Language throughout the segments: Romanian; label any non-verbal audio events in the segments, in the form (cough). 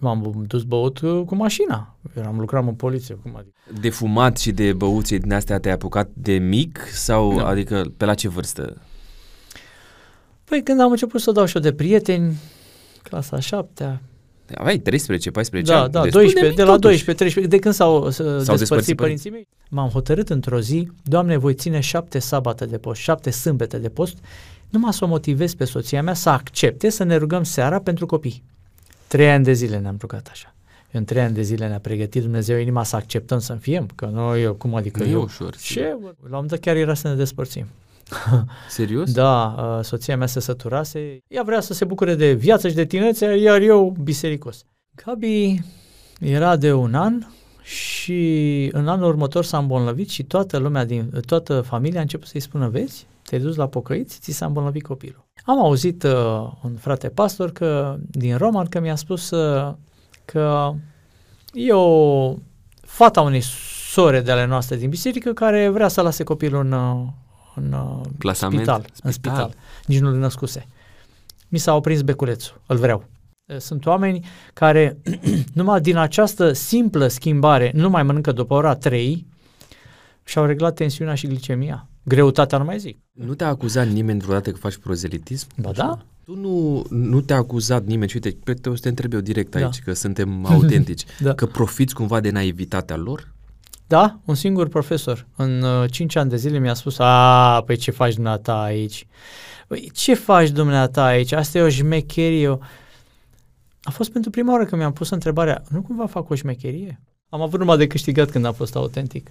M-am dus băut uh, cu mașina. Eram lucram în poliție. Cum adică? De fumat și de băuții din astea te-ai apucat de mic sau Da. adică pe la ce vârstă? Păi când am început să dau și eu de prieteni, clasa a șaptea, Aveai 13, 14 da, ani? da, Destul 12, mic de, la totuși. 12, 13, de când s-au, s-au despărțit, despărțit părinții mei, m-am hotărât într-o zi, Doamne, voi ține șapte sabate de post, șapte sâmbete de post, numai să o motivez pe soția mea să accepte să ne rugăm seara pentru copii. Trei ani de zile ne-am rugat așa. În trei ani de zile ne-a pregătit Dumnezeu inima să acceptăm să înfiem, că noi, eu, cum adică Nu e eu, ușor. ce? bă? La un moment dat chiar era să ne despărțim. (laughs) Serios? Da, uh, soția mea se săturase, ea vrea să se bucure de viață și de tinerețe, iar eu bisericos. Gabi era de un an și în anul următor s-a îmbolnăvit și toată lumea din, toată familia a început să-i spună, vezi, te-ai dus la pocăiți, ți s-a îmbolnăvit copilul. Am auzit uh, un frate pastor că, din Roman că mi-a spus uh, că e o fata unei sore de ale noastre din biserică care vrea să lase copilul în, uh, în uh, Plasament? spital, în spital. Nici nu-l născuse. Mi s-a oprins beculețul, îl vreau. Sunt oameni care (clears throat) numai din această simplă schimbare nu mai mănâncă după ora 3 și-au reglat tensiunea și glicemia. Greutatea nu mai zic. Nu te-a acuzat nimeni vreodată că faci prozelitism? Ba da? Tu nu, nu te-a acuzat nimeni, și uite, pe te, o să te întreb eu direct Da. aici, că (laughs) suntem autentici, Da. că profiți cumva de naivitatea lor? Da, un singur profesor. În uh, 5 ani de zile mi-a spus, a, păi ce faci dumneata aici? Păi ce faci dumneata aici? Asta e o șmecherie. o-" A fost pentru prima oară când mi-am pus întrebarea, nu cumva fac o șmecherie? Am avut numai de câștigat când am fost autentic.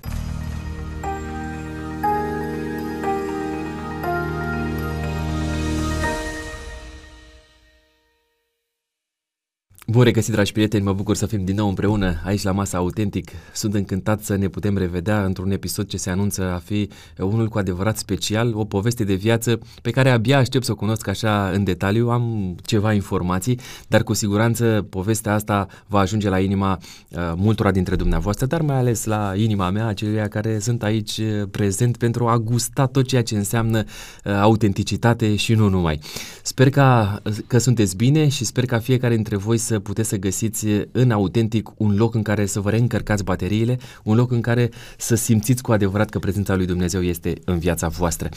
Bun regăsit, dragi prieteni, mă bucur să fim din nou împreună aici la Masa Autentic. Sunt încântat să ne putem revedea într-un episod ce se anunță a fi unul cu adevărat special, o poveste de viață pe care abia aștept să o cunosc așa în detaliu. Am ceva informații, dar cu siguranță povestea asta va ajunge la inima uh, multora dintre dumneavoastră, dar mai ales la inima mea, aceia care sunt aici uh, prezent pentru a gusta tot ceea ce înseamnă uh, autenticitate și nu numai. Sper ca, că sunteți bine și sper ca fiecare dintre voi să puteți să găsiți în autentic un loc în care să vă reîncărcați bateriile, un loc în care să simțiți cu adevărat că prezența lui Dumnezeu este în viața voastră.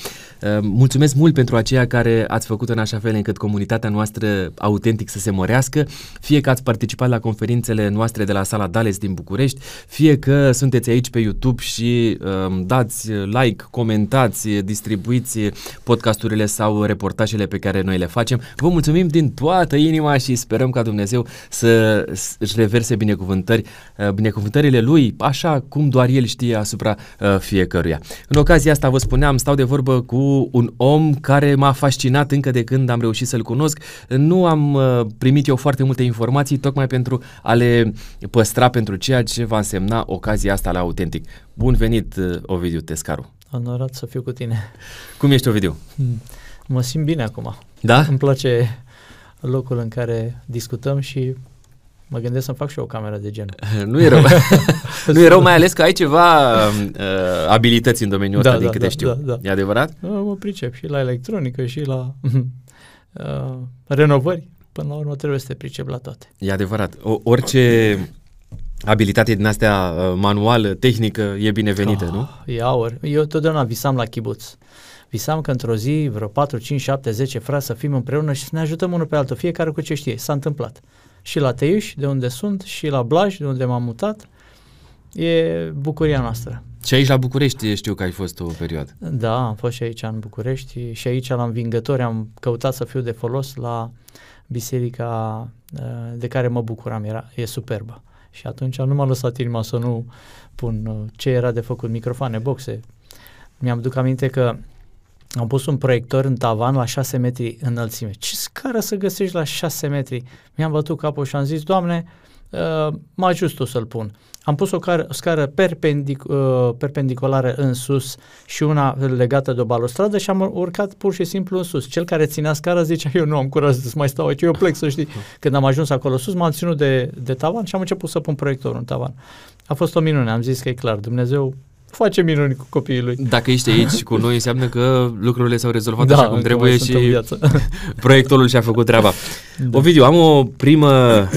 Uh, Mulțumesc mult pentru aceia care ați făcut în așa fel încât comunitatea noastră autentic să se mărească, fie că ați participat la conferințele noastre de la Sala Dales din București, fie că sunteți aici pe YouTube și um, dați like, comentați, distribuiți podcasturile sau reportajele pe care noi le facem. Vă mulțumim din toată inima și sperăm ca Dumnezeu să s- își reverse binecuvântări, uh, binecuvântările Lui, așa cum doar El știe asupra uh, fiecăruia. În ocazia asta vă spuneam, stau de vorbă cu un om care m-a fascinat încă de când am reușit să-l cunosc. Nu am uh, primit eu foarte multe informații tocmai pentru a le păstra pentru ceea ce va însemna ocazia asta la autentic. Bun venit, uh, Ovidiu Tescaru. Onorat să fiu cu tine. Cum ești, Ovidiu? Mă simt bine acum. Da? Îmi place locul în care discutăm și mă gândesc să-mi fac și eu o cameră de genul. (laughs) Nu e rău. (laughs) nu e rău, mai ales că ai ceva uh, abilități în domeniul ăsta, Da, din da, câte da, știu. da, da. E adevărat? Da, Mă pricep și la electronică și la (laughs) uh, renovări. Până la urmă trebuie să te pricep la toate. E adevărat. O, orice abilitate din astea uh, manuală, tehnică, e binevenită, Ah, nu? E aur. Eu totdeauna visam la chibuț. Visam că într-o zi vreo 4, 5, 7, 10 frați să fim împreună și să ne ajutăm unul pe altul, fiecare cu ce știe. S-a întâmplat. Și la Teiuș, de unde sunt, și la Blaj, de unde m-am mutat. E bucuria noastră. Și aici la București știu că ai fost o perioadă. Da, am fost și aici în București și aici la învingători am căutat să fiu de folos la biserica uh, de care mă bucuram, era, e superbă. Și atunci nu m-a lăsat inima să nu pun uh, ce era de făcut, microfoane, boxe. Mi-am duc aminte că am pus un proiector în tavan la 6 metri înălțime. Ce scară să găsești la 6 metri? Mi-am bătut capul și am zis, Doamne, uh, mă ajut tu să-l pun. Am pus o, car- o scară perpendic- uh, perpendiculară în sus și una legată de o balustradă și am urcat pur și simplu în sus. Cel care ținea scara zicea, eu nu am curaj să mai stau aici, eu plec să știi. Când am ajuns acolo sus, m-am ținut de, de tavan și am început să pun proiectorul în tavan. A fost o minune, am zis că e clar, Dumnezeu face minuni cu copiii lui. Dacă ești aici cu noi, înseamnă că lucrurile s-au rezolvat Da, așa cum încă trebuie mai sunt în și viață. (laughs) proiectorul și-a făcut treaba. Da. Ovidiu, am o primă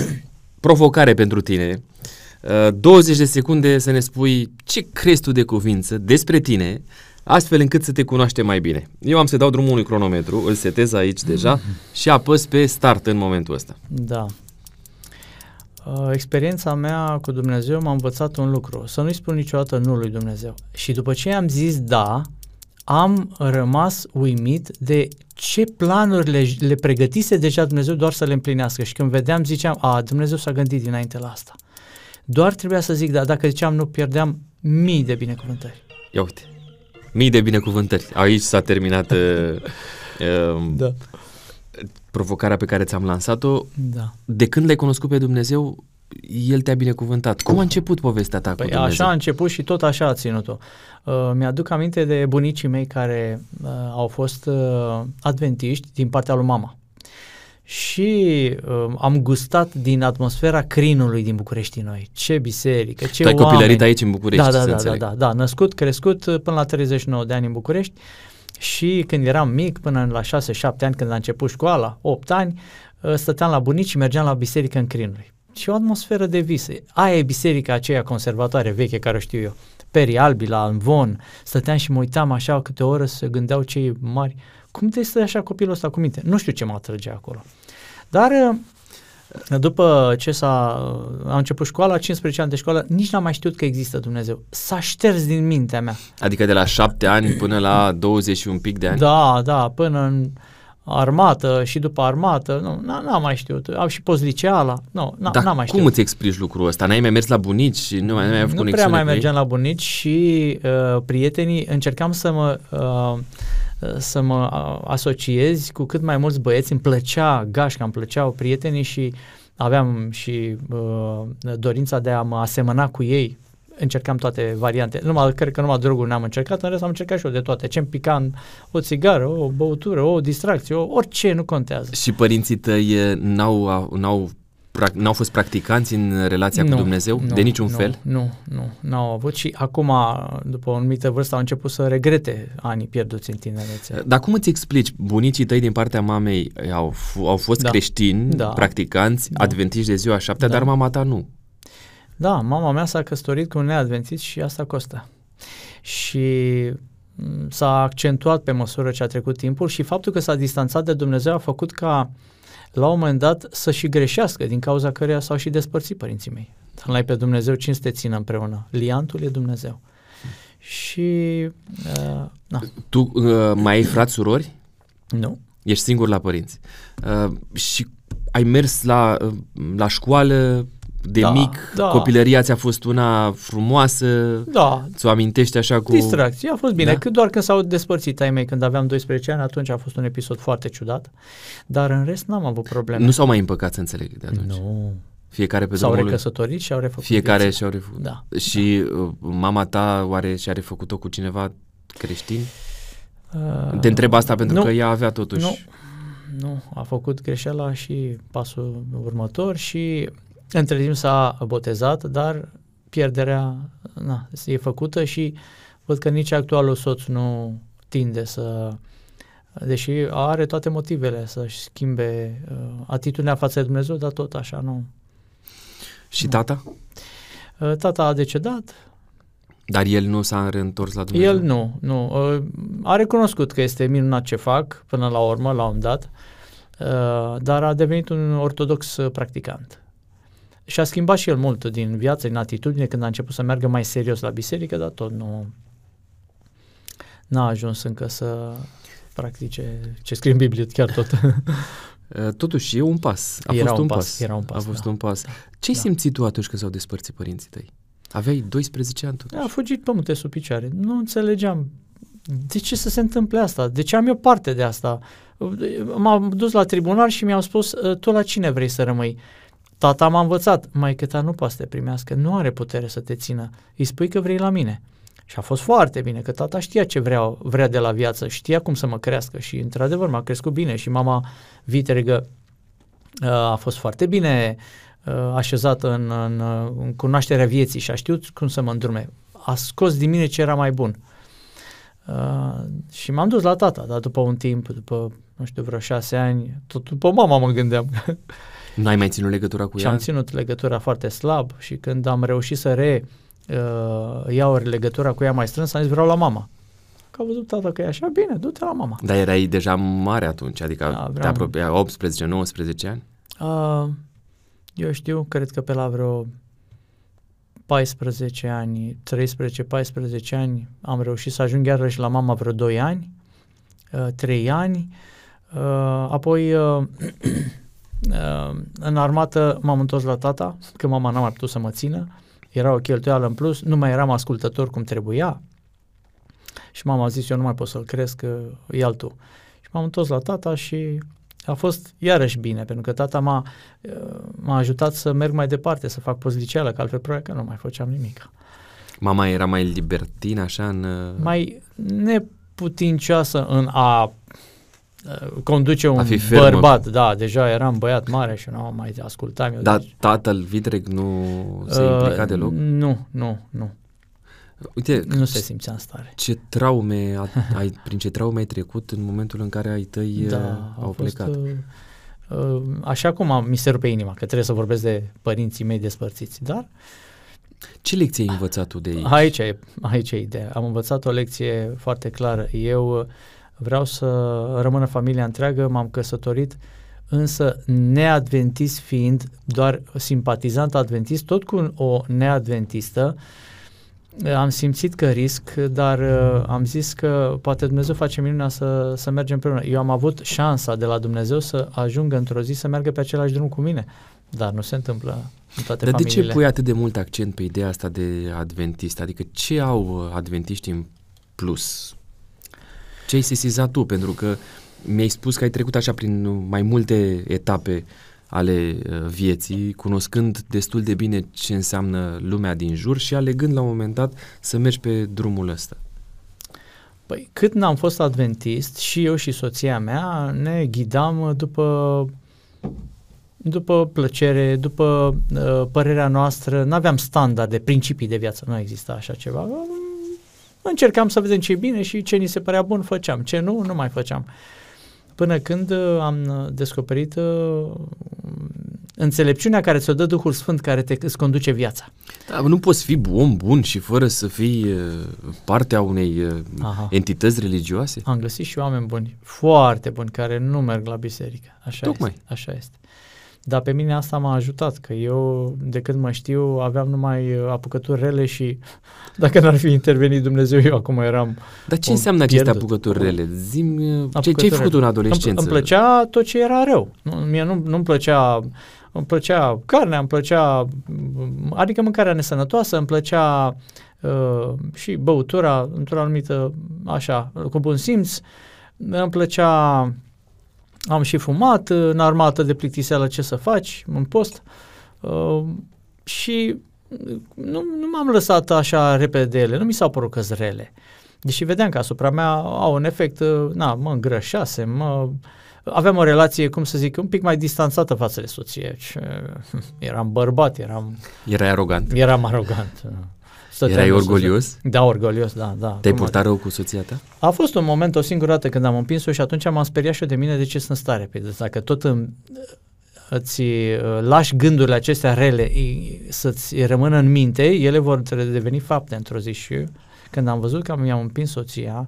provocare pentru tine. Uh, 20 de secunde să ne spui ce crezi tu de cuvință despre tine, astfel încât să te cunoaștem mai bine. Eu am să dau drumul unui cronometru, îl setez aici deja și apăs pe start în momentul ăsta. Da. Uh, experiența mea cu Dumnezeu m-a învățat un lucru, să nu-i spun niciodată nu lui Dumnezeu. Și după ce am zis da, am rămas uimit de ce planuri le, le pregătise deja Dumnezeu doar să le împlinească. Și când vedeam, ziceam, a, Dumnezeu s-a gândit dinainte la asta. Doar trebuia să zic da, dacă ziceam nu, pierdeam mii de binecuvântări. Ia uite, mii de binecuvântări. Aici s-a terminat uh, uh, (laughs) Da. Provocarea pe care ți-am lansat-o. Da. De când l-ai cunoscut pe Dumnezeu, El te-a binecuvântat. Cum a început povestea ta Păi cu Dumnezeu? așa a început și tot așa a ținut-o. Uh, mi-aduc aminte de bunicii mei care uh, au fost uh, adventiști din partea lui mama. Și uh, am gustat din atmosfera crinului din București noi. Ce biserică, ce tu ai oameni. copilărit aici în București, Da, da, să da, da, înțeleg. da, da, născut, crescut uh, până la 39 de ani în București și când eram mic, până la 6-7 ani, când a început școala, 8 ani, uh, stăteam la bunici și mergeam la biserică în Crinului. Și o atmosferă de vise. Aia e biserica aceea conservatoare veche care o știu eu. Perii albi la Învon, stăteam și mă uitam așa câte o oră să se gândeau cei mari. Cum te stă așa copilul ăsta cu minte? Nu știu ce mă atrage acolo. Dar uh, după ce s-a, a început școala, 15 ani de școală, nici n-am mai știut că există Dumnezeu. S-a șters din mintea mea. Adică de la șapte ani până la 20 și un pic de ani. Da, da, până în armată și după armată, nu, n- n-am mai știut. Au și postliceala, nu, n- Dar n-am mai cum știut. îți explici lucrul ăsta? N-ai mai mers la bunici și nu mai, n-ai mai avut nu conexiune prea mai cu ei? mergeam la bunici și uh, prietenii încercam să mă uh, să mă uh, asociez cu cât mai mulți băieți, îmi plăcea gașca, îmi plăceau prietenii și aveam și uh, dorința de a mă asemăna cu ei. Încercam toate variante. Numai, cred că numai drogul n-am încercat, în rest am încercat și eu de toate. Ce-mi pica în o țigară, o băutură, o distracție, o, orice, nu contează. Și părinții tăi e, n-au, n-au, prac- n-au fost practicanți în relația cu Dumnezeu? de niciun nu, fel? Nu, nu, n-au avut și acum, după o anumită vârstă, au început să regrete anii pierduți în tinerețe. Dar cum îți explici? Bunicii tăi din partea mamei au, f- au fost Da. creștini, Da. practicanți, Da. adventiști de ziua șaptea, Da. dar mama ta nu. Da, mama mea s-a căsătorit cu un neadvențit și asta costă. Și m, s-a accentuat pe măsură ce a trecut timpul și faptul că s-a distanțat de Dumnezeu a făcut ca la un moment dat să și greșească, din cauza căreia s-au și despărțit părinții mei. Dar n-ai pe Dumnezeu, cine să te țină împreună? Liantul e Dumnezeu. Și, uh, na, Tu uh, mai ai frați, surori? nu. Ești singur la părinți. Uh, și ai mers la, uh, la școală de Da, mic, da. copilăria ți-a fost una frumoasă, Da, ți-o amintești așa cu... Distracție, a fost bine. Da? Da? Cât doar când s-au despărțit ai mei când aveam 12 ani, atunci a fost un episod foarte ciudat, dar în rest n-am avut probleme. Nu s-au mai împăcat, să înțeleg, de atunci. nu. Fiecare pe S-au drumul lui. recăsătorit și au refăcut Fiecare vieții. și-au refăcut. Da. Și uh, mama ta oare și-a refăcut-o cu cineva creștin? Uh, Te întreb asta pentru nu, că ea avea totuși... Nu, nu, a făcut greșeala și pasul următor și între timp s-a botezat, dar pierderea na, e făcută și văd că nici actualul soț nu tinde să deși are toate motivele să-și schimbe uh, atitudinea față de Dumnezeu, dar tot așa nu. Și tata? Uh, tata a decedat, Dar el nu s-a reîntors la Dumnezeu? El nu, nu. Uh, A recunoscut că este minunat ce fac până la urmă, la un dat, uh, dar a devenit un ortodox uh, practicant. Și a schimbat și el mult din viață, din atitudine, când a început să meargă mai serios la biserică, dar tot nu n-a ajuns încă să practice ce scrie în Biblie, chiar tot. Uh, (laughs) Totuși, e un pas. A Era fost un un pas, pas. era un pas, A fost da. un pas. Ce ai Da. simțit tu atunci când s-au despărțit părinții tăi? Aveai 12 ani totuși. a fugit pământul sub picioare. Nu înțelegeam de ce să se întâmple asta? De ce am eu parte de asta? M-am dus la tribunal și mi-au spus, tu la cine vrei să rămâi? Tata m-a învățat, mai ta nu poate să te primească, nu are putere să te țină. Îi spui că vrei la mine. Și a fost foarte bine, că tata știa ce vrea, vrea de la viață, știa cum să mă crească și într-adevăr m-a crescut bine și mama vitregă uh, a fost foarte bine uh, așezată în, în, în cunoașterea vieții și a știut cum să mă îndrume. A scos din mine ce era mai bun. Uh, și m-am dus la tata, dar după un timp, după, nu știu, vreo șase ani, tot după mama mă gândeam. (laughs) N-ai mai ținut legătura cu și ea? am ținut legătura foarte slab și când am reușit să re uh, iau legătura cu ea mai strâns, am zis vreau la mama. Că a văzut tata că e așa, bine, du-te la mama. Dar erai deja mare atunci, adică Da, da, te vreau- apropia 18-19 ani? Uh, eu știu, cred că pe la vreo 14 ani, 13-14 ani, am reușit să ajung iarăși la mama vreo 2 ani, uh, 3 ani, uh, apoi uh, uh, (clears throat) în armată m-am întors la tata, că mama n-a mai putut să mă țină, era o cheltuială în plus, nu mai eram ascultător cum trebuia și mama a zis eu nu mai pot să-l cresc, că e altul. Și m-am întors la tata și a fost iarăși bine, pentru că tata m-a, uh, m-a ajutat să merg mai departe, să fac postliceală, că altfel probabil că nu mai făceam nimic. Mama era mai libertină așa în... uh, Mai neputincioasă în a uh, conduce un fi fermă. bărbat, da, deja eram băiat mare și nu mai ascultam eu. Dar deci, tatăl Vitreg nu se uh, implica deloc? Nu, nu, nu. Uite, Nu se simțea în stare. ce traume a, ai, (laughs) prin ce traume ai trecut în momentul în care ai tăi Da, uh, a au fost, plecat? uh, uh, așa cum am, mi se rupe inima, că trebuie să vorbesc de părinții mei despărțiți, dar Ce lecție ai învățat tu de aici? Aici e, aici e ideea. Am învățat o lecție foarte clară. Eu uh, vreau să rămână familia întreagă, m-am căsătorit, însă neadventist fiind, doar simpatizant adventist, tot cu o neadventistă, uh, am simțit că risc, dar uh, am zis că poate Dumnezeu face minunea să, să mergem împreună. Eu am avut șansa de la Dumnezeu să ajung într-o zi să meargă pe același drum cu mine, dar nu se întâmplă în toate Dar de familiile. ce pui atât de mult accent pe ideea asta de adventist? Adică ce au uh, adventiștii în plus? Ce ai sesizat tu? Pentru că mi-ai spus că ai trecut așa prin uh, mai multe etape ale uh, vieții, cunoscând destul de bine ce înseamnă lumea din jur și alegând la un moment dat să mergi pe drumul ăsta. Păi cât n-am fost adventist, și eu și soția mea ne ghidam după după plăcere, după uh, părerea noastră, nu aveam standarde, principii de viață, nu exista așa ceva. Încercam să vedem ce e bine și ce ni se părea bun făceam, ce nu, nu mai făceam. Până când uh, am descoperit uh, înțelepciunea care ți-o dă Duhul Sfânt, care te îți conduce viața. Da, nu poți fi om bun și fără să fii uh, partea unei uh, Aha. entități religioase? Am găsit și oameni buni, foarte buni, care nu merg la biserică. Așa Tocmai. este. Așa este. Dar pe mine asta m-a ajutat, că eu, de când mă știu, aveam numai uh, apucături rele și (laughs) dacă n-ar fi intervenit Dumnezeu, eu acum eram... Dar ce Om înseamnă aceste pierdut. apucături rele? Zim, ce, ce ai Apucături făcut rele. în adolescență? Îmi, îmi plăcea tot ce era rău. Nu, mie nu, nu-mi plăcea... Îmi plăcea carnea, îmi plăcea... Adică mâncarea nesănătoasă, îmi plăcea uh, și băutura, într-o anumită, așa, cu bun simț. Îmi plăcea... Am și fumat în armată de plictiseală ce să faci, în post. Uh, și nu, nu m-am lăsat așa repede de ele, nu mi s-au părut că rele. Deși vedeam că asupra mea au un efect, uh, na, mă îngrășase, mă... Aveam o relație, cum să zic, un pic mai distanțată față de soție. Și, uh, eram bărbat, eram, Erai arogant? eram arogant. Stăteam Erai în sus. orgolios? Da, orgolios, da, da. Te-ai Cum purtat rău cu soția ta? a fost un moment o singură dată când am împins-o și atunci m-am speriat și eu de mine de ce sunt stare. Păi deci dacă tot îmi, îți uh, lași gândurile acestea rele i- să-ți rămână în minte, ele vor deveni fapte într-o zi și eu, când am văzut că mi-am împins soția,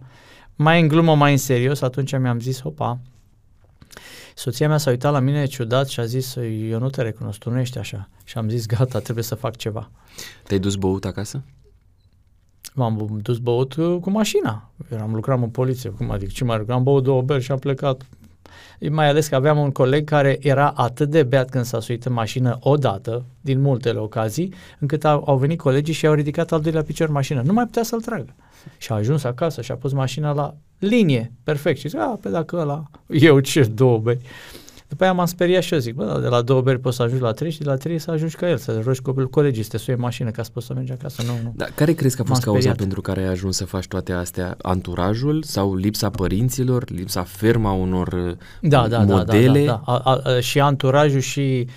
mai în glumă, mai în serios, atunci mi-am zis, opa, soția mea s-a uitat la mine ciudat și a zis, eu nu te recunosc, tu nu ești așa. Și am zis, gata, trebuie să fac ceva. Te-ai dus băut acasă? M-am dus băut uh, cu mașina. Eram lucram în poliție, cum adică ce mai Am băut două beri și am plecat. Mai ales că aveam un coleg care era atât de beat când s-a suit în mașină odată, din multele ocazii, încât au, au venit colegii și au ridicat al doilea picior în mașină. Nu mai putea să-l tragă. Și a ajuns acasă și a pus mașina la linie, perfect. Și zic, a, pe dacă ăla, eu ce două beri. După aia m-am speriat și eu zic, bă, de la două beri poți să ajungi la trei și de la trei să ajungi ca el, să rogi copilul colegii, să te suie în mașină ca să poți să mergi acasă. Nu, nu. Dar care crezi că a fost M-am cauza speriat. pentru care ai ajuns să faci toate astea? Anturajul sau lipsa părinților, lipsa ferma unor uh, da, da, modele? Da, da, da. A, a, a, și anturajul și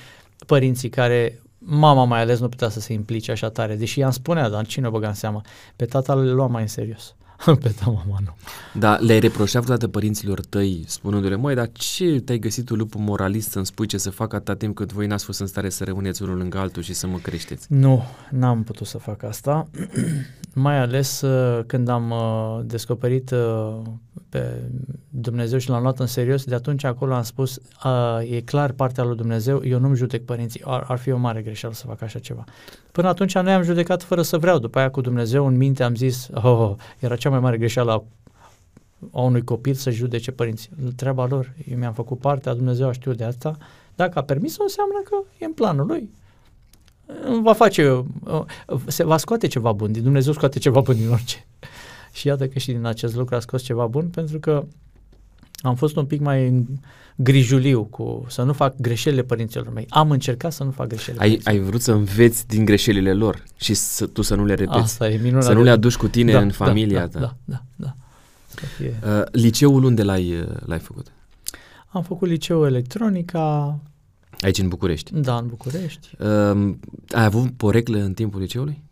părinții care, mama mai ales, nu putea să se implice așa tare, deși i-am spunea, dar cine o băga în seamă? Pe tata le lua mai în serios. (laughs) pe ta mama nu. Da, le-ai reproșat vreodată părinților tăi spunându-le, măi, dar ce te-ai găsit tu lupul moralist să-mi spui ce să fac atâta timp cât voi n-ați fost în stare să rămâneți unul lângă altul și să mă creșteți? Nu, n-am putut să fac asta, (clears throat) mai ales uh, când am uh, descoperit uh, pe Dumnezeu și l-am luat în serios, de atunci acolo am spus, uh, e clar partea lui Dumnezeu, eu nu-mi judec părinții, ar, ar fi o mare greșeală să fac așa ceva. Până atunci noi am judecat fără să vreau, după aia cu Dumnezeu în minte am zis, oh, oh era cea mai mare greșeală a, a unui copil să judece părinții. Treaba lor, eu mi-am făcut partea, Dumnezeu a știut de asta, dacă a permis înseamnă că e în planul lui. Va face, se va scoate ceva bun, din Dumnezeu scoate ceva bun din orice. (laughs) Și iată că și din acest lucru a scos ceva bun, pentru că am fost un pic mai grijuliu cu să nu fac greșelile părinților mei. Am încercat să nu fac greșelile. Ai, ai vrut să înveți din greșelile lor și să, tu să nu le repeți. Asta e minunat. Să nu le aduci cu tine da, în familia da, ta. Da, da, da. Să fie. Uh, liceul unde l-ai, uh, l-ai făcut? Am făcut liceul electronica. Aici în București? Da, în București. Uh, ai avut poreclă în timpul liceului?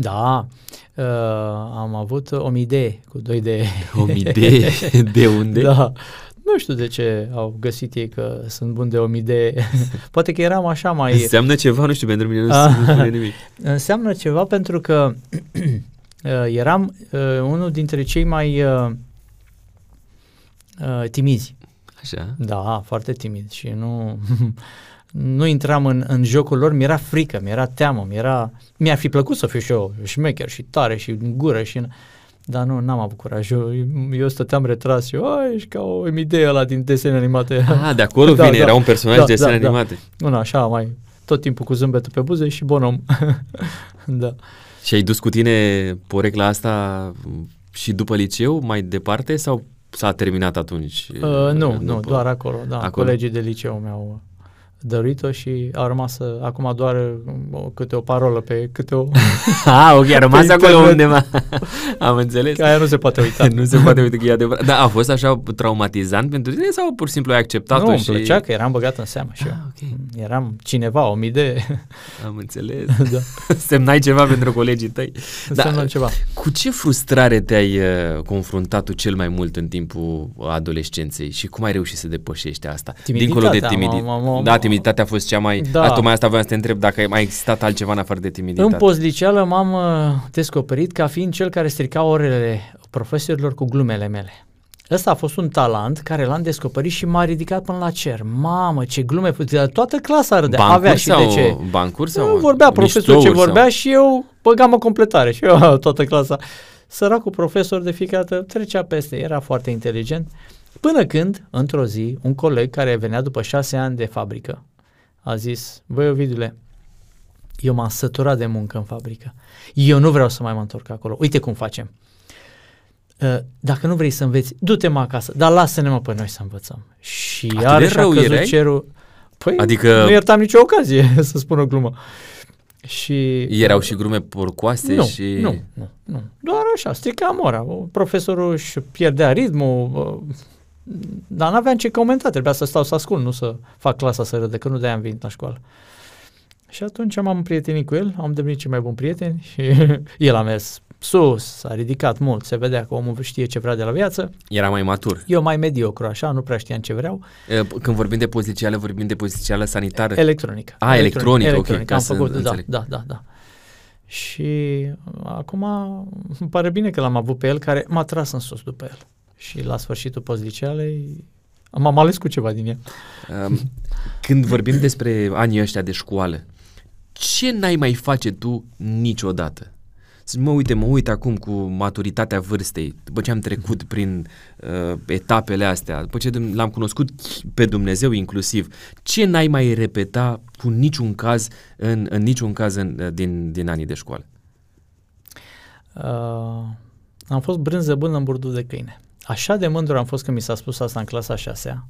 Da, uh, am avut o idee cu doi de... O idee? (laughs) De unde? Da, nu știu de ce au găsit ei că sunt bun de o idee. (laughs) Poate că eram așa mai... Înseamnă ceva, nu știu, pentru mine nu (laughs) ah, spune nimic. Înseamnă ceva pentru că (clears throat) uh, eram uh, unul dintre cei mai uh, uh, timizi. Așa? Da, foarte timid și nu... nu intram în, în jocul lor, mi-era frică, mi-era teamă, mi-era... Mi-ar fi plăcut să fiu și eu șmecher și tare și în gură și... În, dar nu, n-am avut curaj. Eu, eu stăteam retras și eu, ești ca o idee la din desene animate. Ah, de acolo (laughs) da, vine, da, era un personaj da, de desene da, animate. Da. Nu, așa, mai tot timpul cu zâmbetul pe buze și bon om. (laughs) da. Și ai dus cu tine porecla asta și după liceu, mai departe, sau s-a terminat atunci? Uh, nu, după... nu, doar acolo, da. Acolo? Colegii de liceu mi-au dăruit-o și a rămas acum doar o, câte o parolă pe câte o... (laughs) ah, ok, a rămas acolo undeva. (laughs) Am înțeles. Că aia nu se poate uita. (laughs) nu se poate uita că e adevărat. Dar a fost așa traumatizant pentru tine sau pur și simplu ai acceptat-o nu, și... Nu, plăcea că eram băgat în seamă și ah, eu. Okay. Eram cineva, o mii de... Am înțeles. da. Semnai ceva pentru colegii tăi. Da, ceva. Cu ce frustrare te-ai uh, confruntat tu cel mai mult în timpul adolescenței și cum ai reușit să depășești asta? Dincolo de timiditate. Da, timiditatea a fost cea mai... Da. A, tocmai asta voiam să te întreb, dacă mai existat altceva în afară de timiditate. În postliceală m-am uh, descoperit ca fiind cel care strica orele profesorilor cu glumele mele. Ăsta a fost un talent care l-am descoperit și m-a ridicat până la cer. Mamă, ce glume! Toată clasa râdea. Bancuri Avea și sau, de ce. Bancuri sau? Vorbea profesorul ce vorbea sau? și eu băgam o completare și eu (laughs) toată clasa. Săracul profesor de fiecare dată trecea peste, era foarte inteligent. Până când, într-o zi, un coleg care venea după șase ani de fabrică, a zis, băi Ovidule, eu m-am săturat de muncă în fabrică. Eu nu vreau să mai mă întorc acolo. Uite cum facem. Uh, dacă nu vrei să înveți, du-te mă acasă, dar lasă-ne mă pe noi să învățăm. Și iarăși a căzut erai? cerul. Păi adică... nu iertam nicio ocazie (laughs) să spun o glumă. Și, Erau și glume porcoase nu, și... Nu, nu, nu. Doar așa, strica mora. Profesorul își pierdea ritmul, uh, dar n-aveam ce comenta, trebuia să stau să ascult, nu să fac clasa să râde, că nu de-aia am venit la școală. Și atunci m-am împrietenit cu el, am devenit cei mai buni prieteni și (laughs) el a mers sus, s-a ridicat mult, se vedea că omul știe ce vrea de la viață. Era mai matur. Eu mai mediocru, așa, nu prea știam ce vreau. Când vorbim de pozițială, vorbim de pozițială sanitară? Electronică. A, electronică, electronică. ok. Am făcut, da, da, da, da. Și acum îmi pare bine că l-am avut pe el, care m-a tras în sus după el și la sfârșitul postlicealei m-am ales cu ceva din ea. Când vorbim despre anii ăștia de școală, ce n-ai mai face tu niciodată? Mă uite, mă uit acum cu maturitatea vârstei, după ce am trecut prin uh, etapele astea, după ce l-am cunoscut pe Dumnezeu inclusiv, ce n-ai mai repeta cu niciun caz în, în niciun caz în, din, din anii de școală? Uh, am fost brânză bună în burdul de câine. Așa de mândru am fost când mi s-a spus asta în clasa 6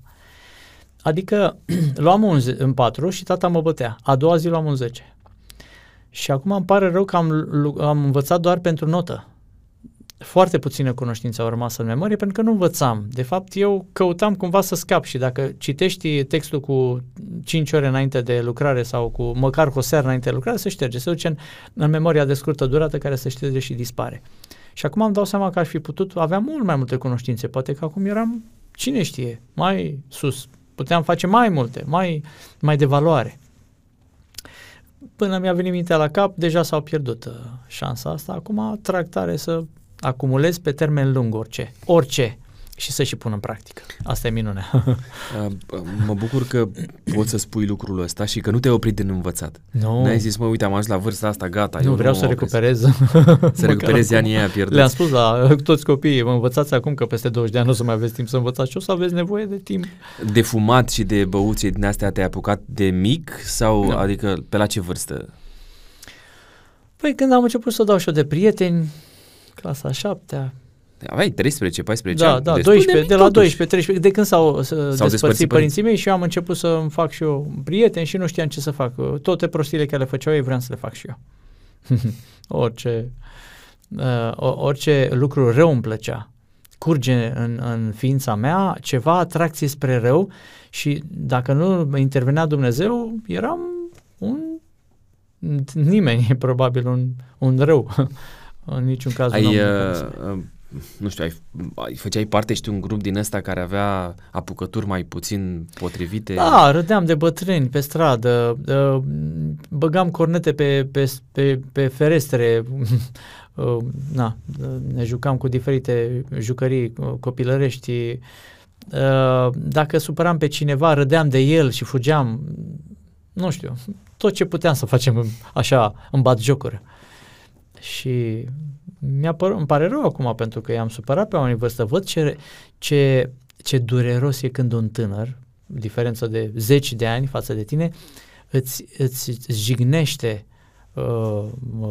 Adică (clears throat) luam un z- în 4 și tata mă bătea. A doua zi luam un 10. Și acum îmi pare rău că am, am învățat doar pentru notă. Foarte puține cunoștințe au rămas în memorie pentru că nu învățam. De fapt, eu căutam cumva să scap și dacă citești textul cu 5 ore înainte de lucrare sau cu măcar cu o seară înainte de lucrare, se șterge, se duce în, în memoria de scurtă durată care se șterge și dispare. Și acum îmi dau seama că aș fi putut avea mult mai multe cunoștințe. Poate că acum eram, cine știe, mai sus. Puteam face mai multe, mai, mai de valoare. Până mi-a venit mintea la cap, deja s-au pierdut uh, șansa asta. Acum trag tare să acumulez pe termen lung orice. Orice și să și pun în practică. Asta e minunea. (laughs) mă bucur că poți să spui lucrul ăsta și că nu te-ai oprit din învățat. Nu. N-ai zis, mă, uite, am ajuns la vârsta asta, gata. Nu, eu vreau nu să mă recuperez. (laughs) Să recuperezi anii aia pierduți. Le-am spus la toți copiii, mă învățați acum că peste 20 de ani nu o să mai aveți timp să învățați și o să aveți nevoie de timp. De fumat și de băuții din astea te-ai apucat de mic sau, Nu. adică, pe la ce vârstă? Păi când am început să dau și eu de prieteni, clasa a șaptea, Aveai 13, 14 da, ani? da, Destul 12, mic, de, la totuși. 12, 13, de când s-au, s-au despărțit, despărțit părinții mei și eu am început să îmi fac și eu prieteni și nu știam ce să fac. Toate prostiile care le făceau ei vreau să le fac și eu. (laughs) orice, uh, o- orice lucru rău îmi plăcea. Curge în, în ființa mea ceva atracție spre rău și dacă nu intervenea Dumnezeu, eram un nimeni, (laughs) probabil un, un rău. (laughs) în niciun caz un om Ai, de care uh, uh, nu știu, ai, ai, făceai parte, știu, un grup din ăsta care avea apucături mai puțin potrivite? Da, râdeam de bătrâni pe stradă, uh, băgam cornete pe, pe, pe, pe ferestre, uh, (laughs) na, ne jucam cu diferite jucării uh, copilărești. Uh, Dacă supăram pe cineva, râdeam de el și fugeam, nu știu, tot ce puteam să facem în- așa, în batjocură. Și mi-a păr- îmi pare rău acum pentru că i-am supărat pe oamenii în vârstă. Văd ce, ce, ce dureros e când un tânăr, diferență de zeci de ani față de tine, îți, îți, îți jignește uh,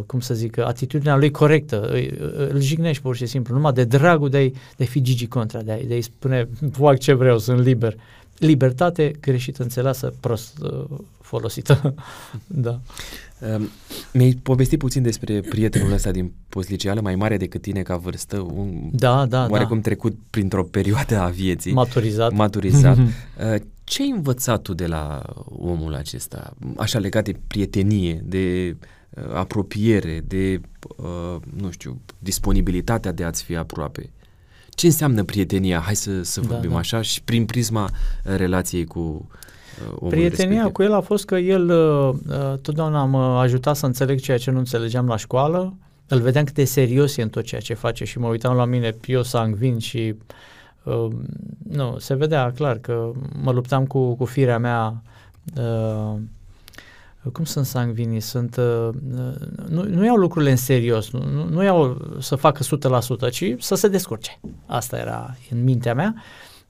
cum să zic, atitudinea lui corectă, îi- îl jignești pur și simplu, numai de dragul de a-i, de a fi Gigi contra, de a-i, de a-i spune, fac ce vreau, sunt liber. Libertate greșit înțeleasă, prost uh, folosită. (laughs) da. Um, mi-ai povestit puțin despre prietenul ăsta din postliceală, mai mare decât tine ca vârstă, un, Da, da, oarecum da. trecut printr-o perioadă a vieții, Maturizat. maturizat. Uh, (laughs) Ce ai învățat tu de la omul acesta, așa legat de prietenie, de uh, apropiere, de, uh, nu știu, disponibilitatea de a-ți fi aproape? Ce înseamnă prietenia? Hai să, să Da, vorbim da. așa și prin prisma uh, relației cu uh, omul Prietenia respectiv. cu el a fost că el uh, uh, totdeauna m-a ajutat să înțeleg ceea ce nu înțelegeam la școală. Îl vedeam cât de serios e în tot ceea ce face și mă uitam la mine, eu sangvin și uh, nu, se vedea clar că mă luptam cu, cu firea mea uh, cum sunt sangvinii? Sunt, uh, nu, nu iau lucrurile în serios, nu, nu, nu iau să facă 100%, ci să se descurce. Asta era în mintea mea.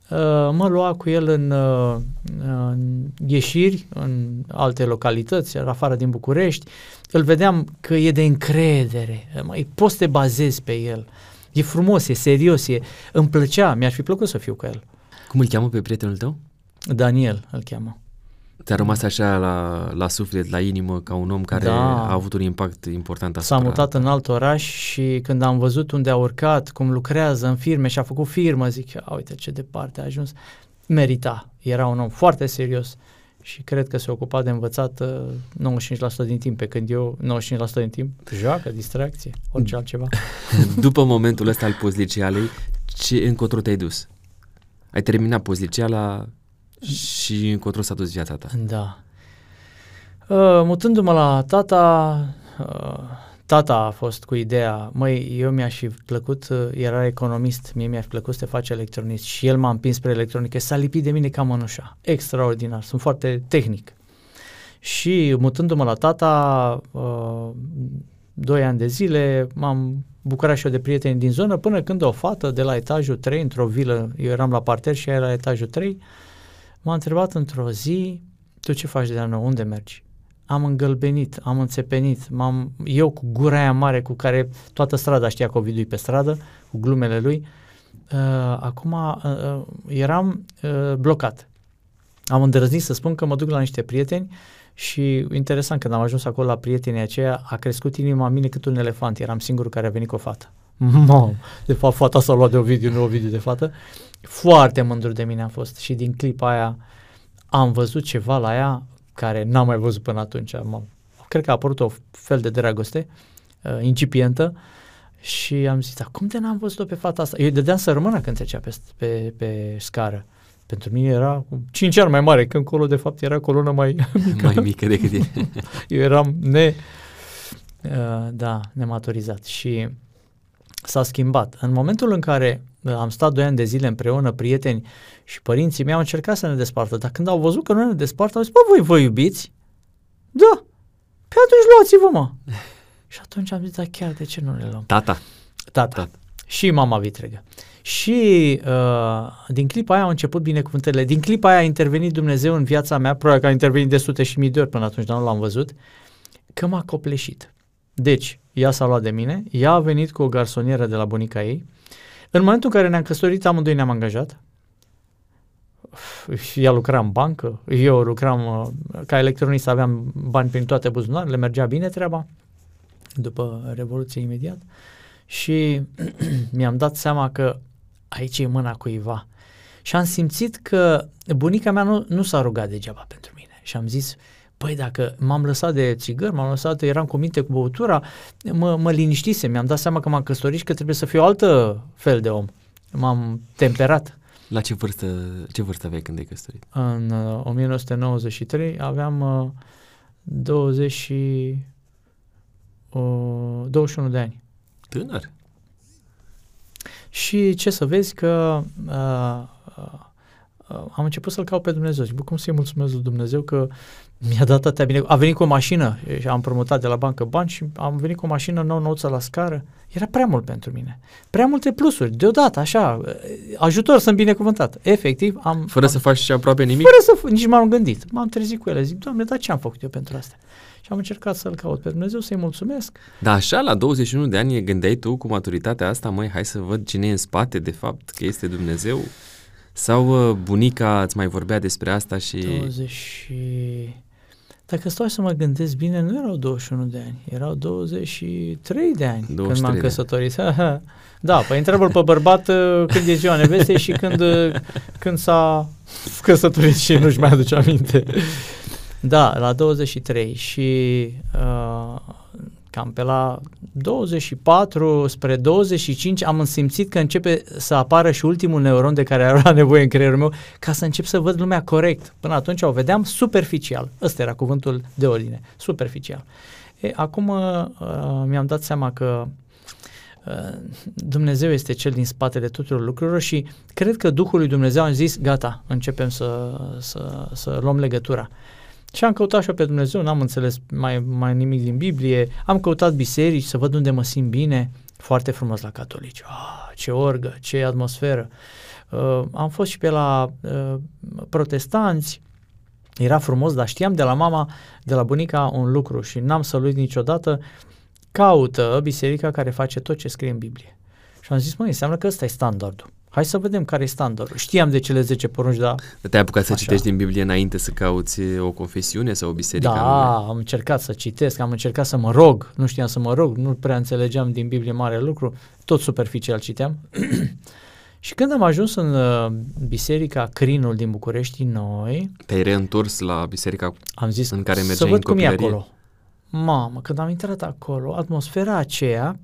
Uh, mă lua cu el în, uh, în ieșiri, în alte localități, în afară din București. Îl vedeam că e de încredere, mai poți să te bazezi pe el. E frumos, e serios, e, îmi plăcea, mi-ar fi plăcut să fiu cu el. Cum îl cheamă pe prietenul tău? Daniel îl cheamă. Ți-a rămas așa la, la suflet, la inimă, ca un om care Da. a avut un impact important asupra... S-a mutat în alt oraș și când am văzut unde a urcat, cum lucrează în firme și a făcut firmă, zic, a, uite ce departe a ajuns. Merita. Era un om foarte serios și cred că se ocupa de învățat uh, 95% din timp, pe când eu 95% din timp joacă, distracție, orice altceva. (laughs) După momentul ăsta al pozlicealei, ce încotro te-ai dus? Ai terminat pozliceala și încotro s-a dus viața ta. Da. Uh, mutându-mă la tata, uh, tata a fost cu ideea, măi, eu mi-aș fi plăcut, uh, era economist, mie mi-aș fi plăcut să te faci electronist și el m-a împins spre electronică, s-a lipit de mine ca mănușa, extraordinar, sunt foarte tehnic. Și mutându-mă la tata, uh, doi ani de zile, m-am bucurat și eu de prieteni din zonă, până când o fată de la etajul 3, într-o vilă, eu eram la parter și ea era la etajul 3, m-a întrebat într-o zi, tu ce faci de la nou, unde mergi? Am îngălbenit, am înțepenit, m-am, eu cu gura aia mare cu care toată strada știa că o vidui pe stradă, cu glumele lui, uh, acum uh, uh, eram uh, blocat. Am îndrăznit să spun că mă duc la niște prieteni și interesant, când am ajuns acolo la prietenii aceia, a crescut inima în mine cât un elefant. Eram singurul care a venit cu o fată. (laughs) Mamă, de fapt fata s-a luat de Ovidiu, nu Ovidiu de fată. Foarte mândru de mine a fost și din clipa aia am văzut ceva la ea care n-am mai văzut până atunci. Am, cred că a apărut o fel de dragoste uh, incipientă Și am zis, dar cum de n-am văzut-o pe fata asta? Eu îi dădeam să rămână când trecea pe, pe, pe scară. Pentru mine era cu 5 ani mai mare, când acolo de fapt era colonă mai mică. (laughs) Mai mică decât (laughs) e. Eu eram ne, uh, da, nematurizat și s-a schimbat. În momentul în care am stat doi ani de zile împreună, prieteni și părinții mei au încercat să ne despartă, dar când au văzut că nu ne despartă, au zis, bă, voi vă iubiți? Da. Pe atunci luați-vă, mă. (laughs) și atunci am zis, da, chiar de ce nu le luăm? Tata. Tata. Tata. Și mama vitregă. Și uh, din clipa aia au început binecuvântările. Din clipa aia a intervenit Dumnezeu în viața mea, probabil că a intervenit de sute și mii de ori până atunci, dar nu l-am văzut, că m-a copleșit. Deci, ea s-a luat de mine, ea a venit cu o garsonieră de la bunica ei. În momentul în care ne-am căsătorit, amândoi ne-am angajat. Ea lucra în bancă, eu lucram uh, ca electronist, aveam bani prin toate buzunarele, mergea bine treaba, după Revoluție imediat. Și (clears throat) mi-am dat seama că aici e mâna cuiva. Și am simțit că bunica mea nu, nu s-a rugat degeaba pentru mine. Și am zis, Păi dacă m-am lăsat de țigări, m-am lăsat, eram cu minte cu băutura, mă, mă liniștise, mi-am dat seama că m-am căsătorit și că trebuie să fiu altă fel de om. M-am temperat. La ce vârstă, ce vârstă aveai când ai căsătorit? În uh, 1993 aveam uh, 20 și, uh, 21 de ani. Tânăr. Și ce să vezi că uh, uh, am început să-L caut pe Dumnezeu. Zic, bă, cum să-i mulțumesc lui Dumnezeu că mi-a dat atâtea bine. A venit cu o mașină și am promutat de la bancă bani și am venit cu o mașină nou nouță la scară. Era prea mult pentru mine. Prea multe plusuri. Deodată, așa, ajutor sunt binecuvântat. Efectiv, am... Fără am, să faci și aproape nimic? Fără să... Nici m-am gândit. M-am trezit cu ele. Zic, Doamne, dar ce am făcut eu pentru asta? Și am încercat să-L caut pe Dumnezeu, să-i mulțumesc. Da, așa, la 21 de ani gândeai tu cu maturitatea asta, măi, hai să văd cine e în spate, de fapt, că este Dumnezeu? Sau uh, bunica îți mai vorbea despre asta și... 20 Dacă stau să mă gândesc bine, nu erau 21 de ani, erau 23 de ani 23 când m-am de căsătorit. (laughs) da, păi întreabă pe bărbat uh, când e ziua nevestei și când, uh, când s-a căsătorit și nu-și mai aduce aminte. (laughs) Da, la 23 și uh, cam pe la 24 spre 25 am simțit că începe să apară și ultimul neuron de care era nevoie în creierul meu ca să încep să văd lumea corect. Până atunci o vedeam superficial. Ăsta era cuvântul de ordine, superficial. E, acum uh, mi-am dat seama că uh, Dumnezeu este cel din spatele tuturor lucrurilor și cred că Duhul lui Dumnezeu a zis, gata, începem să, să, să luăm legătura. Și am căutat și pe Dumnezeu, n-am înțeles mai, mai nimic din Biblie, am căutat biserici să văd unde mă simt bine, foarte frumos la catolici, ah, ce orgă, ce atmosferă. Uh, am fost și pe la uh, protestanți, era frumos, dar știam de la mama, de la bunica un lucru și n-am să-l uit niciodată, caută biserica care face tot ce scrie în Biblie. Și am zis, măi, înseamnă că ăsta e standardul. Hai să vedem care e standardul. Știam de cele 10 porunci, dar... Te-ai apucat să Așa. citești din Biblie înainte să cauți o confesiune sau o biserică? Da, am încercat să citesc, am încercat să mă rog, nu știam să mă rog, nu prea înțelegeam din Biblie mare lucru, tot superficial citeam. (clears throat) și când am ajuns în uh, biserica Crinul din București, noi... Te-ai reîntors la biserica am zis, în care mergeai să văd în cum e acolo. Mamă, când am intrat acolo, atmosfera aceea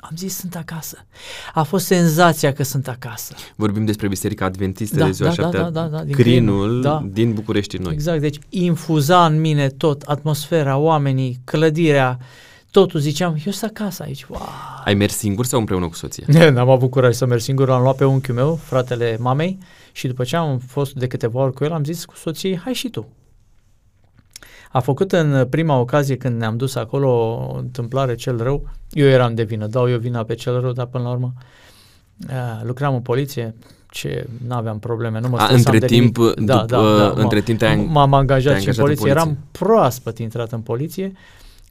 am zis, sunt acasă. A fost senzația că sunt acasă. Vorbim despre Biserica Adventistă da, de ziua da, șaptea, da, da, da, din Crinul da. din București noi. Exact, deci infuza în mine tot, atmosfera, oamenii, clădirea, totul ziceam, eu sunt acasă aici. Wow. Ai mers singur sau împreună cu soția? (laughs) N-am avut curaj să merg singur, am luat pe unchiul meu, fratele mamei, și după ce am fost de câteva ori cu el, am zis cu soției, hai și tu. A făcut în prima ocazie când ne-am dus acolo o întâmplare cel rău. Eu eram de vină, dau eu vina pe cel rău, dar până la urmă uh, lucram în poliție, ce nu aveam probleme, nu mă A, între de timp, nimic. Da, după, da, da, între timp te-ai, m-am angajat, te-ai și în poliție. în poliție, eram proaspăt intrat în poliție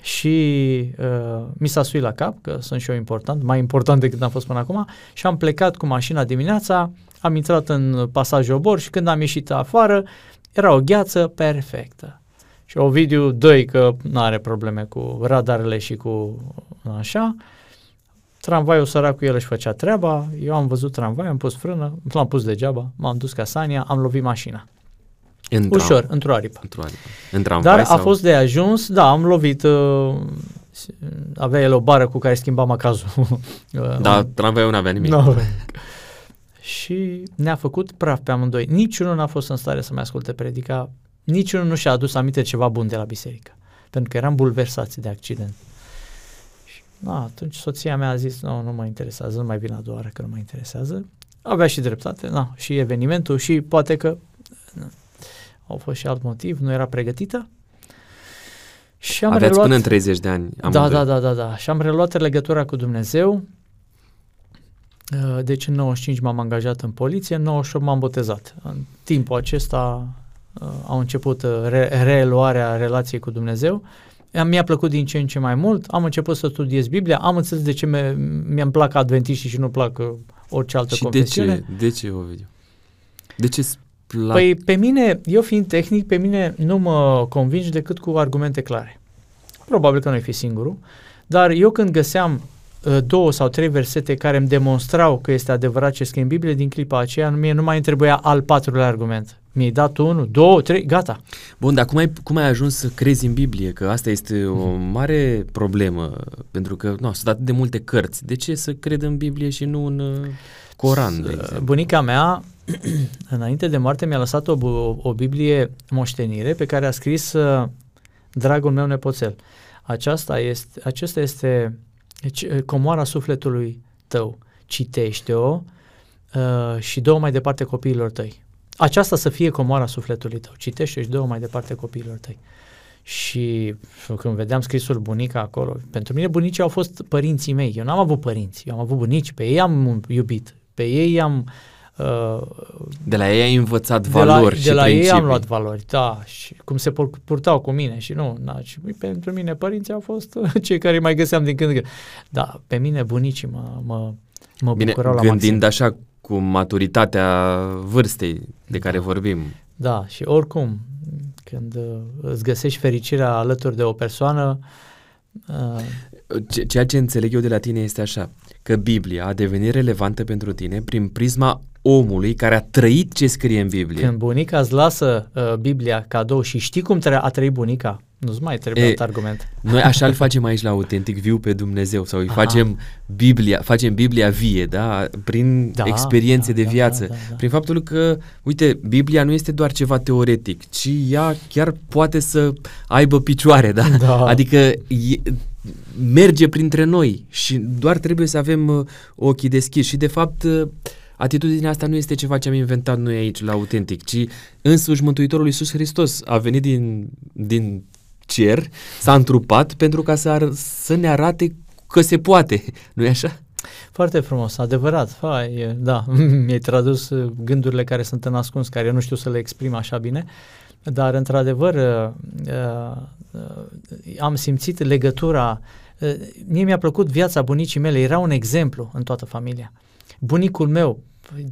și uh, mi s-a suit la cap, că sunt și eu important, mai important decât am fost până acum, și am plecat cu mașina dimineața, am intrat în pasajul obor și când am ieșit afară, era o gheață perfectă. Și Ovidiu dă că nu are probleme cu radarele și cu așa. Tramvaiul săracul el își făcea treaba, eu am văzut tramvai, am pus frână, l-am pus degeaba, m-am dus ca Sania, am lovit mașina. În Ușor, într-o aripă. Într-o aripă. În tramvai Dar sau? a fost de ajuns, da, am lovit uh, avea el o bară cu care schimba macazul. (laughs) Da, tramvaiul nu avea nimic. Nu. și ne-a făcut praf pe amândoi. Niciunul n-a fost în stare să mai asculte predica, niciunul nu și-a adus aminte ceva bun de la biserică, pentru că eram bulversați de accident. Și, na, atunci soția mea a zis, nu, nu mă interesează, nu mai vin a doua oară că nu mă interesează. Avea și dreptate, na, și evenimentul și poate că na, au fost și alt motiv, nu era pregătită. Și am Aveți reluat, până în 30 de ani. Da, da, da, da, da. Și am reluat legătura cu Dumnezeu. Uh, deci în 95 m-am angajat în poliție, în 98 m-am botezat. În timpul acesta uh, au început uh, re- reluarea relației cu Dumnezeu. Mi-a plăcut din ce în ce mai mult, am început să studiez Biblia, am înțeles de ce mi-am plac adventiștii și nu plac orice altă și confesiune. de ce? De ce, Ovidiu? De ce plac? Păi pe mine, eu fiind tehnic, pe mine nu mă convingi decât cu argumente clare. Probabil că nu fi singurul, dar eu când găseam uh, două sau trei versete care îmi demonstrau că este adevărat ce scrie în Biblie, din clipa aceea mie nu mai îmi trebuia al patrulea argument. Mi-ai dat unul, două, trei, gata. Bun, dar cum ai, cum ai ajuns să crezi în Biblie? Că asta este o mhm. mare problemă, pentru că nu, sunt atât de multe cărți. De ce să cred în Biblie și nu în uh, Coran, de exemplu? Bunica mea (clears throat) înainte de moarte mi-a lăsat o, o, o Biblie moștenire pe care a scris uh, dragul meu nepoțel. Aceasta este, acesta este deci, uh, comoara sufletului tău. Citește-o uh, și dă mai departe copiilor tăi. Aceasta să fie comoara sufletului tău. Citește-o și dă mai departe copiilor tăi. Și când vedeam scrisul bunica acolo, pentru mine bunicii au fost părinții mei. Eu n-am avut părinți, eu am avut bunici, pe ei am iubit, pe ei am de la ei ai învățat de valori la, și De la principii. ei am luat valori, da, și cum se purtau cu mine și nu, na, și pentru mine părinții au fost (laughs) cei care mai găseam din când în când. Da, pe mine bunicii mă, mă, mă Bine, bucurau la gândind maxim. așa cu maturitatea vârstei de care da. vorbim. Da, și oricum, când uh, îți găsești fericirea alături de o persoană, uh, Ceea ce înțeleg eu de la tine este așa, că Biblia a devenit relevantă pentru tine prin prisma omului care a trăit ce scrie în Biblie. Când bunica îți lasă uh, Biblia cadou și știi cum tre- a trăit bunica, nu-ți mai trebuie alt argument. Noi așa îl facem aici la Autentic, viu pe Dumnezeu sau îi facem Biblia, facem Biblia vie, da? Prin da, experiențe da, de da, viață, da, da, da. prin faptul că, uite, Biblia nu este doar ceva teoretic, ci ea chiar poate să aibă picioare, da? da. Adică e, merge printre noi și doar trebuie să avem uh, ochii deschiși și de fapt uh, atitudinea asta nu este ceva ce am inventat noi aici la Autentic, ci însuși Mântuitorul Iisus Hristos a venit din, din cer, s-a întrupat pentru ca să, ar, să ne arate că se poate, (laughs) nu e așa? Foarte frumos, adevărat. Hai, da, (laughs) mi-ai tradus uh, gândurile care sunt în ascuns, care eu nu știu să le exprim așa bine, dar într-adevăr uh, uh, am simțit legătura. Uh, mie mi-a plăcut viața bunicii mele, era un exemplu în toată familia. Bunicul meu,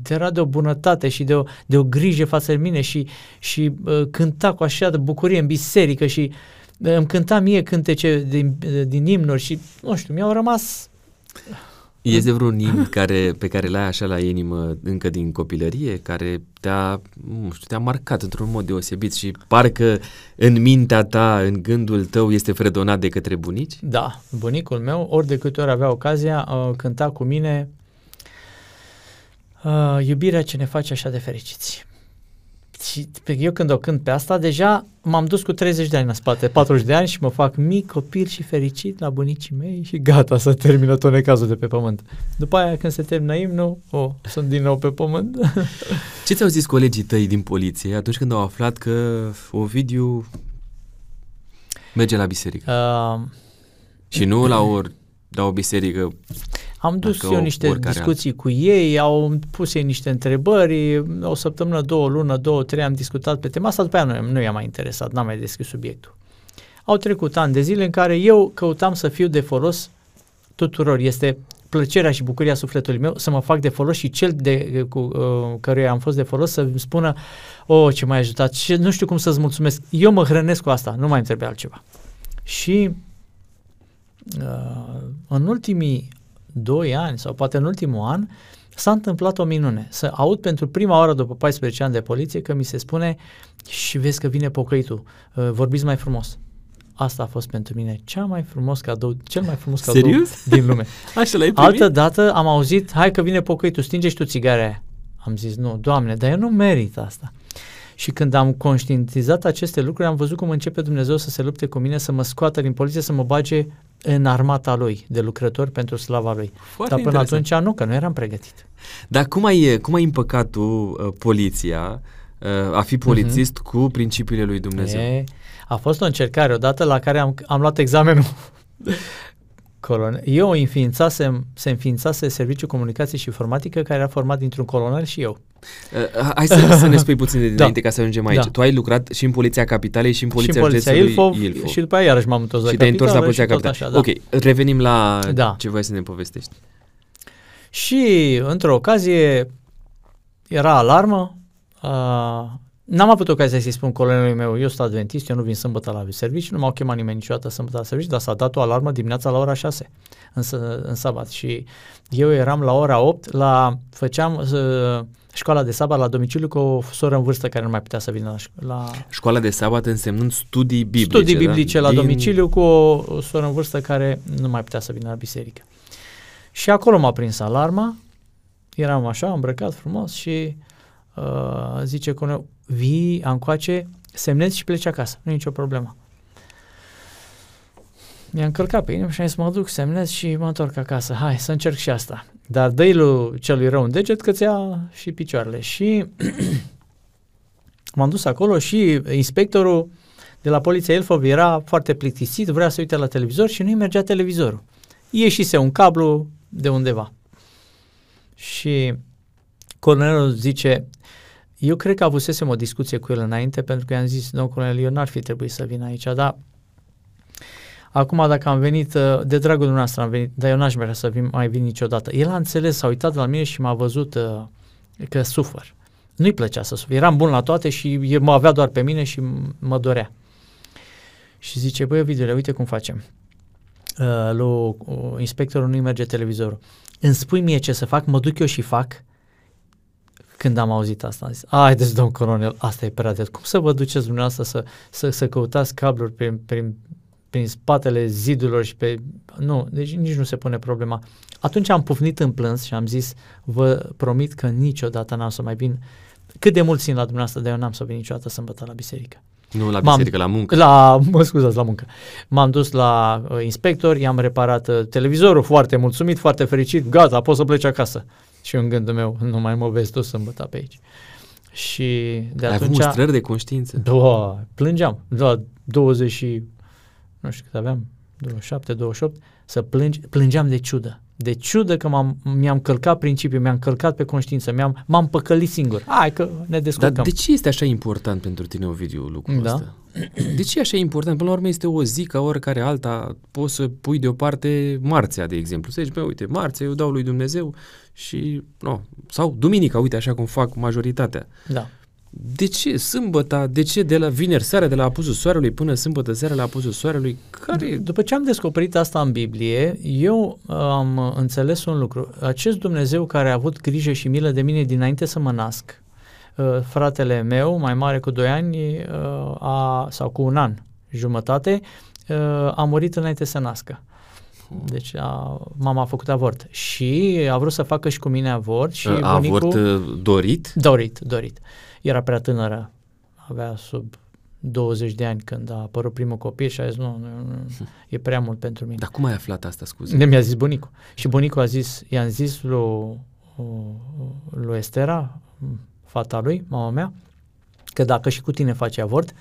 era de o bunătate și de o, de o grijă față de mine și, și uh, cânta cu așa de bucurie în biserică și uh, îmi cânta mie cântece din, uh, din imnuri și, nu știu, mi-au rămas... Este vreun imn care, pe care l-ai așa la inimă încă din copilărie, care te-a, nu știu, te-a marcat într-un mod deosebit și parcă în mintea ta, în gândul tău este fredonat de către bunici? Da, bunicul meu, ori de câte ori avea ocazia, uh, cânta cu mine uh, iubirea ce ne face așa de fericiți. Și eu când o cânt pe asta, deja m-am dus cu 30 de ani în spate, 40 de ani și mă fac mic, copil și fericit la bunicii mei și gata, să termină tot necazul de pe pământ. După aia, când se termină imnul, oh, sunt din nou pe pământ. (laughs) Ce ți-au zis colegii tăi din poliție atunci când au aflat că Ovidiu merge la biserică? Uh, și nu la, or, la o biserică am dus eu niște discuții alt. cu ei, au pus ei niște întrebări, o săptămână, două, lună, două, trei am discutat pe tema asta, după aia nu, nu i-am mai interesat, n-am mai deschis subiectul. Au trecut ani de zile în care eu căutam să fiu de folos tuturor. Este plăcerea și bucuria sufletului meu să mă fac de folos și cel de, cu uh, căruia am fost de folos să-mi spună oh, ce m-ai ajutat și nu știu cum să-ți mulțumesc. Eu mă hrănesc cu asta, nu mai îmi trebuie altceva. Și uh, în ultimii 2 ani sau poate în ultimul an, s-a întâmplat o minune. Să aud pentru prima oară după 14 ani de poliție că mi se spune și vezi că vine pocăitul, uh, vorbiți mai frumos. asta a fost pentru mine cea mai frumos cadou, cel mai frumos cadou Serios? din lume. (laughs) Așa l-ai primit? Altă dată am auzit, hai că vine pocăitul, stinge și tu țigarea aia. Am zis, nu, Doamne, dar eu nu merit asta. Și când am conștientizat aceste lucruri, am văzut cum începe Dumnezeu să se lupte cu mine, să mă scoată din poliție, să mă bage în armata lui de lucrători pentru slava lui. Foarte Dar până interesant. atunci nu, că nu eram pregătit. Dar cum ai, cum ai împăcat tu uh, poliția, uh, a fi polițist cu principiile lui Dumnezeu? Mhm. E, a fost o încercare odată la care am, am luat examenul (laughs) colonel. Eu înființasem, se înființase Serviciul Comunicații și Informatică care era format dintr-un colonel și eu. Uh, hai să, să ne spui puțin de dinainte Da. ca să ajungem aici. Da. Tu ai lucrat și în Poliția Capitalei și în Poliția, și în Poliția Județului Ilfov, Ilfov. și după aia iarăși m-am întors la și te-ai întors la capitală Poliția și tot Capitală. Așa, da. Ok, revenim la Da. ce voiai să ne povestești. Și într-o ocazie era alarmă, uh, n-am avut ocazia să-i spun colonelului meu, eu sunt adventist, eu nu vin sâmbătă la serviciu, nu m-au chemat nimeni niciodată sâmbătă la serviciu, dar s-a dat o alarmă dimineața la ora 6 în, s- în sabat și eu eram la ora 8, la, făceam uh, școala de sabat la domiciliu cu o soră în vârstă care nu mai putea să vină la, ș- la Școala de sabat însemnând studii biblice. studii da? biblice la Din- domiciliu cu o, o soră în vârstă care nu mai putea să vină la biserică. Și acolo m-a prins alarma, eram așa îmbrăcat frumos și uh, zice cu vii încoace, semnezi și pleci acasă, nu e nicio problemă. Mi-a încălcat pe inimă și am zis, mă duc, semnez și mă întorc acasă. Hai, să încerc și asta. Dar dă-i lui celui rău un deget că ți-a și picioarele. Și (clears throat) m-am dus acolo și inspectorul de la Poliția Ilfov era foarte plictisit, vrea să uite la televizor și nu-i mergea televizorul. Ieșise un cablu de undeva. Și colonelul zice, eu cred că avusesem o discuție cu el înainte pentru că i-am zis, domnul colonel, eu n-ar fi trebuit să vin aici, dar acum dacă am venit, uh, de dragul dumneavoastră am venit, dar eu n-aș vrea să vin, mai vin niciodată. El a înțeles, s-a uitat la mine și m-a văzut uh, că sufăr. Nu-i plăcea să sufăr. Eram bun la toate și el mă avea doar pe mine și m- mă dorea. Și zice, băi, Ovidiule, uite cum facem. Uh, lui uh, inspectorul nu-i merge televizorul. Îmi spui mie ce să fac, mă duc eu și fac. Când am auzit asta, am zis, haideți, domn colonel, asta e prea de Cum să vă duceți dumneavoastră să, să, să căutați cabluri prin, prin, prin spatele zidurilor și pe... Nu, deci nici nu se pune problema. Atunci am pufnit în plâns și am zis, vă promit că niciodată n-am să mai vin. Cât de mult țin la dumneavoastră, dar eu n-am să vin niciodată sâmbătă la biserică. Nu la M-am- biserică, la muncă. La, mă scuzați, la muncă. M-am dus la uh, inspector, i-am reparat uh, televizorul, foarte mulțumit, foarte fericit, gata, pot să pleci acasă. Și în gândul meu, (laughs) nu mai mă vezi tu sâmbătă pe aici. Și de Ai avut atunci... mustrări de conștiință. Da, plângeam. La 20 și... nu știu cât aveam, 27, 28, să plângi, plângeam de ciudă. De ciudă că m-am, mi-am călcat principiul, mi-am călcat pe conștiință, mi-am, m-am păcălit singur. Hai că ne Dar descurcăm. de ce este așa important pentru tine, Ovidiu, lucrul Da. ăsta? De ce e așa important? Până la urmă este o zi ca oricare alta, poți să pui deoparte marțea, de exemplu. Să zici, bă, uite, marțea eu dau lui Dumnezeu și, no, sau duminica, uite, așa cum fac majoritatea. Da. De ce sâmbăta, de ce de la vineri seara, de la apusul soarelui până sâmbătă seara la apusul soarelui? Care După ce am descoperit asta în Biblie, eu uh, am înțeles un lucru. Acest Dumnezeu care a avut grijă și milă de mine dinainte să mă nasc, uh, fratele meu, mai mare cu 2 ani, uh, a, sau cu un an jumătate, uh, a murit înainte să nască. Deci a, mama a făcut avort și a vrut să facă și cu mine avort și a bunicul... avort uh, dorit? Dorit, dorit. Era prea tânără, avea sub 20 de ani când a apărut primul copil și a zis nu, nu, nu e prea mult pentru mine. Dar cum ai aflat asta, scuze? De mi-a zis bunicul. Și bunicul a zis, i-am zis lui, lui Estera, fata lui, mama mea, că dacă și cu tine face avort,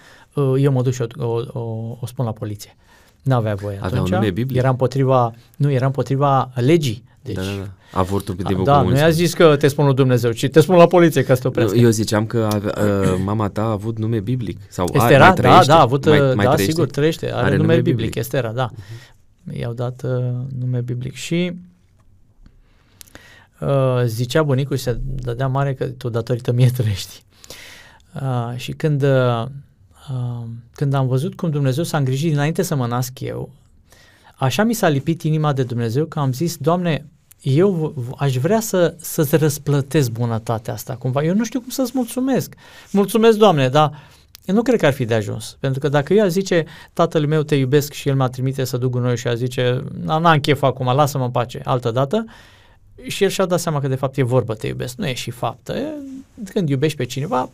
eu mă duc și o, o, o, o spun la poliție. N-avea voie. Avea Atunci un nume biblic? Era împotriva, nu, era împotriva legii. Deci, da, da, da. Avortul de da, bocămânță. nu i-a zis că te spun lui Dumnezeu, ci te spun la poliție ca să te oprească. Eu ziceam că avea, uh, mama ta a avut nume biblic. Sau a, Estera, mai da, trăiește? da, a avut, mai, mai, mai da, trăiește? sigur, trăiește, are, Are nume, nume biblic, biblic. Estera, da. I-au dat uh, nume biblic și uh, zicea bunicul și se dădea mare că tu datorită mie (laughs) trăiești. Uh, și când, uh, uh, când am văzut cum Dumnezeu s-a îngrijit înainte să mă nasc eu, așa mi s-a lipit inima de Dumnezeu că am zis, Doamne, eu v- v- aș vrea să, să-ți răsplătesc bunătatea asta cumva. Eu nu știu cum să-ți mulțumesc. Mulțumesc, Doamne, dar nu cred că ar fi de ajuns. Pentru că dacă ea zice, tatăl meu te iubesc și el m-a trimite să duc noi și a zice, n-am chef acum, lasă-mă în pace, altă dată, și el și-a dat seama că de fapt e vorbă, te iubesc, nu e și faptă. Când iubești pe cineva,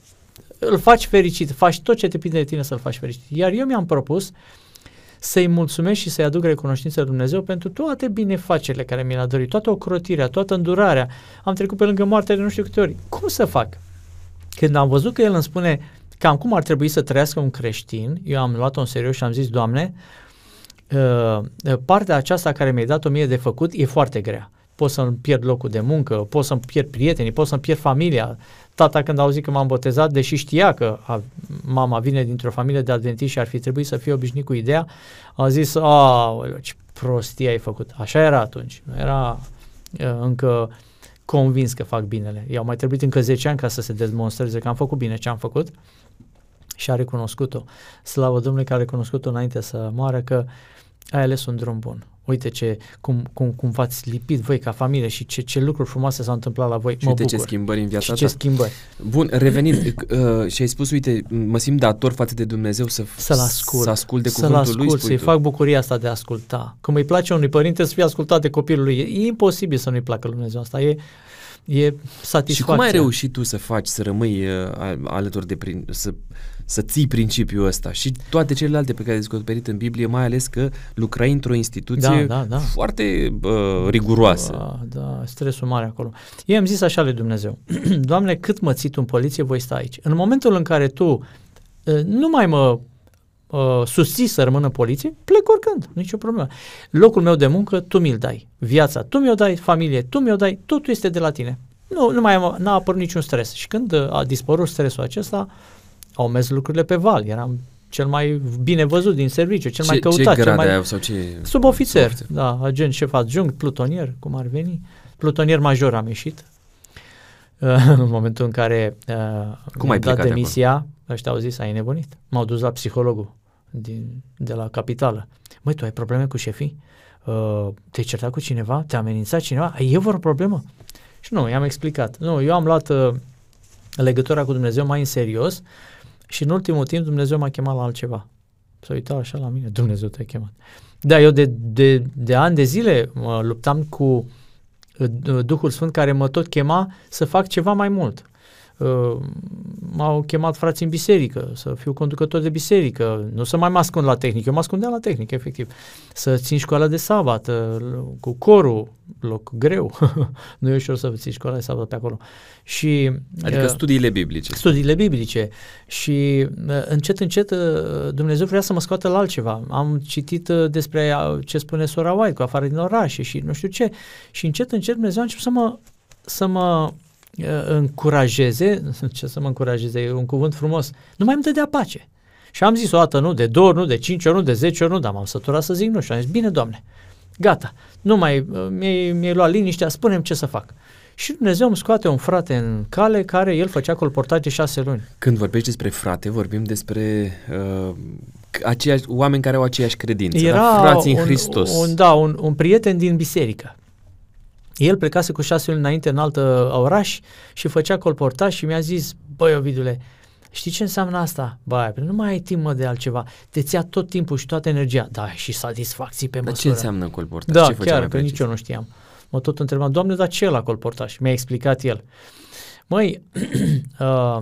îl faci fericit, faci tot ce te prinde de tine să-l faci fericit. Iar eu mi-am propus să-i mulțumesc și să-i aduc recunoștință lui Dumnezeu pentru toate binefacerile care mi le-a dorit, toată ocrotirea, toată îndurarea. Am trecut pe lângă moarte de nu știu câte ori. Cum să fac? Când am văzut că el îmi spune cam cum ar trebui să trăiască un creștin, eu am luat-o în serios și am zis, Doamne, uh, partea aceasta care mi-ai dat-o mie de făcut e foarte grea. Pot să-mi pierd locul de muncă, pot să-mi pierd prietenii, pot să-mi pierd familia. Tata când a auzit că m-am botezat, deși știa că a, mama vine dintr-o familie de adventiști și ar fi trebuit să fie obișnuit cu ideea, a zis, a, ce prostie ai făcut. Așa era atunci. Nu era uh, încă convins că fac binele. I-au mai trebuit încă 10 ani ca să se demonstreze că am făcut bine ce am făcut și a recunoscut-o. Slavă Domnului că a recunoscut-o înainte să moară că ai ales un drum bun. Uite ce, cum, cum, cum v-ați lipit voi ca familie și ce, ce lucruri frumoase s-au întâmplat la voi. Și mă uite bucur. ce schimbări în viața și ta. ce schimbări. Bun, revenind, (clears throat) uh, și ai spus, uite, mă simt dator față de Dumnezeu să, Să-l ascult. să ascult de să-l cuvântul ascult, lui. spui să-i tu. fac bucuria asta de a asculta. Cum îi place unui părinte să fie ascultat de copilul lui. E, e imposibil să nu-i placă lui Dumnezeu asta. E, e satisfacție. Și cum ai reușit tu să faci, să rămâi uh, al- alături de, prin, să, să ții principiul ăsta și toate celelalte pe care le-ai descoperit în Biblie, mai ales că lucrai într-o instituție Da, da, da. foarte uh, riguroasă. Da, da, stresul mare acolo. Eu am zis așa lui Dumnezeu, (clears throat) Doamne, cât mă ții tu în poliție, voi sta aici. În momentul în care tu uh, nu mai mă uh, susții să rămân în poliție, plec oricând, nicio problemă. Locul meu de muncă, tu mi-l dai. Viața, tu mi-o dai, familie, tu mi-o dai, totul este de la tine. Nu, nu mai am, n-a apărut niciun stres. Și când uh, a dispărut stresul acesta, au mers lucrurile pe val. Eram cel mai bine văzut din serviciu, cel mai ce, căutat. ce cel grade mai... ai avut sau ce... Subofițer, Subofițer. da, agent șef adjunct, plutonier, cum ar veni. Plutonier major am ieșit. (laughs) în momentul în care uh, Cum mi-am ai dat plecat de demisia, ăștia au zis, ai nebunit. M-au dus la psihologul din, de la capitală. Măi, tu ai probleme cu șefii? Uh, te-ai certat cu cineva? Te-a amenințat cineva? Ai eu vreo problemă? Și nu, i-am explicat. Nu, eu am luat uh, legătura cu Dumnezeu mai în serios și în ultimul timp Dumnezeu m-a chemat la altceva. S-a uitat așa la mine, Dumnezeu te-a chemat. Da, eu de, de, de ani de zile mă luptam cu uh, Duhul Sfânt care mă tot chema să fac ceva mai mult. Uh, m-au chemat frații în biserică, să fiu conducător de biserică, nu să mai mă ascund la tehnică, eu mă ascundeam la tehnică, efectiv. Să țin școala de sabat, uh, cu corul, loc greu, (laughs) nu e ușor să ții școala de sabat pe acolo. Și, Adică uh, studiile biblice. studiile biblice și uh, încet, încet uh, Dumnezeu vrea să mă scoată la altceva. Am citit uh, despre uh, ce spune sora White cu afară din orașe și nu știu ce și încet, încet Dumnezeu a început să mă, să mă uh, încurajeze, (laughs) ce să mă încurajeze, e un cuvânt frumos, nu mai îmi dădea pace. Și am zis o dată nu, de două ori nu, de cinci ori nu, de zece ori nu, dar m-am săturat să zic nu și am zis, bine, Doamne, gata, nu mai, uh, mi-ai, mi-ai luat liniștea, spune ce să fac. Și Dumnezeu îmi scoate un frate în cale care el făcea colportaj de șase luni. Când vorbești despre frate, vorbim despre uh, aceiași, oameni care au aceeași credință, Era da? frații în un, Hristos. Un, da, un, un prieten din biserică. El plecase cu șase luni înainte în alt oraș și făcea colportaj și mi-a zis, băi Ovidule, știi ce înseamnă asta? Băi, nu mai ai timp mă, de altceva, te ia tot timpul și toată energia. Da, și satisfacții pe Dar ce măsură. înseamnă colportaj? Da, ce făcea chiar, mai că precis? nici eu nu știam. Mă tot întrebam, Doamne, dar ce e la colportaj? Mi-a explicat el. Măi, (clears throat) uh,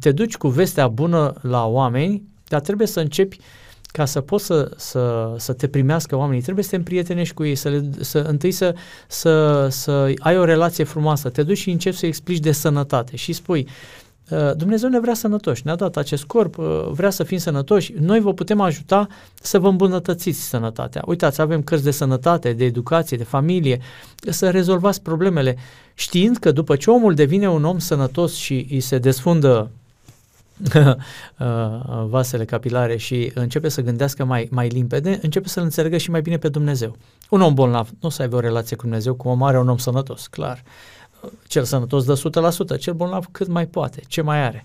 te duci cu vestea bună la oameni, dar trebuie să începi ca să poți să, să, să te primească oamenii, trebuie să te împrietenești cu ei, să, le, să întâi să, să, să ai o relație frumoasă, te duci și începi să explici de sănătate și spui, uh, Dumnezeu ne vrea sănătoși, ne-a dat acest corp, uh, vrea să fim sănătoși, noi vă putem ajuta să vă îmbunătățiți sănătatea. Uitați, avem cărți de sănătate, de educație, de familie, să rezolvați problemele, știind că după ce omul devine un om sănătos și îi se desfundă uh, (laughs) vasele capilare și începe să gândească mai, mai limpede, începe să-L înțeleagă și mai bine pe Dumnezeu. Un om bolnav nu o să aibă o relație cu Dumnezeu cum o mare un om sănătos, clar. Cel sănătos dă 100%, cel bolnav cât mai poate, ce mai are.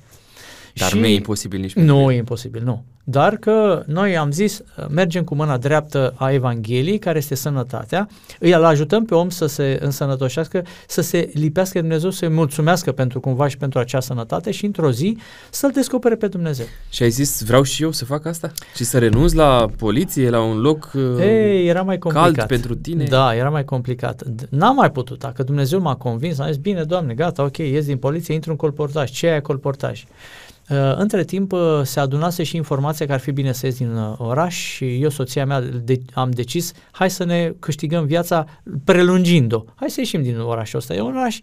Dar și nu e imposibil nici Nu pentru e imposibil, nu. Dar că noi am zis, mergem cu mâna dreaptă a Evangheliei, care este sănătatea, îi ajutăm pe om să se însănătoșească, să se lipească de Dumnezeu, să-i mulțumească pentru cumva și pentru acea sănătate și într-o zi să-L descopere pe Dumnezeu. Și ai zis, vreau și eu să fac asta? Și să renunț la poliție, la un loc uh, Ei, era mai complicat. cald pentru tine? Da, era mai complicat. D- N-am mai putut. Dacă Dumnezeu m-a convins, am zis, bine, Doamne, gata, ok, ies din poliție, intru în colportaj. Ce e colportaj? Uh, între timp uh, se adunase și informația că ar fi bine să ies din uh, oraș și eu, soția mea, de- am decis, hai să ne câștigăm viața prelungind-o. Hai să ieșim din orașul ăsta. E un oraș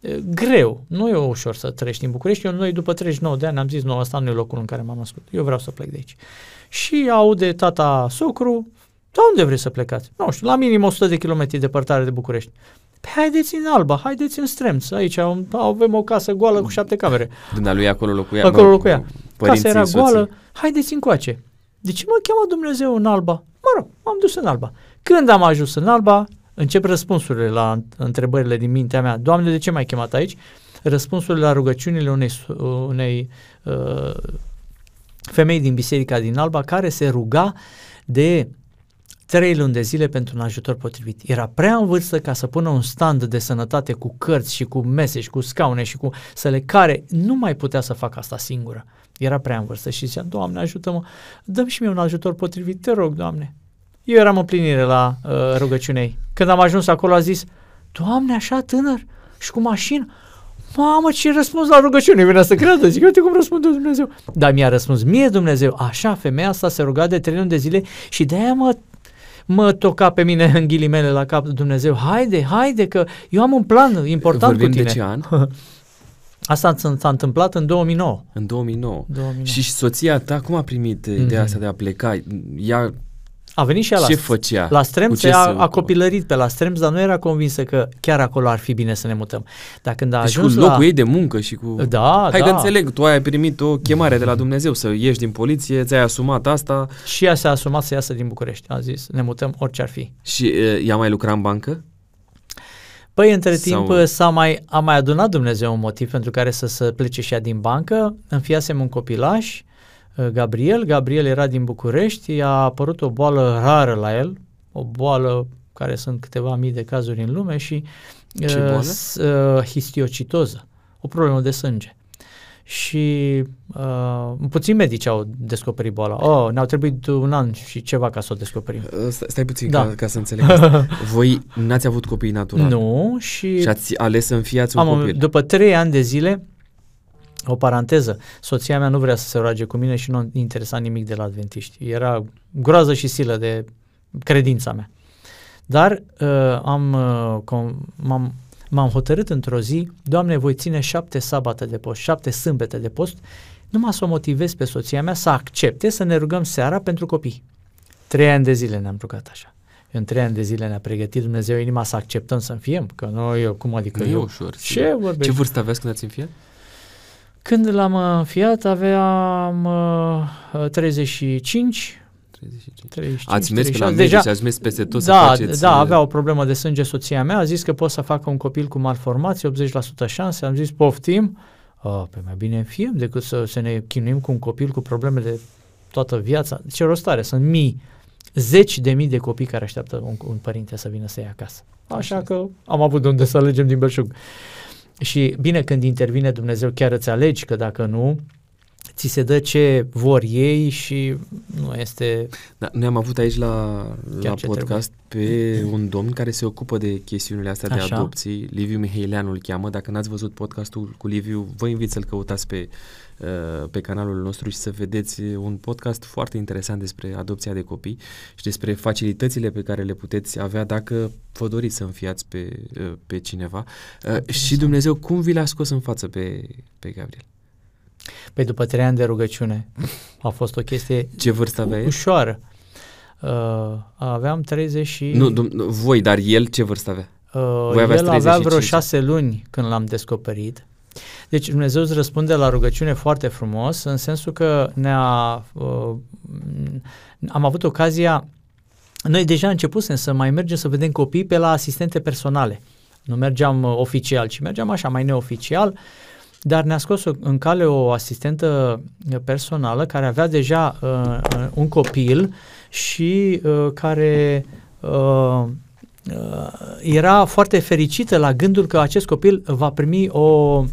uh, greu. Nu e ușor să trăiești în București. Eu, noi după 39 de ani am zis, nu, ăsta nu e locul în care m-am născut. Eu vreau să plec de aici. Și aude tata socru, da unde vrei să plecați? Nu știu, la minim 100 de kilometri departare de București. Păi haideți în Alba, haideți în Stremț, aici am- avem o casă goală cu șapte camere. Dumnealui acolo locuia. Acolo mă, locuia. părinții, Casa era soții. goală, haideți încoace. De ce mă cheamă Dumnezeu în Alba? Mă rog, m-am dus în Alba. Când am ajuns în Alba, încep răspunsurile la întrebările din mintea mea. Doamne, de ce m-ai chemat aici? Răspunsurile la rugăciunile unei, su- unei uh, femei din biserica din Alba care se ruga de trei luni de zile pentru un ajutor potrivit. Era prea în vârstă ca să pună un stand de sănătate cu cărți și cu mese și cu scaune și cu să le care. Nu mai putea să facă asta singură. Era prea în vârstă și zicea, Doamne, ajută-mă, dăm și mie un ajutor potrivit, te rog, Doamne. Eu eram în plinire la uh, rugăciunea ei. Când am ajuns acolo a zis, Doamne, așa tânăr și cu mașină, Mamă, ce răspuns la rugăciune, venea să creadă, zic, uite cum răspunde Dumnezeu. Dar mi-a răspuns mie Dumnezeu, așa, femeia asta se ruga de trei luni de zile și de-aia mă mă toca pe mine în ghilimele la cap Dumnezeu, haide, haide că eu am un plan important Vorbim cu tine. de ce an? (laughs) Asta s-a, s-a întâmplat în 2009. În 2009. 2009. Și soția ta cum a primit Mhm. ideea asta de a pleca? Ea A venit și ea la, ce făcea? la Cu Stremț, ce ea se a, ocupa? a copilărit pe la Stremț, dar nu era convinsă că chiar acolo ar fi bine să ne mutăm. Dar când a Deci cu ajuns locul la... ei de muncă și cu... Da, Hai da. că înțeleg, tu ai primit o chemare de la Dumnezeu să ieși din poliție, ți-ai asumat asta Și ea s-a asumat să iasă din București. A zis, ne mutăm orice ar fi. și uh, ea mai lucra în bancă? Păi, între Sau- timp, s-a mai, a mai adunat Dumnezeu un motiv pentru care să se plece și ea din bancă. Înfiasem un copilaș, uh, Gabriel. Gabriel era din București, a apărut o boală rară la el, o boală care sunt câteva mii de cazuri în lume și Ce uh, boală? s- uh, histiocitoză, o problemă de sânge. Și uh, puțini medici au descoperit boala. Oh, ne-au trebuit un an și ceva ca să o descoperim. Uh, Stai, stai puțin Da. ca, ca să înțeleg asta. (laughs) Voi n-ați avut copii natural Nu, și și ați ales să înfiați un Am, copil. după trei ani de zile, o paranteză, soția mea nu vrea să se roage cu mine și nu interesa nimic de la adventiști. Era groază și silă de credința mea. Dar uh, am, uh, com, m-am, m-am hotărât într-o zi, Doamne, voi ține șapte sabate de post, șapte sâmbete de post, numai să o motivez pe soția mea să accepte să ne rugăm seara pentru copii. Trei ani de zile ne-am rugat așa. În trei ani de zile ne-a pregătit Dumnezeu inima să acceptăm să înfiem, că noi, eu, cum adică Nu e eu, ușor. ce sigur. vorbești? Ce vârstă aveați când ați înfiat? Când l-am înfiat aveam uh, 35, 35. 35, Ați mers pe la 36. medici, Deja, ați mers peste tot să da, faceți... da, uh, avea o problemă de sânge soția mea, a zis că pot să facă un copil cu malformație, 80% șanse, am zis poftim, uh, pe mai bine înfiem decât să, să ne chinuim cu un copil cu probleme de toată viața. Ce rost are? Sunt mii, zeci de mii de copii care așteaptă un, un părinte să vină să ia acasă. Așa că am avut de unde să alegem din belșug. Și bine, când intervine Dumnezeu, chiar îți alegi că dacă nu, ți se dă ce vor ei și nu este... Da, noi am avut aici la, la ce podcast pe un domn care se ocupă de chestiunile astea de Așa. adopții. Liviu Mihaileanu îl cheamă. Dacă n-ați văzut podcastul cu Liviu, vă invit să-l căutați pe, uh, pe canalul nostru și să vedeți un podcast foarte interesant despre adopția de copii și despre facilitățile pe care le puteți avea dacă vă doriți să înfiați pe, uh, pe cineva. Uh, și Dumnezeu, cum vi l-a scos în față pe, pe Gabriel? Păi după trei ani de rugăciune a fost o chestie Ce vârstă avea el? ușoară. Uh, aveam 30 și... Nu, dum- nu, voi, dar el ce vârstă avea? Uh, Voi aveați el avea vreo 35. șase luni când l-am descoperit. Deci Dumnezeu îți răspunde la rugăciune foarte frumos, în sensul că ne-a, uh, am avut ocazia, noi deja începusem să mai mergem să vedem copii pe la asistente personale. Nu mergeam uh, oficial, ci mergeam așa, mai neoficial. dar ne-a scos în cale o asistentă personală care avea deja uh, un copil și uh, care uh, uh, era foarte fericită la gândul că acest copil va primi o,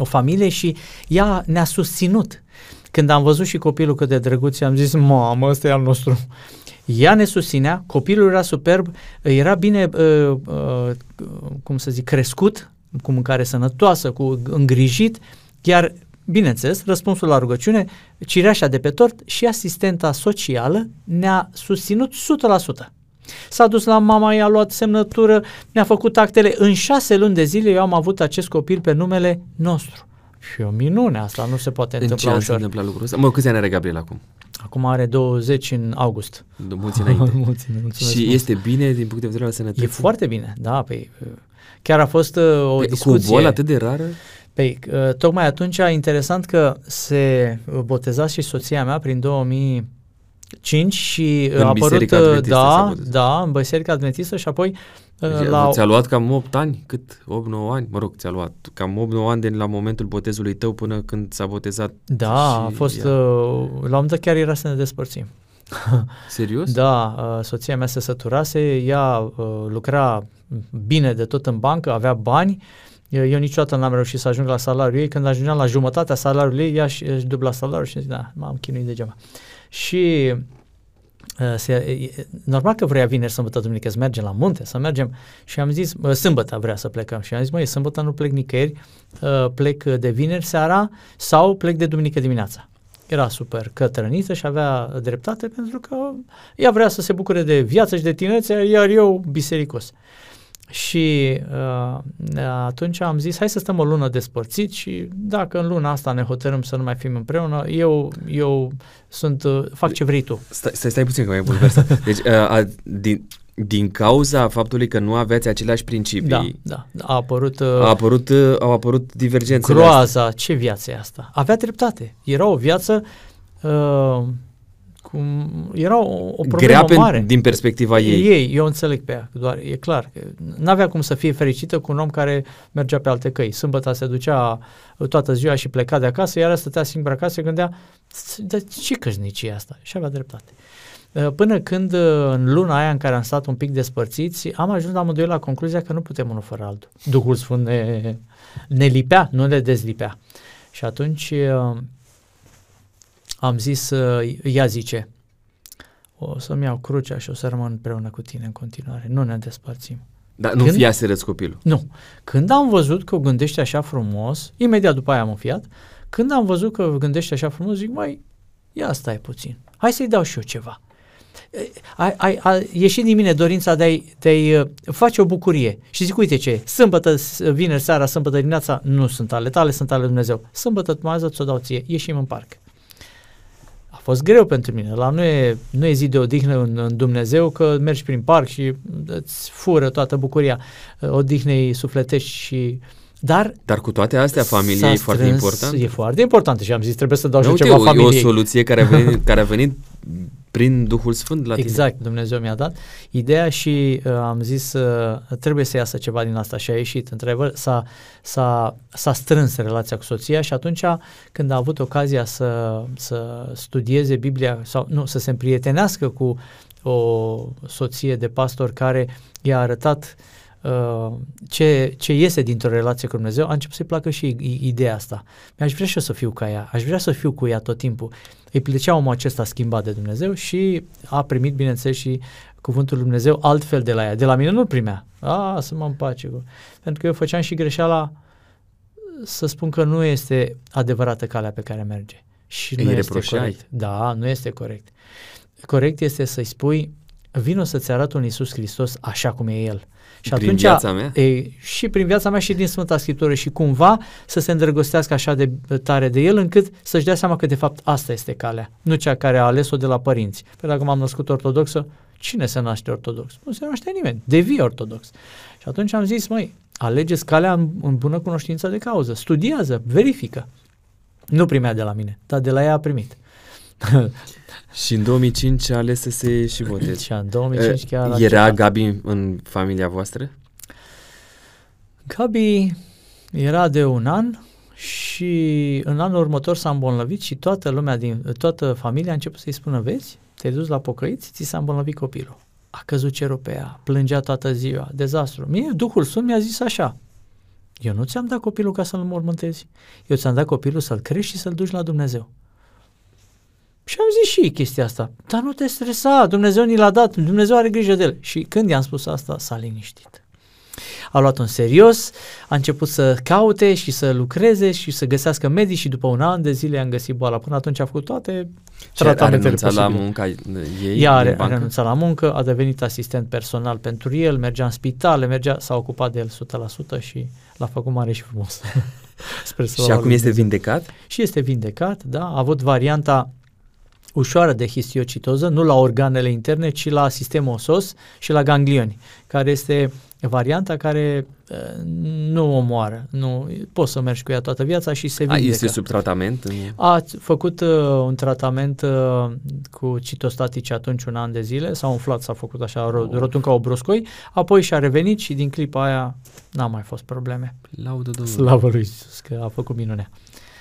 o familie și ea ne-a susținut. Când am văzut și copilul cât de drăguț, am zis, mamă, ăsta e al nostru. Ea ne susținea, copilul era superb, era bine, uh, uh, cum să zic, crescut, cu mâncare sănătoasă, cu îngrijit, iar, bineînțeles, răspunsul la rugăciune, cireașa de pe tort și asistenta socială ne-a susținut 100%. S-a dus la mama, i-a luat semnătură, ne-a făcut actele. În șase luni de zile eu am avut acest copil pe numele nostru. Și o minune, asta nu se poate în întâmpla ce ușor. se întâmplă lucrul ăsta? Mă, câți ani are Gabriel acum? Acum are 20 în august. Mulți înainte. (laughs) mulți, mulțumesc și mult. este bine din punct de vedere al sănătății? E foarte bine, da, pe chiar a fost uh, o Pe- discuție. Cu o bolă atât de rară? Păi, uh, tocmai atunci, interesant că se boteza și soția mea prin 2005 și uh, În a apărut, Biserica uh, Adventistă se da, boteza. da, în Biserica Adventistă și apoi uh, Deci, la... Ți-a luat cam 8 ani? Cât? 8-9 ani? Mă rog, ți-a luat cam 8-9 ani de la momentul botezului tău până când s-a botezat Da, a și fost, ea. uh, la un moment dat chiar era să ne despărțim. (laughs) Serios? Da, uh, soția mea se săturase, ea uh, lucra bine de tot în bancă, avea bani, eu niciodată n-am reușit să ajung la salariul ei. Când ajungeam la jumătatea salariului ei, ea își, își dubla salariul și zic, da, m-am chinuit degeaba. Și uh, se, e- normal că vrea vineri, sâmbătă, duminică să mergem la munte, să mergem și am zis, uh, sâmbătă vrea să plecăm și am zis, măi, sâmbătă nu plec nicăieri, uh, plec de vineri seara sau plec de duminică dimineața. Era super cătrăniță și avea dreptate pentru că ea vrea să se bucure de viață și de tinerețe, iar eu bisericos. Și uh, atunci am zis, hai să stăm o lună despărțiți și dacă în luna asta ne hotărâm să nu mai fim împreună, eu, eu sunt, uh, fac ce vrei tu. Stai, stai, stai puțin că mai bulversat. (laughs) Deci, a, a, din, din cauza faptului că nu aveați aceleași principii, Da, da, a apărut uh, a apărut, uh, au apărut divergențele astea. groaza, ce viață e asta? Avea dreptate. Era o viață, uh, cum, era o, o problemă Grea pe, mare. din perspectiva ei. Ei, eu înțeleg pe ea, doar e clar. că N-avea cum să fie fericită cu un om care mergea pe alte căi. Sâmbătă se ducea toată ziua și pleca de acasă, iar ea stătea singură acasă și gândea, de ce căsnicie e asta? Și avea dreptate. Uh, Până când, uh, în luna aia în care am stat un pic despărțiți, am ajuns amândoi la concluzia că nu putem unul fără altul. Duhul Sfânt ne, ne lipea, nu ne dezlipea. Și atunci uh, am zis, uh, ea zice, o să-mi iau crucea și o să rămân împreună cu tine în continuare. Nu ne despărțim. Dar nu Când- fia serăți copilul. Nu. Când am văzut că o gândește așa frumos, imediat după aia am înfiat, când am văzut că o gândește așa frumos, zic, mai, ia stai puțin. Hai să-i dau și eu ceva. E, Ai, ai, a ieșit din mine dorința de a-i, de a-i uh, face o bucurie. Și zic, uite ce, e, sâmbătă, s- vineri seara, sâmbătă dimineața, nu sunt ale tale, sunt ale lui Dumnezeu. Sâmbătă, mai ți-o dau ție, ieșim în parc. A fost greu pentru mine. La nu e, nu e zi de odihnă în, în Dumnezeu că mergi prin parc și îți fură toată bucuria uh, odihnei sufletești și dar Dar cu toate astea, familia s-a e foarte strâns- importantă. E foarte importantă și am zis trebuie să dau Da, și uite, ceva o, e o familiei. soluție care a venit, (laughs) care a venit prin Duhul Sfânt la tine. Exact, Dumnezeu mi-a dat ideea și uh, am zis uh, trebuie să iasă ceva din asta și a ieșit. Într-adevăr, s-a, s-a, s-a strâns relația cu soția și atunci când a avut ocazia să, să studieze Biblia sau nu, să se împrietenească cu o soție de pastor care i-a arătat uh, ce, ce iese dintr-o relație cu Dumnezeu, a început să-i placă și i- ideea asta. Mi-aș vrea și eu să fiu ca ea, aș vrea să fiu cu ea tot timpul. Îi plăcea omul acesta schimbat de Dumnezeu și a primit, bineînțeles, și cuvântul lui Dumnezeu altfel de la ea. De la mine nu primea. A, să mă împace. Cu... Pentru că eu făceam și greșeala să spun că nu este adevărată calea pe care merge. Și Îi nu este reproșai? corect. Da, nu este corect. Corect este să-i spui, vino să-ți arăt un Iisus Hristos așa cum e El. Și Prin atunci, viața mea? E, și prin viața mea și din Sfânta Scriptură și cumva să se îndrăgostească așa de tare de El încât să-și dea seama că de fapt asta este calea, nu cea care a ales-o de la părinți. Pe dacă m-am născut ortodoxă, cine se naște ortodox? Nu se naște nimeni, devii ortodox. Și atunci am zis, măi, alegeți calea în, în bună cunoștință de cauză, studiază, verifică. Nu primea de la mine, dar de la ea a primit. (laughs) Și în 2005 a ales să se și voteze. (clears throat) și în 2005 chiar a Era acceptat. Gabi în familia voastră? Gabi era de un an Și în anul următor s-a îmbolnăvit și toată lumea, din, toată familia a început să-i spună, vezi, te-ai dus la pocăiți, ți s-a îmbolnăvit copilul. A căzut cerul pe ea, plângea toată ziua, dezastru. Mie, Duhul Sfânt mi-a zis așa, eu nu ți-am dat copilul ca să-l mormântezi, eu ți-am dat copilul să-l crești și să-l duci la Dumnezeu. Și am zis și chestia asta, dar nu te stresa, Dumnezeu ni l-a dat, Dumnezeu are grijă de el. Și când i-am spus asta, s-a liniștit a luat-o în serios, a început să caute și să lucreze și să găsească medici și după un an de zile am găsit boala. Până atunci a făcut toate tratamentele posibile. la munca ei Ea a renunțat la muncă, a devenit asistent personal pentru el, mergea în spitale, mergea, s-a ocupat de el 100% și l-a făcut mare și frumos. (laughs) Spre și acum este vindecat? Și este vindecat, da, a avut varianta ușoară de histiocitoză, nu la organele interne, ci la sistemul osos și la ganglioni, care este varianta care uh, nu omoară, nu, poți să mergi cu ea toată viața și se vindecă. A, este sub tratament? A făcut uh, un tratament uh, cu citostatice atunci un an de zile, s-a umflat, s-a făcut așa oh. rotund ca o broscoi, apoi și-a revenit și din clipa aia n-a mai fost probleme. Laudă Domnului. Slavă lui Iisus că a făcut minunea.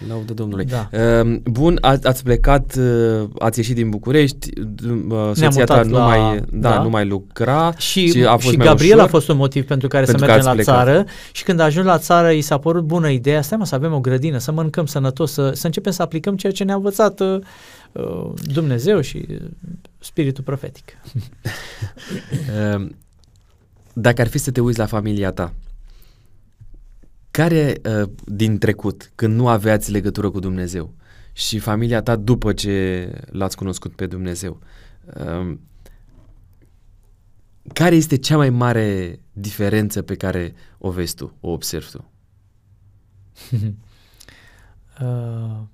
Laudă Domnului. Da. Uh, bun, a, ați plecat, uh, ați ieșit din București, uh, soția ta nu, la, mai, da, da. nu mai lucra și, și, a fost și Gabriel ușor, a fost un motiv pentru care pentru să mergem la plecat. țară și când a ajuns la țară i s-a părut bună ideea, stai mă să avem o grădină, să mâncăm sănătos, să, să începem să aplicăm ceea ce ne-a învățat uh, uh Dumnezeu și uh, spiritul profetic. uh, (laughs) dacă ar fi să te uiți la familia ta, care uh, din trecut, când nu aveați legătură cu Dumnezeu și familia ta după ce l-ați cunoscut pe Dumnezeu, uh, care este cea mai mare diferență pe care o vezi tu, o observi tu? uh, (laughs)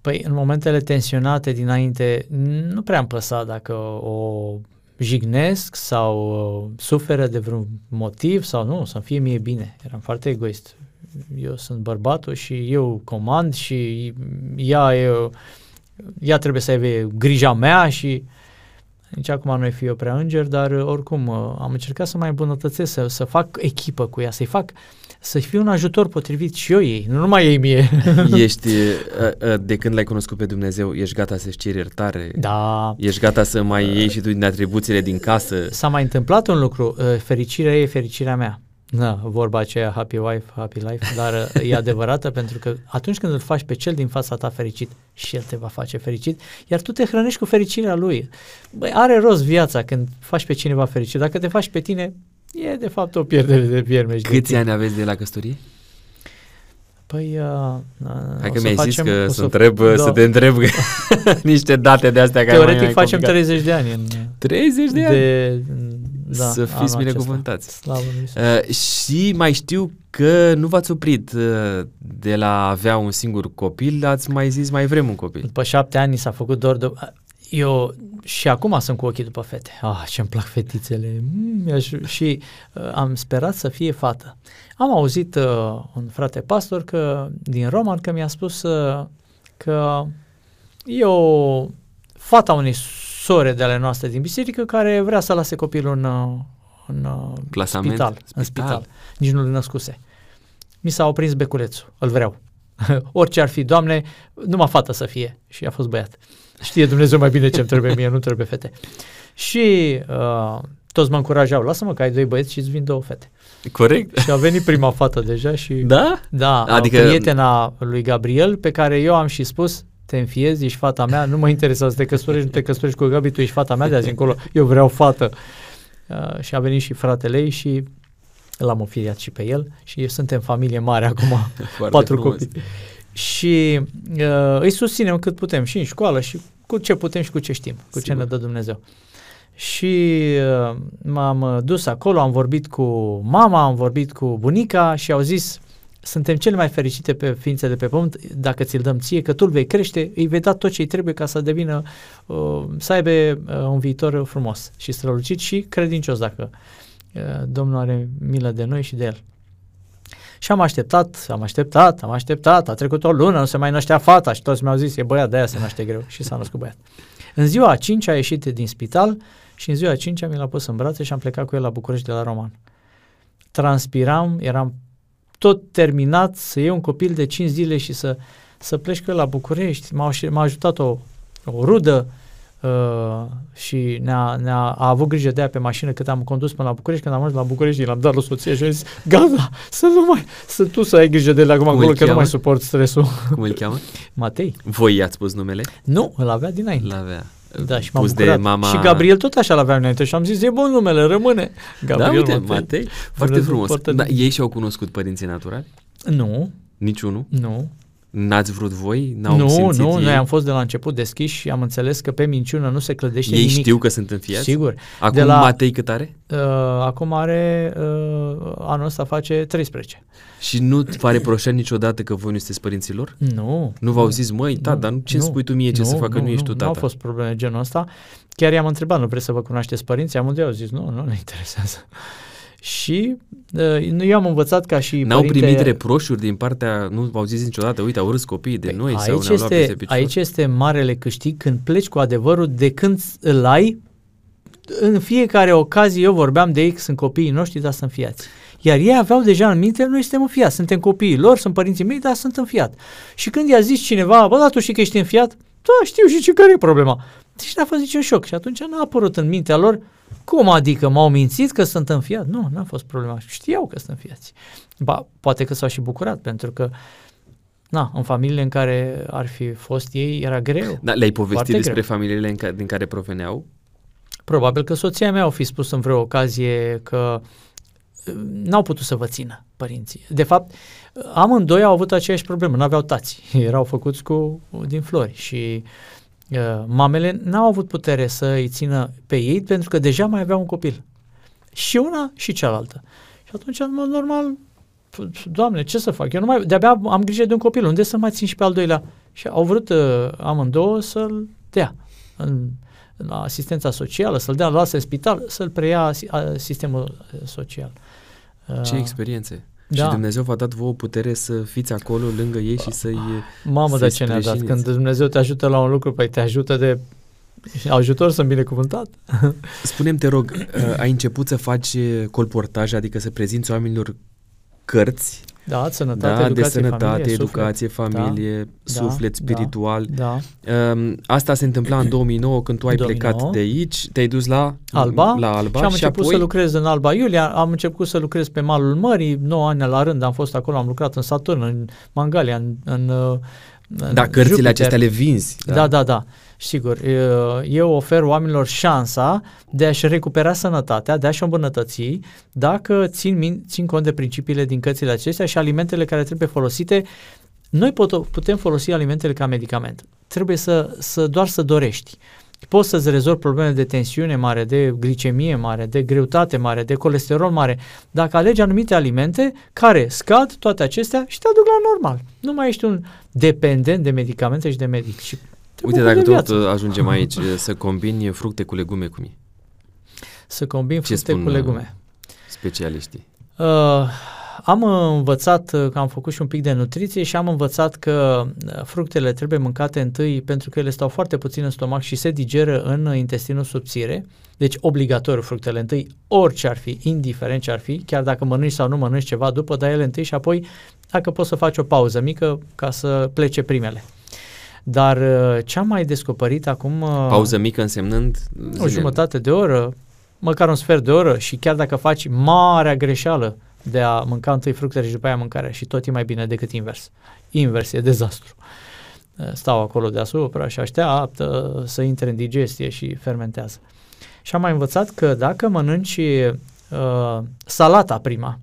păi, în momentele tensionate dinainte, nu prea am păsat dacă o jignesc sau uh, suferă de vreun motiv sau nu, să fie mie bine. Eram foarte egoist. Eu sunt bărbatul și eu comand și ea, eu, ea trebuie să aibă grija mea și nici acum nu e fi eu prea înger, dar uh, oricum uh, am încercat să mai îmbunătățesc, să, să fac echipă cu ea, să-i fac să fiu un ajutor potrivit și eu ei, nu numai ei mie. (laughs) (laughs) Ești, de când l-ai cunoscut pe Dumnezeu, ești gata să-și ceri iertare? Da. Ești gata să mai iei și tu din atribuțiile din casă? S-a mai întâmplat un lucru, fericirea e fericirea mea. Da, vorba aceea happy wife, happy life, dar e adevărată (laughs) pentru că atunci când îl faci pe cel din fața ta fericit și el te va face fericit, iar tu te hrănești cu fericirea lui. Băi, are rost viața când faci pe cineva fericit. Dacă te faci pe tine, e de fapt o pierdere de vierme. Câți ani aveți de la căsătorie? Păi, uh, Hai că mi-ai zis că să, întreb, da. să te întreb (laughs) (laughs) niște date de astea care Teoretic mai facem complicat. 30 de ani. În, 30 de ani? De, da, să fiți binecuvântați. Slavă uh, și mai știu că nu v-ați oprit uh, de la avea un singur copil, ați mai zis mai vrem un copil. După șapte ani s-a făcut doar de... Eu și acum sunt cu ochii după fete. Ah, ce-mi plac fetițele. Mm, și uh, am sperat să fie fată. Am auzit uh, un frate pastor că din Roman că mi-a spus uh, că e o fata unei sore de ale noastre din biserică care vrea să lase copilul în, uh, în uh, Plasament, spital, spital, în spital. Nici nu-l născuse. Mi s-a oprins beculețul. Îl vreau. (laughs) Orice ar fi, Doamne, numai fată să fie. Și a fost băiat. Știe Dumnezeu mai bine ce-mi trebuie mie, nu trebuie fete. Și uh, toți mă încurajau, lasă-mă că ai doi băieți și îți vin două fete. Corect. Și a venit prima fată deja și... Da? Da, adică... prietena lui Gabriel, pe care eu am și spus, te înfiezi, ești fata mea, nu mă interesează să te căsătorești, nu te căsătorești cu Gabi, tu ești fata mea de azi încolo, eu vreau fată. Uh, și a venit și fratele ei și l-am oferiat și pe el și suntem familie mare acum, (laughs) (laughs) patru frumos. copii. Și uh, îi susținem cât putem și în școală și cu ce putem și cu ce știm, cu Sigur. ce ne dă Dumnezeu. Și uh, m-am dus acolo, am vorbit cu mama, am vorbit cu bunica și au zis suntem cele mai fericite pe ființe de pe pământ dacă ți-l dăm ție, că tu îl vei crește, îi vei da tot ce îi trebuie ca să devină, uh, să aibă uh, un viitor frumos și strălucit și credincios dacă uh, Domnul are milă de noi și de el. Și am așteptat, am așteptat, am așteptat, a trecut o lună, nu se mai năștea fata și toți mi-au zis, e băiat, de-aia se naște greu și s-a născut băiat. În ziua a cincea a ieșit din spital și în ziua a cincea mi l-a pus în brațe și am plecat cu el la București de la Roman. Transpiram, eram tot terminat, să iei un copil de 5 zile și să, să pleci cu el la București. M-a, m-a ajutat o, o rudă uh, și ne-a, ne-a a avut grijă de ea pe mașină cât am condus până la București. Când am ajuns la București, l-am dat la soție și a zis, gata, să nu mai, să tu să ai grijă de el acum acolo, că cheamă? nu mai suport stresul. Cum îl cheamă? Matei. Voi i-ați spus numele? Nu, îl avea dinainte. L-avea. Da, și m-am bucurat. de mama... Și Gabriel tot așa l-avea înainte și am zis, e bun numele, rămâne. Da, Gabriel da, uite, Matei, Matei foarte frumos. Da, ei și-au cunoscut părinții naturali? Nu. Niciunul? Nu. N-ați vrut voi? N-au nu, simțit nu, ei? noi am fost de la început deschiși și am înțeles că pe minciună nu se clădește ei nimic. știu că sunt înfiați? Sigur. Acum de la, Matei cât are? Uh, acum are, uh, anul ăsta face 13. Și nu vă reproșat niciodată că voi nu sunteți părinților? Nu. Nu v-au zis, măi, da, dar ce nu, spui tu mie ce nu, să facă, nu, nu ești tu tata? Nu au fost probleme genul ăsta. Chiar i-am întrebat, nu vreți să vă cunoașteți părinții? Amândoi au zis, nu, nu ne interesează. Și uh, eu am învățat ca și N-au părinte... primit reproșuri din partea, nu v-au zis niciodată, uite, au râs copiii de păi noi aici sau ne-au este, luat peste Aici este marele câștig când pleci cu adevărul de când îl ai, în fiecare ocazie eu vorbeam de ei că sunt copiii noștri, dar sunt fiați. Iar ei aveau deja în minte, noi suntem înfiați, suntem copiii lor, sunt părinții mei, dar sunt înfiat. Și când i-a zis cineva, bă, dar tu știi că ești înfiat? Da, știu și ce care e problema. Deci n-a fost niciun șoc și atunci n-a apărut în mintea lor cum adică m-au mințit că sunt înfiat? Nu, n-a fost problema. Știau că sunt înfiați. Ba, poate că s-au și bucurat pentru că Na, în familiile în care ar fi fost ei era greu. Da, le-ai povestit despre greu. familiile în ca, din care proveneau? Probabil că soția mea au fi spus în vreo ocazie că uh, n-au putut să vă țină părinții. De fapt, amândoi au avut aceeași problemă, nu aveau tați, (laughs) erau făcuți cu din flori și uh, mamele n-au avut putere să îi țină pe ei pentru că deja mai aveau un copil. Și una și cealaltă. Și atunci, în mod normal, Doamne, ce să fac? Eu nu mai, de-abia am grijă de un copil, unde să mai țin și pe al doilea? Și au vrut uh, amândouă să-l dea în, la asistența socială, să-l dea la în spital, să-l preia sistemul uh, social. Ce uh, experiențe! Da. Și Dumnezeu v-a dat vouă putere să fiți acolo lângă ei și să-i Mamă, să de ce ne-a dat? Când Dumnezeu te ajută la un lucru, păi te ajută de ajutor să binecuvântat. (laughs) Spune-mi, te rog, uh, ai început să faci colportaj, adică să prezinți oamenilor cărți da, sănătate, da, educație, de sănătate, familie, educație, suflet. familie, da, suflet, da, spiritual. Da, Um, asta se întâmpla în 2009 când tu ai 2009. plecat de aici, te-ai dus la Alba, la Alba și am și început apoi... să lucrez în Alba Iulia, am început să lucrez pe malul mării, 9 ani la rând am fost acolo, am lucrat în Saturn, în Mangalia, în, în, în Da, cărțile Jupiter. acestea le vinzi. Da, da, da. da. Sigur, eu ofer oamenilor șansa de a-și recupera sănătatea, de a-și îmbunătăți, dacă țin, țin cont de principiile din cărțile acestea și alimentele care trebuie folosite. Noi pot, putem folosi alimentele ca medicament. Trebuie să, să doar să dorești. Poți să-ți rezolvi probleme de tensiune mare, de glicemie mare, de greutate mare, de colesterol mare, dacă alegi anumite alimente care scad toate acestea și te aduc la normal. Nu mai ești un dependent de medicamente și de medic. Și Uite, dacă tot ajungem aici, să combini fructe cu legume cum e? Să combini fructe cu legume. specialiștii? Uh, am învățat că am făcut și un pic de nutriție și am învățat că uh, fructele trebuie mâncate întâi pentru că ele stau foarte puțin în stomac și se digeră în intestinul subțire. Deci obligatoriu fructele întâi, orice ar fi, indiferent ce ar fi, chiar dacă mănânci sau nu mănânci ceva după, dai ele întâi și apoi dacă poți să faci o pauză mică ca să plece primele. Dar uh, ce am mai descoperit acum... Uh, Pauză mică însemnând... O jumătate de oră, măcar un sfert de oră și chiar dacă faci marea greșeală de a mânca întâi fructele și după aia mâncarea și tot e mai bine decât invers. Invers e dezastru. Uh, stau acolo deasupra și așteaptă să intre în digestie și fermentează. Și am mai învățat că dacă mănânci uh, salata prima,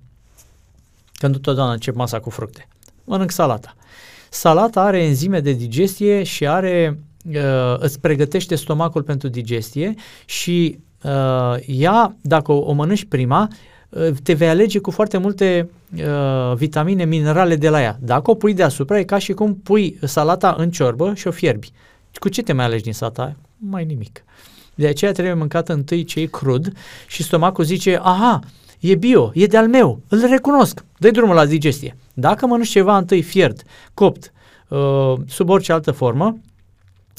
când totdeauna încep masa cu fructe, mănânc salata. Salata are enzime de digestie și are uh, îți pregătește stomacul pentru digestie și uh, ea, dacă o, o mănânci prima, uh, te vei alege cu foarte multe uh, vitamine, minerale de la ea. Dacă o pui deasupra, e ca și cum pui salata în ciorbă și o fierbi. Cu ce te mai alegi din salata? Mai nimic. De aceea trebuie mâncat întâi ce e crud și stomacul zice, aha, e bio, e de-al meu, îl recunosc, dă drumul la digestie. Dacă mănânci ceva întâi fiert, copt, uh, sub orice altă formă,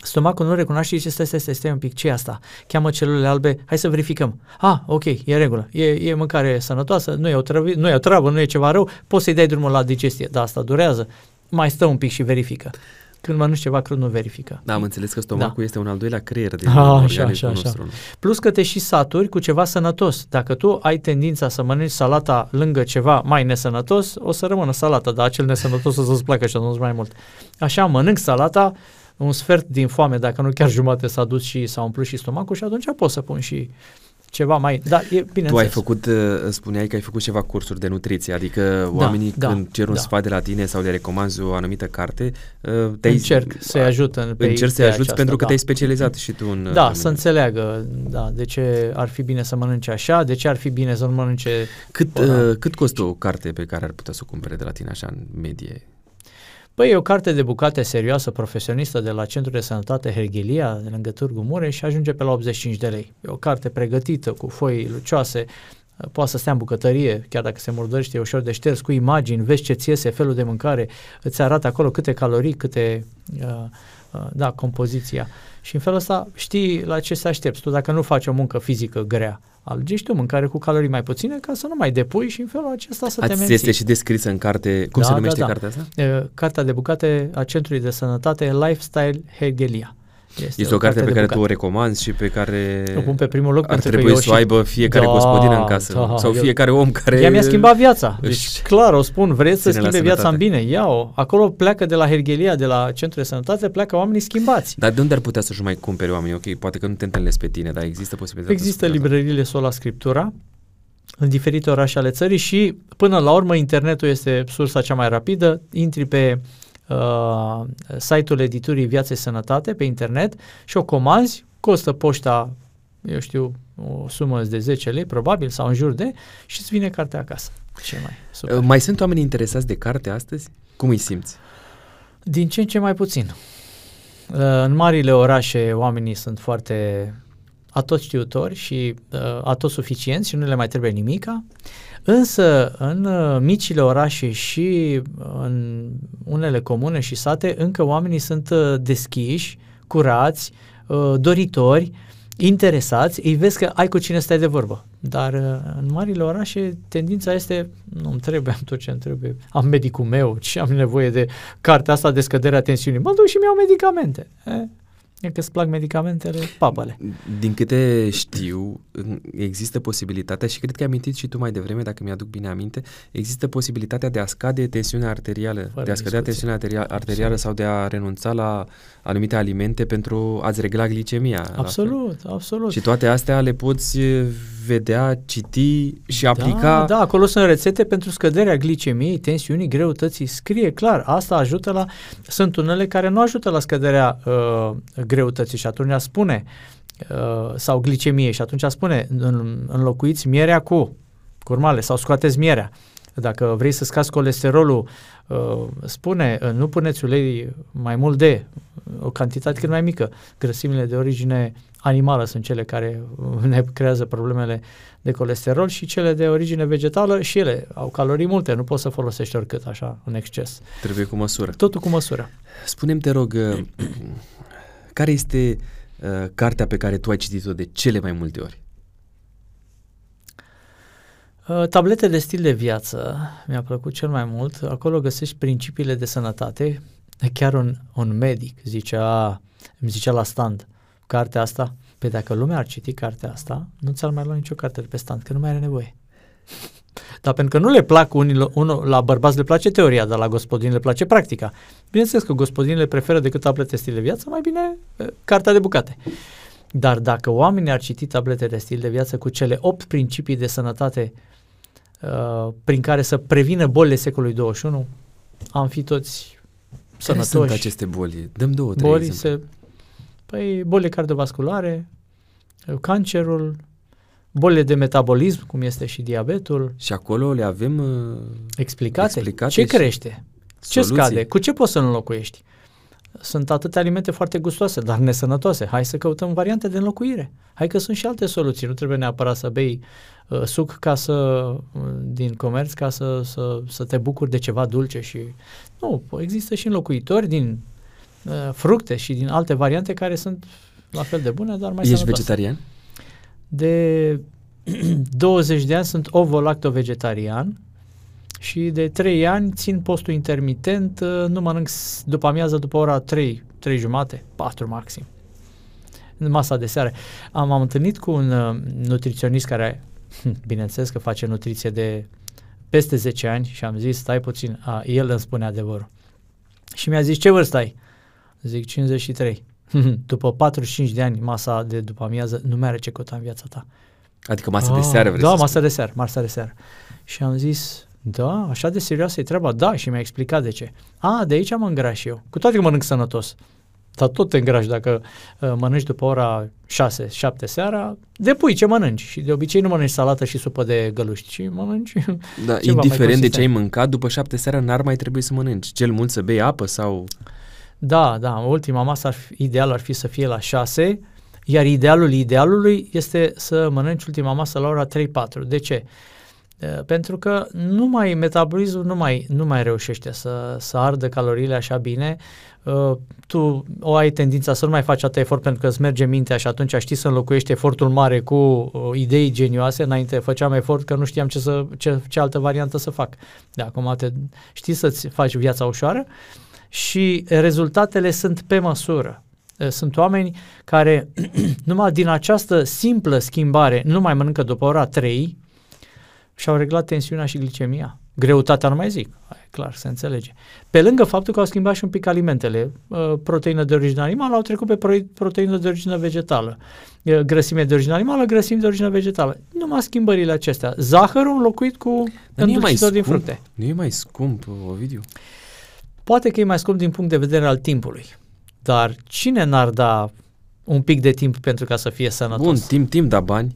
Stomacul nu recunoaște și stai, stai, stai, stai un pic, ce e asta? Cheamă celulele albe, hai să verificăm. Ah, ok, e în regulă, e, e mâncare sănătoasă, nu e, o trăvi, nu e o travă, nu e ceva rău, poți să-i dai drumul la digestie, dar asta durează. Mai stă un pic și verifică. Când mănânci ceva crud, nu verifică. Da, am înțeles că stomacul da. este un al doilea creier din A, așa, așa, așa. nostru. Plus că te și saturi cu ceva sănătos. Dacă tu ai tendința să mănânci salata lângă ceva mai nesănătos, o să rămână salata, dar acel nesănătos o să-ți placă și atunci mai mult. Așa, mănânc salata, un sfert din foame, dacă nu chiar jumate s-a dus și s-a umplut și stomacul și atunci pot să pun și ceva mai... Da, e bine Tu ai făcut, uh, spuneai că ai făcut ceva cursuri de nutriție, adică da, oamenii da, când cer un da. sfat de la tine sau le recomanzi o anumită carte, uh, te Încerc să-i ajut în, pe Încerc să-i ajuți pentru că da. te-ai specializat și tu în... Da, să înțeleagă, da, de ce ar fi bine să mănânce așa, de ce ar fi bine să nu mănânce... Cât, uh, cât costă o carte pe care ar putea să o cumpere de la tine așa în medie? Păi e o carte de bucate serioasă, profesionistă de la Centrul de Sănătate Herghelia, de lângă Târgu Mureș și ajunge pe la 85 de lei. E o carte pregătită, cu foi lucioase, poate să stea în bucătărie, chiar dacă se murdărește, e ușor de șters, cu imagini, vezi ce ți iese, felul de mâncare, îți arată acolo câte calorii, câte, uh, uh, da, compoziția. Și în felul ăsta știi la ce să aștepți. Tu dacă nu faci o muncă fizică grea, algești tu mâncare cu calorii mai puține ca să nu mai depui și în felul acesta să Ați te menții. este și descrisă în carte, cum da, se numește da, da. cartea asta? cartea de bucate a Centrului de Sănătate Lifestyle Hegelia. Este, este o, o carte, carte pe care tu o recomanzi și pe care o pun pe primul loc ar trebui să o aibă fiecare da, gospodină în casă da, sau eu, fiecare om care Ea mi-a schimbat viața. Deci clar o spun, vreți să schimbe viața în bine, ia-o. Acolo pleacă de la Hergelia, de la Centrul de Sănătate, pleacă oamenii schimbați. Dar de unde ar putea să-și mai cumpere oamenii? Ok, poate că nu te întâlnesc pe tine, dar există posibilitatea. Există librăriile Sola Scriptura, în diferite orașe ale țării și până la urmă internetul este sursa cea mai rapidă, intri pe uh, site-ul editurii Viață Sănătate pe internet și o comanzi, costă poșta, eu știu, o sumă de 10 lei, probabil, sau în jur de, și îți vine cartea acasă. Ce mai super. Uh, mai sunt oameni interesați de carte astăzi? Cum îi simți? Din ce în ce mai puțin. Uh, în marile orașe oamenii sunt foarte atot știutori și uh, atot suficienți și nu le mai trebuie nimica. Însă în uh, micile orașe și în unele comune și sate încă oamenii sunt uh, deschiși, curați, uh, doritori, interesați, îi vezi că ai cu cine stai de vorbă. Dar în marile orașe tendința este, nu-mi trebuie, am (laughs) tot ce îmi trebuie, am medicul meu, ce am nevoie de cartea asta de scăderea tensiunii, mă duc și mi-au medicamente. Eh? E că îți plac medicamentele, papale. Din câte știu, există posibilitatea, și cred că ai amintit și tu mai devreme, dacă mi-aduc bine aminte, există posibilitatea de a scade tensiunea arterială, Fără de a scădea tensiunea arterială, arterială sau de a renunța la anumite alimente pentru a-ți regla glicemia. Absolut, absolut. Și toate astea le poți vedea, citi și aplica. Da, da, acolo sunt rețete pentru scăderea glicemiei, tensiunii, greutății. Scrie clar, asta ajută la... Sunt unele care nu ajută la scăderea uh, greutății și atunci spune uh, sau glicemie și atunci spune în, înlocuiți mierea cu curmale sau scoateți mierea. Dacă vrei să scazi colesterolul, uh, spune, uh, nu puneți ulei mai mult de o cantitate cât mai mică. Grăsimile de origine animală sunt cele care ne creează problemele de colesterol și cele de origine vegetală și ele au calorii multe, nu poți să folosești oricât așa în exces. Trebuie cu măsură. Totul cu măsură. Spune-mi, te rog, uh, (clears throat) care este uh, cartea pe care tu ai citit-o de cele mai multe ori? Uh, tablete de stil de viață mi-a plăcut cel mai mult. Acolo găsești principiile de sănătate. Chiar un, un medic zicea, îmi zicea la stand, cartea asta, pe păi dacă lumea ar citi cartea asta, nu ți-ar mai lua nicio carte de pe stand, că nu mai are nevoie. Dar pentru că nu le plac unii, unul, la bărbați le place teoria, dar la gospodini le place practica. Bineînțeles că gospodinile preferă decât tablete stil de viață, mai bine cartea de bucate. Dar dacă oamenii ar citi tablete de stil de viață cu cele opt principii de sănătate uh, prin care să prevină bolile secolului 21, am fi toți sănătoși. Care sunt aceste boli? Dăm două, trei boli se, Păi bolile cardiovasculare, cancerul, bolile de metabolism, cum este și diabetul. Și acolo le avem uh, explicate. explicate ce crește? Soluții. Ce scade? Cu ce poți să înlocuiești? Sunt atâtea alimente foarte gustoase, dar nesănătoase. Hai să căutăm variante de înlocuire. Hai că sunt și alte soluții. Nu trebuie neapărat să bei uh, suc ca să, uh, din comerț ca să, să, să te bucuri de ceva dulce și... Nu, există și înlocuitori din uh, fructe și din alte variante care sunt la fel de bune, dar mai Ești sănătoase. vegetarian? De (clears throat) 20 de ani sunt ovo-lacto-vegetarian și de 3 ani țin postul intermitent, uh, nu mănânc s- după amiază după ora 3, 3 jumate, 4 maxim. În masa de seară. Am, am întâlnit cu un uh, nutriționist care, (laughs) bineînțeles că face nutriție de peste 10 ani și am zis, stai puțin, a, el îmi spune adevărul. Și mi-a zis, ce vârstă ai? Zic, 53. (laughs) după 45 de ani, masa de după amiază nu mai are ce căuta în viața ta. Adică masă de seară vrei Da, să masă spui. de seară, masă de seară. Și am zis, da, așa de serioasă e treaba? Da, și mi-a explicat de ce. A, de aici mă îngraș eu. Cu toate că mănânc sănătos. Dar tot te îngrași dacă uh, mănânci după ora 6-7 seara, de pui ce mănânci. Și de obicei nu mănânci salată și supă de găluști, ci mănânci (laughs) Da, ceva mai indiferent de ce ai consistent. mâncat, după șapte seara n-ar mai trebui să mănânci. Cel mult să bei apă sau... Da, da, ultima masă ar fi, ideal ar fi să fie la 6, iar idealul idealului este să mănânci ultima masă la ora 3-4. De ce? Uh, Pentru că nu mai, metabolismul nu mai, nu mai reușește să, să ardă caloriile așa bine. Uh, Tu o ai tendința să nu mai faci atât efort pentru că îți merge mintea și atunci știi să înlocuiești efortul mare cu uh, idei genioase. Înainte făceam efort că nu știam ce, să, ce, ce altă variantă să fac. De acum te, știi să-ți faci viața ușoară și rezultatele sunt pe măsură. Eh, Sunt oameni care (clears throat) numai din această simplă schimbare nu mai mănâncă după ora 3 și au reglat tensiunea și glicemia. Greutatea nu mai zic, e clar, se înțelege. Pe lângă faptul că au schimbat și un pic alimentele, eh, proteină de origine animală, au trecut pe pro- proteină de origine vegetală, Eh, grăsime de origine animală, grăsimi de origine vegetală. Numai schimbările acestea. Zahărul înlocuit cu Dar nu e mai îndulcitor din scump. fructe. Nu e mai scump, Ovidiu? Poate că e mai scump din punct de vedere al timpului, dar cine n-ar da un pic de timp pentru ca să fie sănătos? Bun, timp, timp, da bani.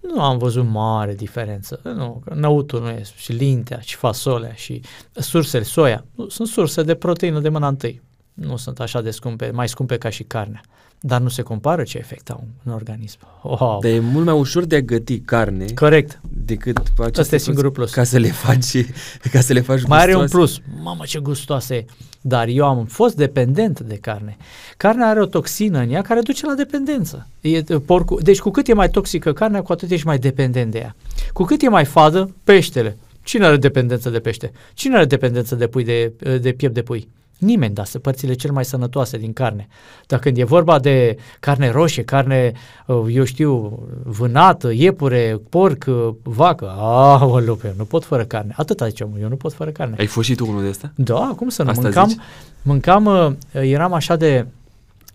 Nu am văzut mare diferență. Nu, că năutul nu e, și lintea, și fasolea, și sursele, soia. Nu, sunt surse de proteină de mâna întâi. Nu sunt așa de scumpe, mai scumpe ca și carnea. Dar nu se compară ce efect au în organism. Wow. Dar e mult mai ușor de a găti carne Corect. decât aceste Asta e singurul plus. Ca să le faci, ca să le faci Mai are un gustoase. plus. Mamă, ce gustoasă e. Dar eu am fost dependent de carne. Carnea are o toxină în ea care duce la dependență. E, porcul, deci cu cât e mai toxică carnea, cu atât ești mai dependent de ea. Cu cât e mai fadă, peștele. Cine are dependență de pește? Cine are dependență de pui de, de piept de pui? Nimeni, dar sunt părțile cel mai sănătoase din carne. Dar când e vorba de carne roșie, carne, uh, eu știu, vânată, iepure, porc, uh, vacă, aoleu, pe eu nu pot fără carne. Atâta zice omul, eu nu pot fără carne. Ai fost și tu unul de ăsta? Da, cum să nu? Asta mâncam, zici? mâncam, uh, eram așa de...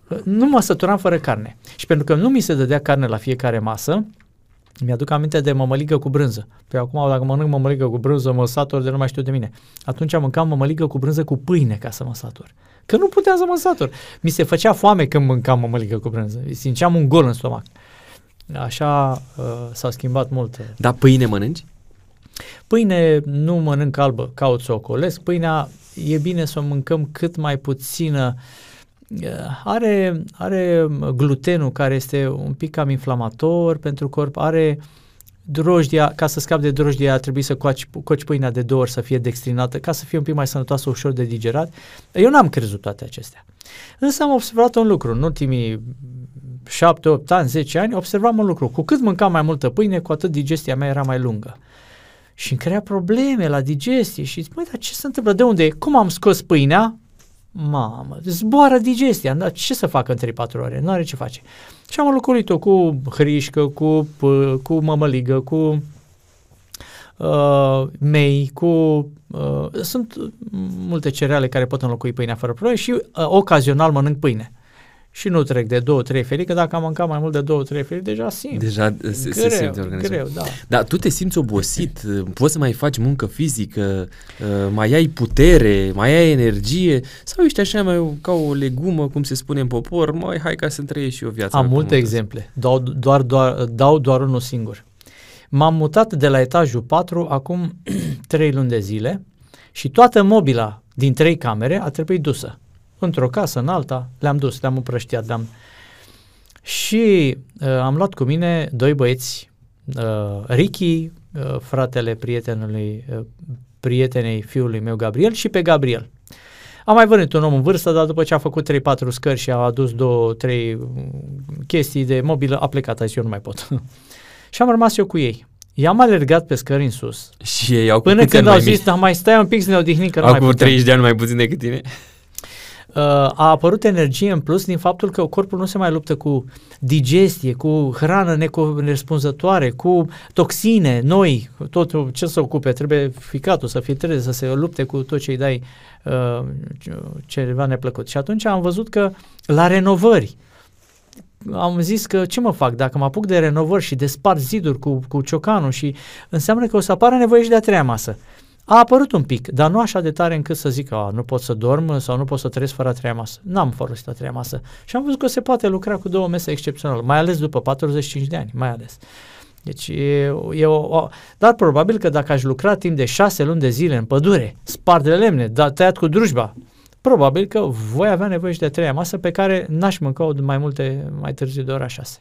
uh, Nu mă săturam fără carne. Și pentru că nu mi se dădea carne la fiecare masă, mi-aduc aminte de mămăligă cu brânză. Pe acum, dacă mănânc mămăligă cu brânză, mă satur de nu mai știu de mine. Atunci mâncam mămăligă cu brânză cu pâine ca să mă satur. Că nu puteam să mă satur. Mi se făcea foame când mâncam mămăligă cu brânză. Simțeam un gol în stomac. Așa uh, s-a schimbat mult. uh, Da, pâine mănânci? Pâine nu mănânc albă, caut să o colesc. Pâinea e bine să o mâncăm cât mai puțină. Eh, Are, are glutenul care este un pic cam inflamator pentru corp, are drojdia, ca să scapi de drojdia ar trebui să coci, coci pâinea de două ori să fie dextrinată, ca să fie un pic mai sănătoasă, ușor de digerat. Eu n-am crezut toate acestea. Însă am observat un lucru, în ultimii 7, 8 ani, 10 ani, observam un lucru. Cu cât mâncam mai multă pâine, cu atât digestia mea era mai lungă. Și îmi crea probleme la digestie și zic, măi, dar ce se întâmplă? De unde e? Cum am scos pâinea? Mamă, zboară digestia, dar ce să facă în 3-4 ore? Nu are ce face. Și am înlocuit-o cu hrișcă, cu, p- cu mămăligă, cu uh, mei, cu... Uh, sunt multe cereale care pot înlocui pâinea fără probleme și uh, ocazional mănânc pâine. Și nu trec de două, trei felii, că dacă am mâncat mai mult de două, trei felii, deja simt. Deja se, se greu, simte organismul. greu, da. Dar tu te simți obosit, poți să mai faci muncă fizică, uh, mai ai putere, mai ai energie sau ești așa mai ca o legumă, cum se spune în popor, mai hai ca să-mi trăiești și eu viața. Am pe multe pământ ăsta. exemple, dau doar, doar, dau doar unul singur. M-am mutat de la etajul 4 acum (clears throat) 3 luni de zile și toată mobila din trei camere a trebuit dusă. Într-o casă, în alta, le-am dus, le-am împrăștiat, le-am... Și uh, am luat cu mine doi băieți, uh, Ricky, uh, fratele prietenului, uh, prietenei fiului meu Gabriel și pe Gabriel. Am mai venit un om în vârstă, dar după ce a făcut 3-4 scări și a adus 2-3 chestii de mobilă, a plecat, a zis eu nu mai pot. (laughs) și am rămas eu cu ei. I-am alergat pe scări în sus. Și ei au Până când au zis, dar mai stai un pic să ne odihnim că nu mai Acum putem. 30 de ani mai puțin decât tine. Uh, a apărut energie în plus din faptul că corpul nu se mai luptă cu digestie, cu hrană necorespunzătoare, cu toxine noi, tot ce să ocupe, trebuie ficatul să filtreze, să se lupte cu tot ce îi dai uh, ceva neplăcut. Și atunci am văzut că la renovări, am zis că ce mă fac dacă mă apuc de renovări și de spart ziduri cu, cu ciocanul și înseamnă că o să apară nevoie și de a treia masă. A apărut un pic, dar nu așa de tare încât să zic că nu pot să dorm sau nu pot să trăiesc fără a treia masă. N-am folosit a treia masă. Și am văzut că se poate lucra cu două mese excepțional, mai ales după 45 de ani, mai ales. Deci e, e o, o, dar probabil că dacă aș lucra timp de șase luni de zile în pădure, spart de lemne, da, tăiat cu drujba, probabil că voi avea nevoie și de a treia masă pe care n-aș mânca-o mai multe, mai târziu de ora șase.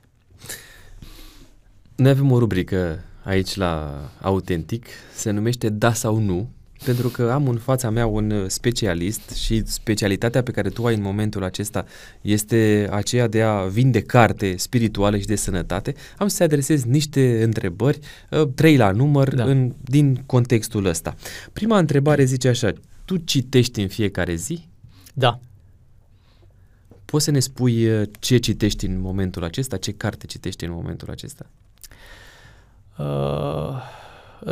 Noi avem o rubrică aici la Autentic, se numește Da sau Nu, pentru că am în fața mea un specialist și specialitatea pe care tu ai în momentul acesta este aceea de a vinde carte spirituală și de sănătate. Am să-ți adresez niște întrebări, ă, trei la număr, da. în, din contextul ăsta. Prima întrebare zice așa, tu citești în fiecare zi? Da. Poți să ne spui ă, ce citești în momentul acesta, ce carte citești în momentul acesta? Uh,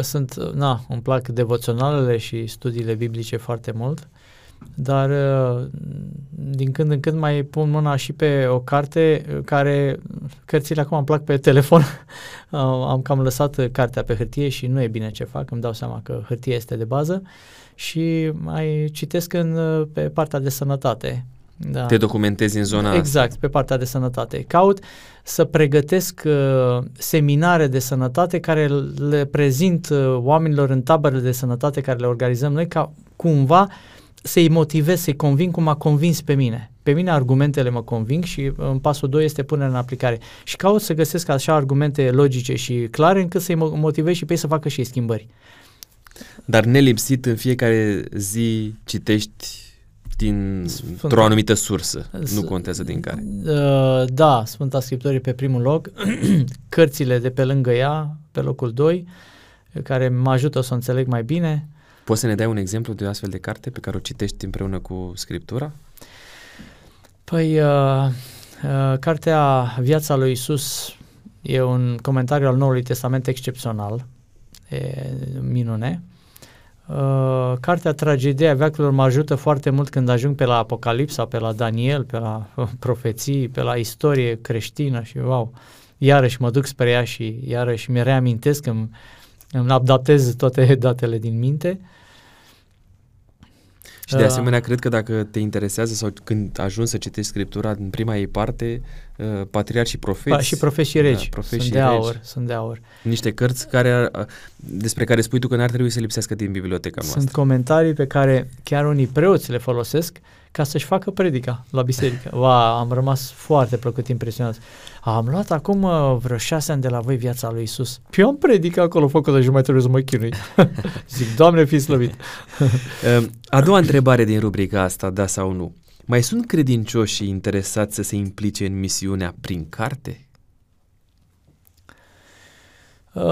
sunt, na, îmi plac devoționalele și studiile biblice foarte mult, dar uh, din când în când mai pun mâna și pe o carte care, cărțile acum îmi plac pe telefon, (laughs) am cam lăsat cartea pe hârtie și nu e bine ce fac, îmi dau seama că hârtia este de bază și mai citesc în, pe partea de sănătate. Da. Te documentezi în zona Exact, asta. pe partea de sănătate. Caut să pregătesc uh, seminare de sănătate care le prezint uh, oamenilor în taberele de sănătate care le organizăm noi ca cumva să-i motivez, să-i conving cum a convins pe mine. Pe mine argumentele mă conving și uh, în pasul 2 este punerea în aplicare. Și caut să găsesc așa argumente logice și clare încât să-i motivez și pe ei să facă și ei schimbări. Dar nelipsit în fiecare zi citești din o anumită sursă, S- nu contează din care. Uh, da, Sfânta Scriptorie pe primul loc, (clears throat) cărțile de pe lângă ea, pe locul 2, care mă ajută să o înțeleg mai bine. Poți să ne dai un exemplu de o astfel de carte pe care o citești împreună cu Scriptura? Păi, uh, uh, cartea Viața lui Isus e un comentariu al Noului Testament excepțional, e minune. Uh, cartea Tragedia veacurilor mă ajută foarte mult când ajung pe la Apocalipsa, pe la Daniel, pe la uh, (laughs) profeții, pe la istorie creștină și wow, iarăși mă duc spre ea și iarăși mi reamintesc, îmi, îmi adaptez toate (laughs) datele din minte. Uh, și de uh. asemenea, cred că dacă te interesează sau când ajungi să citești Scriptura în prima ei parte, uh, patriarhi și profeți. Pa, și profeți și regi. Da, profeți sunt și de regi. aur, sunt de aur. Niște cărți care, despre care spui tu că n-ar trebui să lipsească din biblioteca noastră. Sunt comentarii pe care chiar unii preoți le folosesc ca să-și facă predica la biserică. Va, am rămas foarte plăcut impresionat. Am luat acum uh, vreo șase ani de la voi viața lui Isus. Eu am predicat acolo făcut și mai trebuie să mă chinui. (laughs) Zic, Doamne, fi slăvit. Ehm, (laughs) a doua întrebare din rubrica asta, da sau nu. Mai sunt credincioși și interesați să se implice în misiunea prin carte? Uh,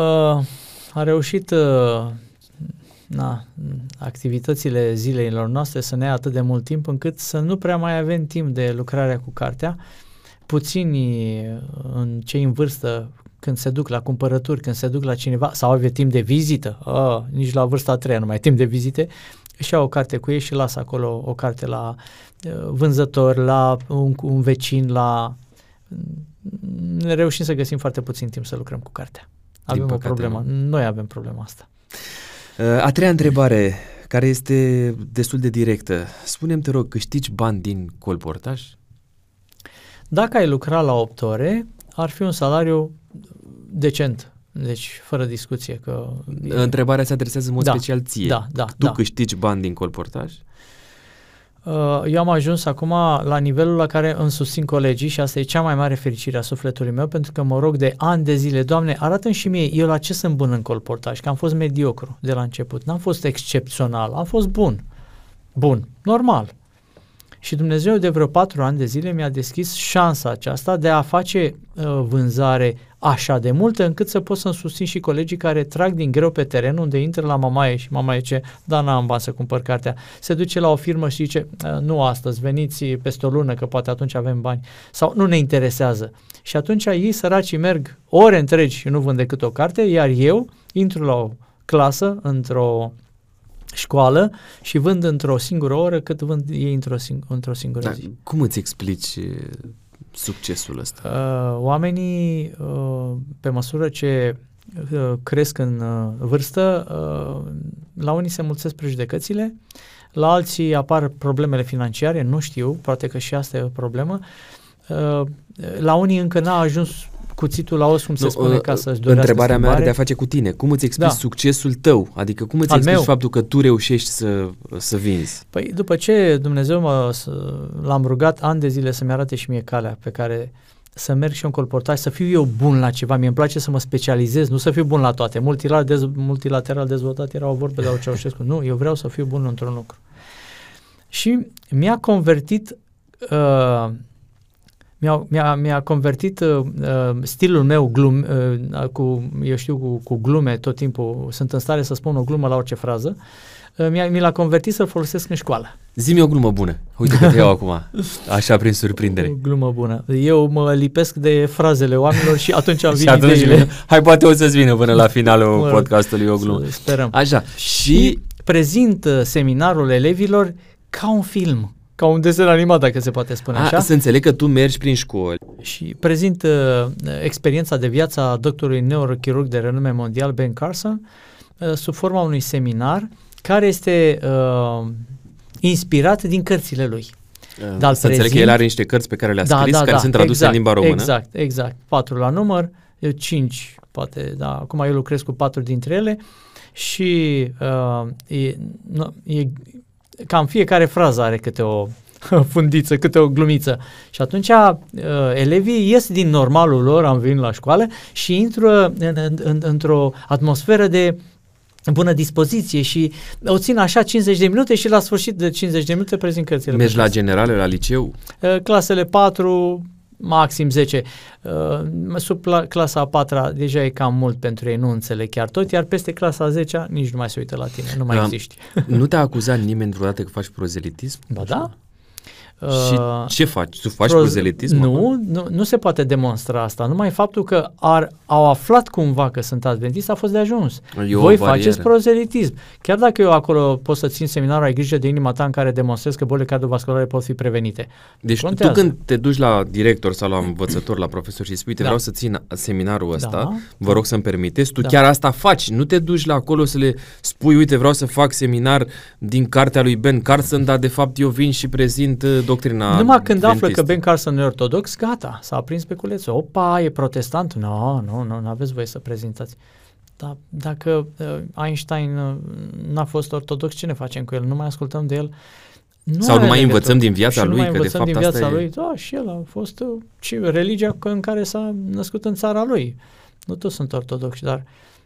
a reușit uh, na, activitățile zilelor noastre să ne ia atât de mult timp încât să nu prea mai avem timp de lucrarea cu cartea. Puțini în cei în vârstă când se duc la cumpărături, când se duc la cineva sau au timp de vizită, oh, nici la vârsta a treia nu mai timp de vizite, își iau o carte cu ei și lasă acolo o carte la uh, vânzător, la un, un vecin, la... Ne reușim să găsim foarte puțin timp să lucrăm cu cartea. Avem o problemă. Noi avem problema asta. A treia întrebare, care este destul de directă. Spune-mi, te rog, câștigi bani din colportaj? Dacă ai lucra la 8 ore, ar fi un salariu decent. Deci, fără discuție că... Întrebarea se adresează în mod da, special ție. Da, da. Tu da. câștigi bani din colportaj? Uh, eu am ajuns acum la nivelul la care îmi susțin colegii și asta e cea mai mare fericire a sufletului meu pentru că mă rog de ani de zile, Doamne, arată și mie eu la ce sunt bun în colportaj, că am fost mediocru de la început, n-am fost excepțional, am fost bun, bun, normal. Și Dumnezeu de vreo patru ani de zile mi-a deschis șansa aceasta de a face uh, vânzare așa de multă încât să pot să-mi susțin și colegii care trag din greu pe teren unde intră la mamaie și mamaie ce da, n-am bani să cumpăr cartea. Se duce la o firmă și zice, uh, nu astăzi, veniți peste o lună că poate atunci avem bani. Sau nu ne interesează. Și atunci ei săracii merg ore întregi și nu vând decât o carte, iar eu intru la o clasă, într-o școală și vând într-o singură oră cât vând ei într-o, sing- într-o singură da, zi. Cum îți explici succesul ăsta? Uh, oamenii, uh, pe măsură ce uh, cresc în uh, vârstă, uh, la unii se mulțesc prejudecățile, la alții apar problemele financiare, nu știu, poate că și asta e o problemă. Uh, la unii încă n-a ajuns cuțitul la os, cum se spune, uh, ca să-și dorească Întrebarea mea are de a face cu tine. Cum îți explici da. succesul tău? Adică cum îți Al explici meu? faptul că tu reușești să, să vinzi? Păi după ce Dumnezeu mă, l-am rugat ani de zile să-mi arate și mie calea pe care să merg și eu în colportaj, să fiu eu bun la ceva. Mie îmi place să mă specializez, nu să fiu bun la toate. Multilateral, dez, multilateral dezvoltat era o vorbă de la Ceaușescu. Nu, eu vreau să fiu bun într-un lucru. Și mi-a convertit uh, mi-a, mi-a, mi-a convertit uh, uh, stilul meu glum, uh, cu, eu știu, cu, cu glume tot timpul, sunt în stare să spun o glumă la orice frază, uh, mi-a, mi l-a convertit să-l folosesc în școală. Zi-mi o glumă bună. Uite că te iau acum, (laughs) așa prin surprindere. O glumă bună. Eu mă lipesc de frazele oamenilor și atunci am (laughs) vin ideile. Hai, poate o să-ți vină până la finalul (laughs) mă, podcastului o glumă. Sperăm. Așa. Și, și prezint uh, seminarul elevilor ca un film ca un desen animat, dacă se poate spune A, așa. Să înțeleg că tu mergi prin școli. Și prezint uh, experiența de viață a doctorului neurochirurg de renume mondial Ben Carson uh, sub forma unui seminar care este uh, inspirat din cărțile lui. Uh, Dar să prezint, înțeleg că el are niște cărți pe care le-a da, scris, da, care da, sunt traduse exact, în limba română. Exact, exact. Patru la număr, eu cinci, poate, da, acum eu lucrez cu patru dintre ele și uh, e, no, e cam fiecare frază are câte o (laughs) fundiță, câte o glumiță. Și atunci uh, elevii ies din normalul lor, am venit la școală și intră în, în, în, într-o atmosferă de bună dispoziție și o țin așa 50 de minute și la sfârșit de 50 de minute prezint cărțile. Mergi la generale, la liceu? Uh, clasele 4, maxim 10. Uh, sub la, clasa a patra deja e cam mult pentru ei, nu înțeleg chiar tot, iar peste clasa a 10 nici nu mai se uită la tine, nu mai da. existi. nu te-a acuzat nimeni vreodată că faci prozelitism? Ba da. Și uh, ce faci? Tu faci proz- prozelitism? Nu, nu, nu se poate demonstra asta. Numai faptul că ar, au aflat cumva că sunt adventist a fost de ajuns. Eu Voi faceți prozelitism. Chiar dacă eu acolo pot să țin seminarul, ai grijă de inima ta în care demonstrez că bolile cardiovasculare pot fi prevenite. Deci Contează. tu când te duci la director sau la învățător, la profesor și spui, uite, da. vreau să țin seminarul ăsta, da. vă rog să-mi permiteți, tu da. chiar asta faci. Nu te duci la acolo să le spui, uite, vreau să fac seminar din cartea lui Ben Carson, dar de fapt eu vin și prezint uh, doctrina Numai când află că Ben Carson e ortodox, gata, s-a aprins pe culețul. Opa, e protestant? Nu, no, nu, nu, nu aveți voie să prezentați. Dar dacă uh, Einstein uh, n-a fost ortodox, ce ne facem cu el? Nu mai ascultăm de el? Nu Sau nu mai învățăm din viața lui, că de fapt din viața asta lui. E... Da, și el a fost uh, și religia în care s-a născut în țara lui. Nu toți sunt ortodoxi, dar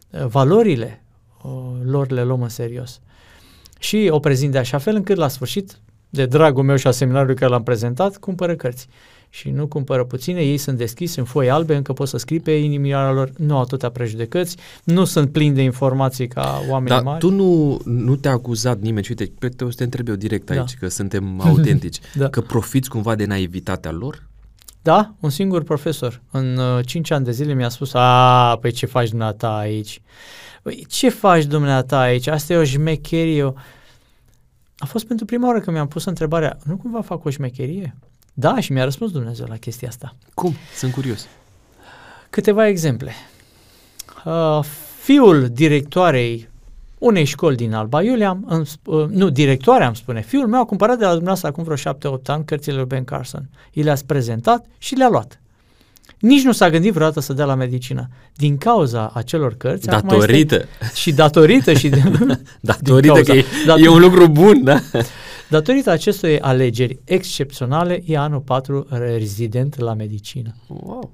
uh, valorile uh, lor le luăm în serios. Și o prezint de așa fel încât la sfârșit de dragul meu și a seminarului care l-am prezentat, cumpără cărți. Și nu cumpără puține, ei sunt deschiși în foi albe, încă pot să scrii pe inimioara lor, nu au atâtea prejudecăți, nu sunt plini de informații ca oamenii Dar mari. tu nu, nu te-a acuzat nimeni, uite, te o să te întreb eu direct da. aici, că suntem (laughs) autentici, (laughs) da. că profiți cumva de naivitatea lor? Da, un singur profesor. În uh, 5 ani de zile mi-a spus, a, păi ce faci dumneata aici? Păi, ce faci dumneata aici? Asta e o șmecherie, a fost pentru prima oară că mi-am pus întrebarea, nu cumva fac o șmecherie? Da, și mi-a răspuns Dumnezeu la chestia asta. Cum? Sunt curios. Câteva exemple. Uh, fiul directoarei unei școli din Alba Iulia, îmi, uh, nu, directoarea îmi spune, fiul meu a cumpărat de la dumneavoastră acum vreo șapte-opt ani cărțile lui Ben Carson. I le-ați prezentat și le-a luat. Nici nu s-a gândit vreodată să dea la medicină. Din cauza acelor cărți... Datorită. Este, și datorită și... De, (laughs) datorită cauza, că e, dator, e un lucru bun, da? Datorită acestei alegeri excepționale, e anul 4 rezident la medicină. Wow!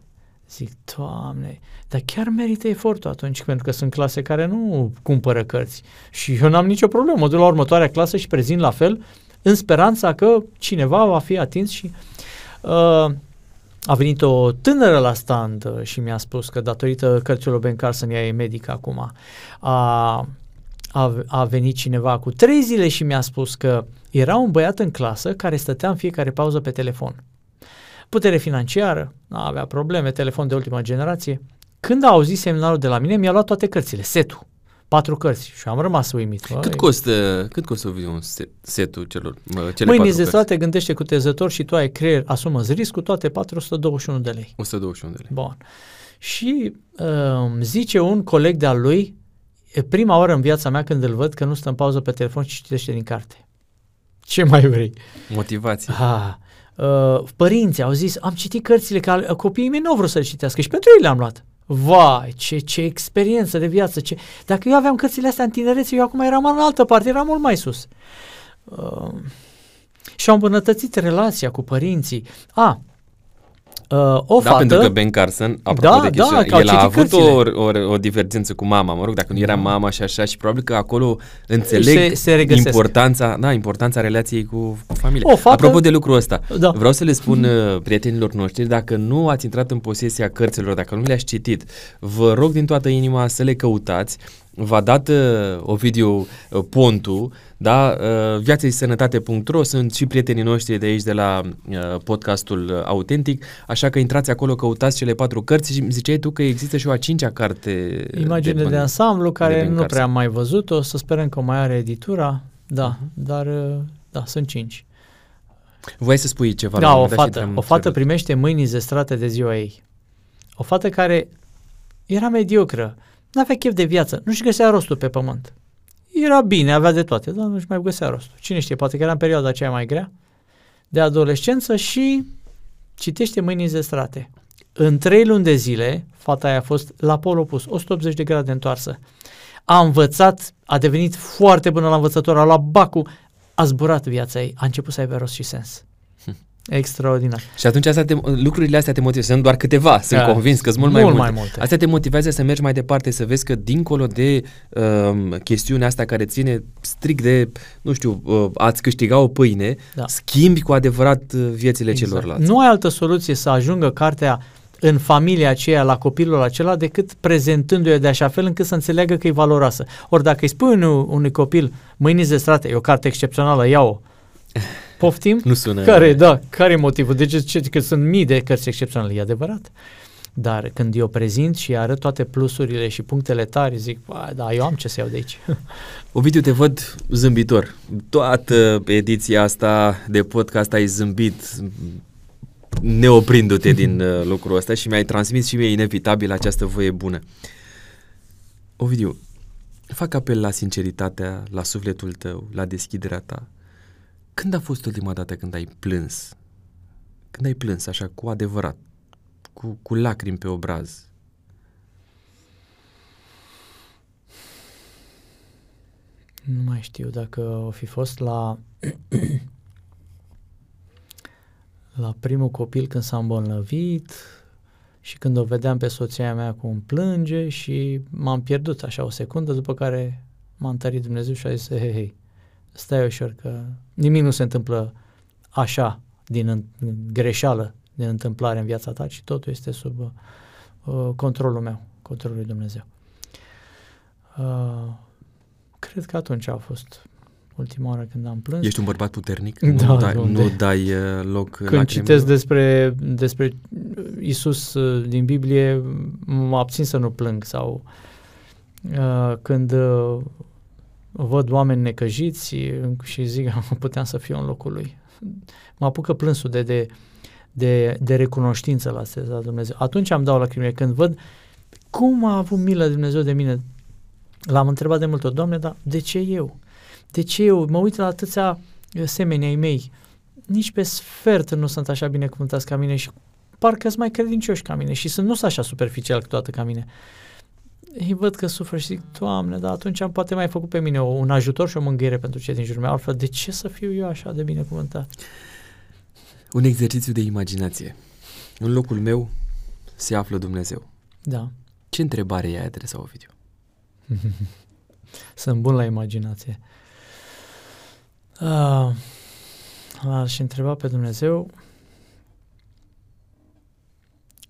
Zic, Doamne, dar chiar merită efortul atunci, pentru că sunt clase care nu cumpără cărți. Și eu n-am nicio problemă, mă duc la următoarea clasă și prezint la fel în speranța că cineva va fi atins și uh, a venit o tânără la stand uh, și mi-a spus că datorită cărților Ben Carson ea e medic acum. A, a, a venit cineva cu trei zile și mi-a spus că era un băiat în clasă care stătea în fiecare pauză pe telefon. Putere financiară, nu avea probleme, telefon de ultima generație. Când a auzit semnalul de la mine, mi-a luat toate cărțile, setul patru cărți și am rămas uimit. Bă, cât costă, cât costă un set, setul celor, cele Mâini de state gândește cu tezător și tu ai creier, asumă riscul, toate 421 de lei. 121 de lei. Bun. Și uh, zice un coleg de-al lui, e prima oară în viața mea când îl văd că nu stă în pauză pe telefon și citește din carte. Ce mai vrei? Motivație. Ha. Uh, părinții au zis, am citit cărțile, că copiii mei nu au vrut să le citească și pentru ei le-am luat. Vai, ce, ce experiență de viață. Ce... Dacă eu aveam cărțile astea în tinerețe, eu acum eram în altă parte, eram mult mai sus. Uh, și au îmbunătățit relația cu părinții. A, Uh, o da, fată, pentru că Ben Carson, apropo da, de chestia, da, el a avut o, o, o divergență cu mama, mă rog, dacă nu era da. mama și așa, și probabil că acolo înțeleg se, se importanța, da, importanța relației cu, cu familia. O fată, apropo de lucrul ăsta, da. vreau să le spun uh, prietenilor noștri, dacă nu ați intrat în posesia cărților, dacă nu le-ați citit, vă rog din toată inima să le căutați, v-a dat uh, Ovidiu uh, Pontu, da, uh, viața și sănătate.ro, sunt și prietenii noștri de aici de la uh, podcastul uh, Autentic, așa că intrați acolo, căutați cele patru cărți și ziceai tu că există și o a cincea carte. Imagine de, de ansamblu, care de nu prea am mai văzut-o, să sperăm că o mai are editura, da, uh-huh. dar uh, da, sunt cinci. Voi să spui ceva? Da, o fată, o fată primește mâini zestrate de ziua ei. O fată care era mediocră, N-avea chef de viață, nu-și găsea rostul pe pământ. Era bine, avea de toate, dar nu-și mai găsea rostul. Cine știe, poate că era în perioada aceea mai grea de adolescență și citește mâini zestrate. În trei luni de zile, fata aia a fost la pol opus, 180 de grade întoarsă. A învățat, a devenit foarte bună la învățător, a luat bacul, a zburat viața ei, a început să aibă rost și sens. Extraordinar. Și atunci asta te, lucrurile astea te motivează, sunt doar câteva, sunt da. convins că sunt mult, mult mai, multe. mai multe. Astea te motivează să mergi mai departe, să vezi că dincolo de uh, chestiunea asta care ține strict de, nu știu, uh, ați câștiga o pâine, da. schimbi cu adevărat uh, viețile exact. celorlalți. Nu ai altă soluție să ajungă cartea în familia aceea, la copilul acela, decât prezentându-i de așa fel încât să înțeleagă că e valoroasă. Ori dacă îi spui unui, unui copil, mâini de strate, e o carte excepțională, ia-o, Poftim? Nu sună. Care, da, care e motivul? De ce, că sunt mii de cărți excepționale, e adevărat. Dar când eu prezint și arăt toate plusurile și punctele tari, zic, da, eu am ce să iau de aici. (laughs) Ovidiu, te văd zâmbitor. Toată ediția asta de podcast ai zâmbit neoprindu-te (laughs) din uh, lucrul ăsta și mi-ai transmis și mie inevitabil această voie bună. Ovidiu, fac apel la sinceritatea, la sufletul tău, la deschiderea ta. Când a fost ultima dată când ai plâns? Când ai plâns așa cu adevărat, cu, cu lacrimi pe obraz? Nu mai știu dacă o fi fost la la primul copil când s-a îmbolnăvit și când o vedeam pe soția mea cum plânge și m-am pierdut așa o secundă, după care m-a întărit Dumnezeu și a zis, hei, hei, stai ușor că nimic nu se întâmplă așa din greșeală, din întâmplare în viața ta, ci totul este sub uh, controlul meu, controlul lui Dumnezeu. Uh, cred că atunci a fost ultima oară când am plâns. Ești un bărbat puternic? (laughs) Da, nu dai, nu dai uh, loc Când la citesc despre, despre Isus uh, din Biblie, mă abțin să nu plâng sau uh, când uh, văd oameni necăjiți și zic (laughs) că puteam să fiu în locul lui. Mă apucă plânsul de, de, de, de recunoștință la la Dumnezeu. Atunci am dau la crimine. Când văd cum a avut milă Dumnezeu de mine, l-am întrebat de multe ori, Doamne, dar de ce eu? De ce eu? Mă uit la atâția semeni ai mei. Nici pe sfert nu sunt așa binecuvântați ca mine și parcă sunt mai credincioși ca mine și sunt, nu sunt așa superficial toată ca mine îi văd că suferă și zic, Doamne, dar atunci am poate mai făcut pe mine un ajutor și o mângâiere pentru cei din jurul meu. Altfel, de ce să fiu eu așa de binecuvântat? Un exercițiu de imaginație. În locul meu se află Dumnezeu. Da. Ce întrebare i-ai adresat Ovidiu? (laughs) Sunt bun la imaginație. Uh, L-aș întreba pe Dumnezeu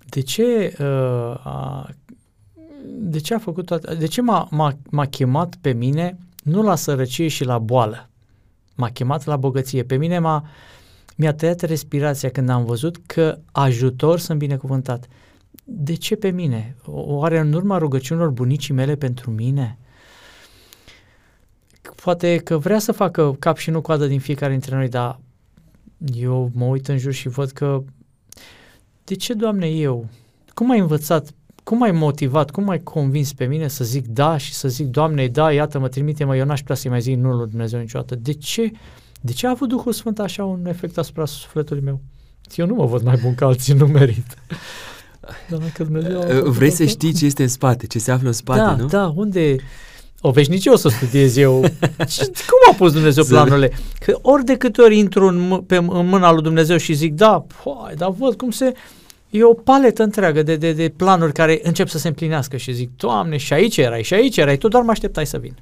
de ce, uh, a, de ce a făcut toate, de ce m-a, m-a, m-a chemat pe mine nu la sărăcie și la boală, m-a chemat la bogăție. Pe mine m-a, mi-a tăiat respirația când am văzut că ajutor sunt binecuvântat. De ce pe mine? Oare în urma rugăciunilor bunicii mele pentru mine? Poate că vrea să facă cap și nu coadă din fiecare dintre noi, dar eu mă uit în jur și văd că de ce, Doamne, eu? Cum ai învățat, cum ai motivat, cum ai convins pe mine să zic da și să zic, Doamne, da, iată, mă trimite-mă, eu n-aș putea să-i mai zic nu lui Dumnezeu niciodată. De ce? De ce a avut Duhul Sfânt așa un efect asupra sufletului meu? Eu nu mă văd mai bun ca alții, nu merit. (laughs) Dar că Dumnezeu Vrei să știi ce este în spate, ce se află în spate, da, nu? Da, unde... O veșnicie o să studiez eu. (laughs) Cum a pus Dumnezeu planurile? Că ori de câte ori intru în, pe, în mâna lui Dumnezeu și zic, da, poi, dar văd cum se... E o paletă întreagă de, de, de planuri care încep să se împlinească și zic, Doamne, și aici erai, și aici erai, tu doar mă așteptai să vin.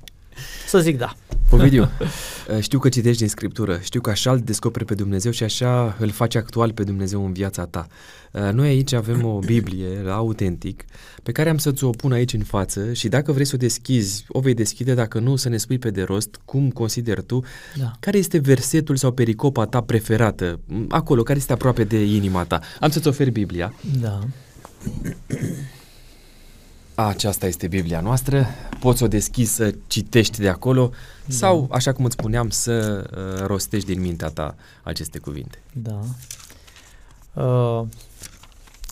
Să zic da. Ovidiu, (laughs) știu că citești din Scriptură, știu că așa îl descoperi pe Dumnezeu și așa îl faci actual pe Dumnezeu în viața ta. Uh, noi aici avem o Biblie la autentic pe care am să-ți o pun aici în față și dacă vrei să o deschizi, o vei deschide, dacă nu, să ne spui pe de rost cum consideri tu, da. care este versetul sau pericopa ta preferată, acolo, care este aproape de inima ta. Am să-ți oferi Biblia. Da. Aceasta este Biblia noastră, poți o deschizi să citești de acolo da. sau, așa cum îți spuneam, să uh, rostești din mintea ta aceste cuvinte. Da. Uh,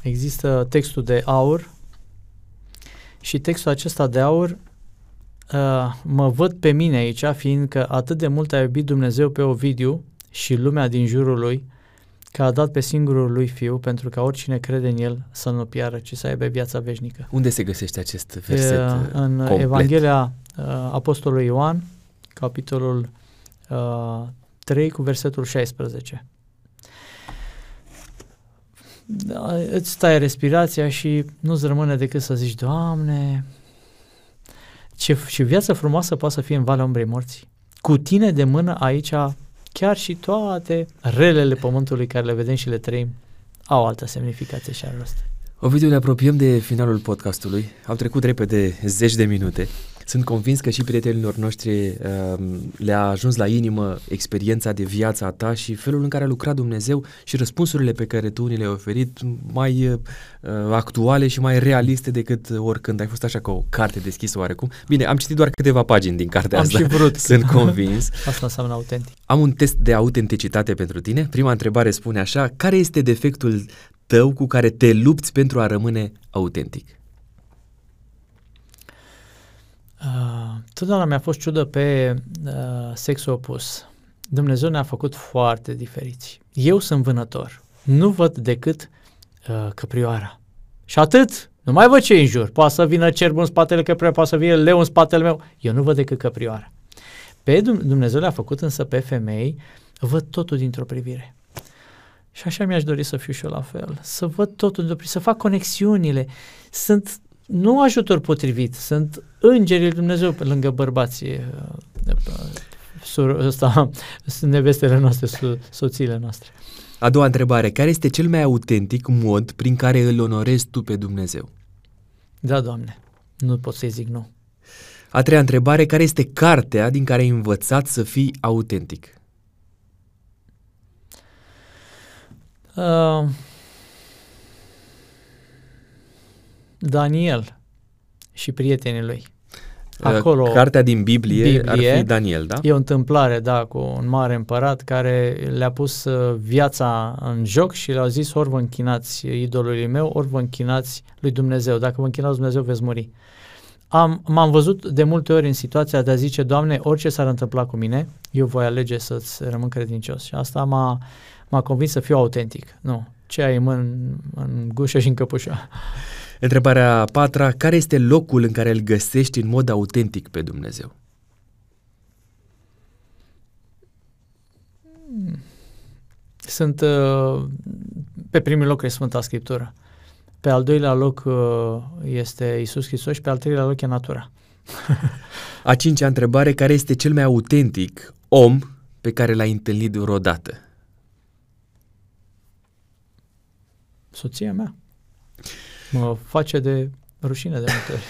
există textul de aur și textul acesta de aur uh, mă văd pe mine aici, fiindcă atât de mult a iubit Dumnezeu pe Ovidiu și lumea din jurul lui, că a dat pe singurul lui fiu pentru ca oricine crede în el să nu piară, ci să aibă viața veșnică. Unde se găsește acest verset uh, În complet? Evanghelia uh, Apostolului Ioan, capitolul uh, 3 cu versetul 16. Da, îți stai respirația și nu-ți rămâne decât să zici, Doamne, ce, ce viață frumoasă poate să fie în Valea Umbrei Morții. Cu tine de mână aici chiar și toate relele pământului care le vedem și le trăim au altă semnificație și rost. Ovidiu, ne apropiem de finalul podcastului. Au trecut repede zeci de minute. Sunt convins că și prietenilor noștri uh, le-a ajuns la inimă experiența de viață a ta și felul în care a lucrat Dumnezeu și răspunsurile pe care tu ni le-ai oferit mai uh, actuale și mai realiste decât oricând ai fost așa ca o carte deschisă oarecum. Bine, am citit doar câteva pagini din cartea am asta. Și vrut. (laughs) Sunt convins. (laughs) asta înseamnă autentic. Am un test de autenticitate pentru tine. Prima întrebare spune așa, care este defectul tău cu care te lupți pentru a rămâne autentic? Uh, totdeauna mi-a fost ciudă pe uh, sexul opus. Dumnezeu ne-a făcut foarte diferiți. Eu sunt vânător. Nu văd decât uh, căprioara. Și atât. Nu mai văd ce în jur. Poate să vină cerbul în spatele căprioarei, poate să vină leu în spatele meu. Eu nu văd decât căprioara. Pe Dumnezeu le-a făcut însă pe femei, văd totul dintr-o privire. Și așa mi-aș dori să fiu și eu la fel. Să văd totul dintr-o privire, să fac conexiunile. Sunt nu ajutor potrivit, sunt îngerii Dumnezeu pe lângă bărbații sur, ăsta, (laughs) sunt nevestele noastre, so, soțiile noastre. A doua întrebare, care este cel mai autentic mod prin care îl onorezi tu pe Dumnezeu? Da, Doamne, nu pot să-i zic nu. A treia întrebare, care este cartea din care ai învățat să fii autentic? Uh, Daniel și prietenii lui. Uh, Acolo, Cartea din Biblie, Biblie ar fi Daniel, da? E o întâmplare, da, cu un mare împărat care le-a pus uh, viața în joc și le-a zis ori vă închinați idolului meu, ori vă închinați lui Dumnezeu. Dacă vă închinați Dumnezeu, veți muri. Am, m-am văzut de multe ori în situația de a zice, Doamne, orice s-ar întâmpla cu mine, eu voi alege să-ți rămân credincios. Și asta m-a, m-a convins să fiu autentic. Nu, ce ai în, mân, în gușă și în căpușă. Întrebarea a patra, care este locul în care îl găsești în mod autentic pe Dumnezeu? Hmm. Sunt uh, pe primul loc e Sfânta Scriptură. Pe al doilea loc uh, este Isus Hristos și pe al treilea loc e natura. (laughs) a cincea întrebare, care este cel mai autentic om pe care l-ai întâlnit vreodată? Soția mea. Mă face de rușine de multe ori.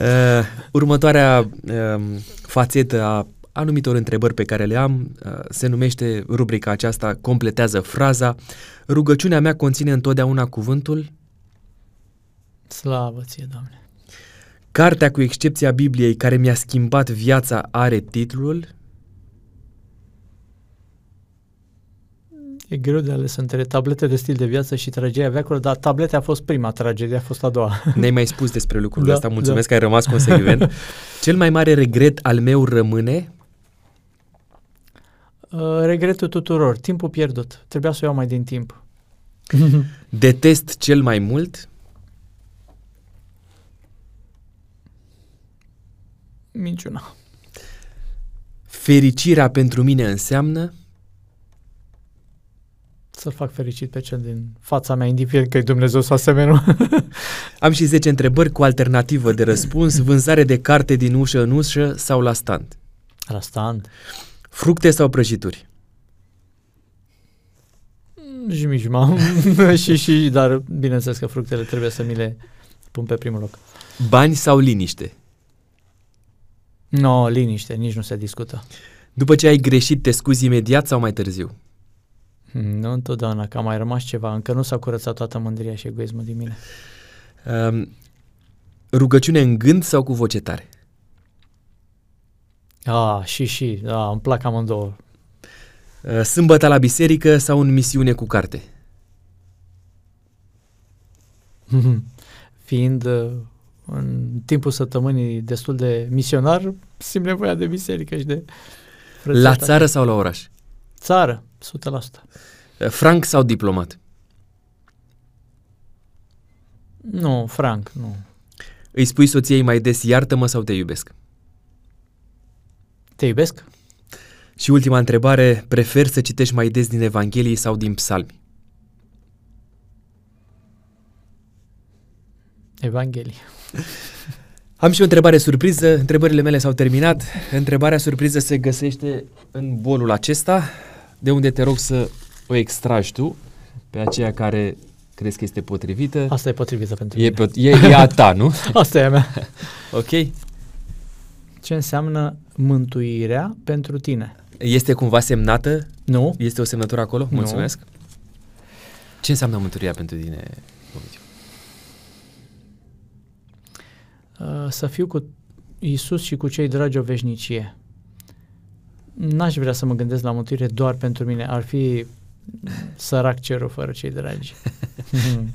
Uh, (laughs) următoarea uh, fațetă a anumitor întrebări pe care le am uh, se numește rubrica aceasta Completează fraza. Rugăciunea mea conține întotdeauna cuvântul Slavă ție, Doamne! Cartea, cu excepția Bibliei, care mi-a schimbat viața, are titlul E greu de ales între tablete de stil de viață și tragedia veacurilor, dar tablete a fost prima, tragedia a fost a doua. (laughs) Ne-ai mai spus despre lucrul Da, ăsta, mulțumesc da. că ai rămas consecvent. (laughs) Cel mai mare regret al meu rămâne Uh, regretul tuturor, timpul pierdut. Trebuia să o iau mai din timp. (laughs) detest cel mai mult Minciuna. fericirea pentru mine înseamnă Să-l fac fericit pe cel din fața mea, indiferent că e Dumnezeu sau asemenea. (laughs) Am și 10 întrebări cu alternativă de răspuns, vânzare de carte din ușă în ușă sau la stand. La stand. Fructe sau prăjituri? Jimijma. (laughs) și, și, dar bineînțeles că fructele trebuie să mi le pun pe primul loc. Bani sau liniște? No, liniște, nici nu se discută. După ce ai greșit, te scuzi imediat sau mai târziu? Nu întotdeauna, că a mai rămas ceva. Încă nu s-a curățat toată mândria și egoismul din mine. Um, rugăciune în gând sau cu voce tare? Ah, și, și, da, îmi plac amândouă. Uh, Sâmbătă la biserică sau în misiune cu carte? Fiind uh, în timpul săptămânii destul de misionar, simt nevoia de biserică și de La frățetate. țară sau la oraș? Țară, 100%. Uh, Franc sau diplomat? Nu, Frank, nu. Îi spui soției mai des iartă-mă sau te iubesc? Te iubesc? Și ultima întrebare, prefer să citești mai des din Evanghelie sau din Psalmi? Evanghelie. (laughs) Am și o întrebare surpriză, întrebările mele s-au terminat. Întrebarea surpriză se găsește în bolul acesta, de unde te rog să o extragi tu, pe aceea care crezi că este potrivită. Asta e potrivită pentru E, mine. pe, e, e a ta, nu? (laughs) Asta e a mea. (laughs) Ok. Ce înseamnă mântuirea pentru tine? Este cumva semnată? Nu? Este o semnătură acolo? Nu. Mulțumesc. Ce înseamnă mântuirea pentru tine? Ovidiu? Uh, să fiu cu Isus și cu cei dragi o veșnicie. N-aș vrea să mă gândesc la mântuire doar pentru mine. Ar fi sărac cerul fără cei dragi. (laughs)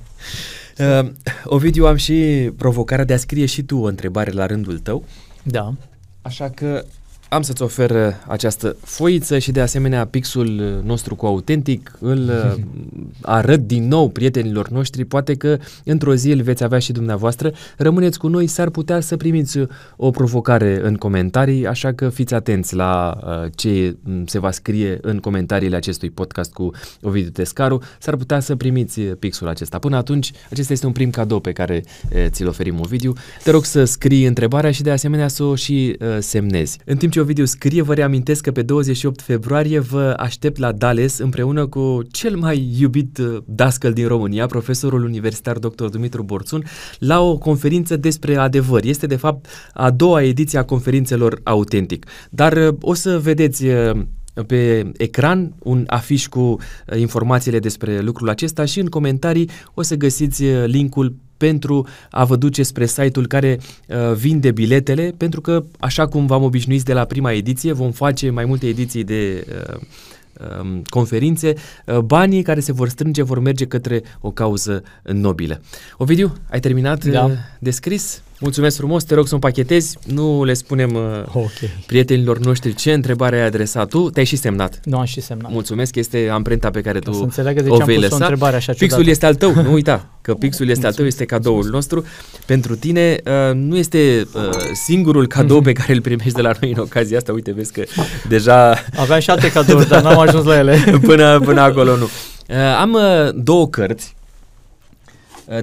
Uh, Ovidiu, am și provocarea de a scrie și tu o întrebare la rândul tău. da. Așa că am să-ți ofer uh, această foiță și de asemenea pixul uh, nostru cu autentic îl uh, (laughs) arăt din nou prietenilor noștri, poate că într-o zi îl veți avea și dumneavoastră. Rămâneți cu noi, s-ar putea să primiți uh, o provocare în comentarii, așa că fiți atenți la uh, ce mm, se va scrie în comentariile acestui podcast cu Ovidiu Tescaru, s-ar putea să primiți uh, pixul acesta. Până atunci, acesta este un prim cadou pe care uh, ți-l oferim Ovidiu. Te rog să scrii întrebarea și de asemenea să o și uh, semnezi. În timp ce Ovidiu scrie, vă reamintesc că pe 28 februarie vă aștept la Dales împreună cu cel mai iubit uh, dascăl din România, profesorul universitar dr. Dumitru Borțun, la o conferință despre adevăr. Este de fapt a doua ediție a conferințelor Autentic. Dar uh, o să vedeți uh, pe ecran un afiș cu uh, informațiile despre lucrul acesta și în comentarii o să găsiți uh, linkul pentru a vă duce spre site-ul care uh, vinde biletele, pentru că, așa cum v-am obișnuit de la prima ediție, vom face mai multe ediții de uh, um, conferințe, uh, banii care se vor strânge vor merge către o cauză nobilă. Ovidiu, ai terminat Da. uh, de scris? Mulțumesc frumos, te rog să împachetezi, nu le spunem uh, Ok. prietenilor noștri ce întrebare ai adresat tu, te-ai și semnat. Nu am și semnat. Mulțumesc, este amprenta pe care Ca tu să înțeleagă de o ce am vei pus o lăsa. întrebare așa ciudată. Pixul este al tău, nu uita că (laughs) pixul este al tău, este cadoul nostru. Pentru tine uh, nu este uh, singurul cadou pe care îl primești de la noi în ocazia asta. Uite, vezi că deja (laughs) Aveam și alte cadouri, dar n-am ajuns la ele. (laughs) până, până acolo nu. Uh, am uh, două cărți Uh,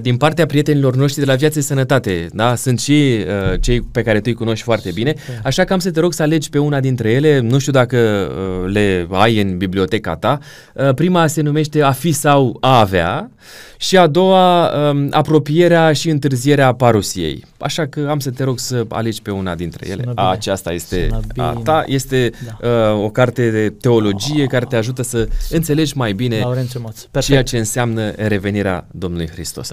din partea prietenilor noștri de la Viață și Sănătate, da? Sunt și uh, cei pe care tu îi cunoști foarte bine, așa că am să te rog să alegi pe una dintre ele, nu știu dacă uh, le ai în biblioteca ta. Uh, prima se numește A fi sau A avea și a doua um, apropierea și întârzierea parusiei. Așa că am să te rog să alegi pe una dintre ele. A, aceasta este a ta, este da. uh, o carte de teologie care te ajută să înțelegi mai bine ceea ce înseamnă revenirea Domnului Hristos.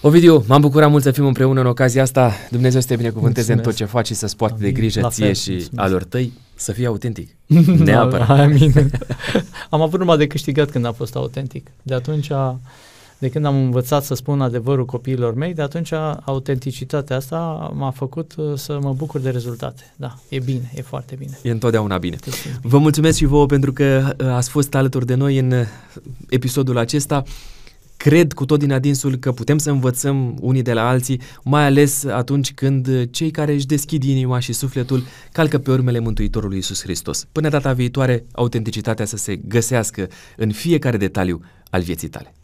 Ovidiu, m-am bucurat mult să fim împreună în ocazia asta. Dumnezeu să te binecuvânteze în tot ce faci și să-ți poate de grijă La ție fel, și mulțumesc. alor tăi să fii autentic. (laughs) Neapărat. Amin. (laughs) am avut numai de câștigat când am fost autentic. De atunci de când am învățat să spun adevărul copiilor mei, de atunci autenticitatea asta m-a făcut uh, să mă bucur de rezultate. Da, e bine, e foarte bine. E întotdeauna bine. bine. Vă mulțumesc și vouă pentru că uh, ați fost alături de noi în uh, episodul acesta. Cred cu tot din adinsul că putem să învățăm unii de la alții, mai ales atunci când cei care își deschid inima și sufletul calcă pe urmele Mântuitorului Iisus Hristos. Până data viitoare, autenticitatea să se găsească în fiecare detaliu al vieții tale.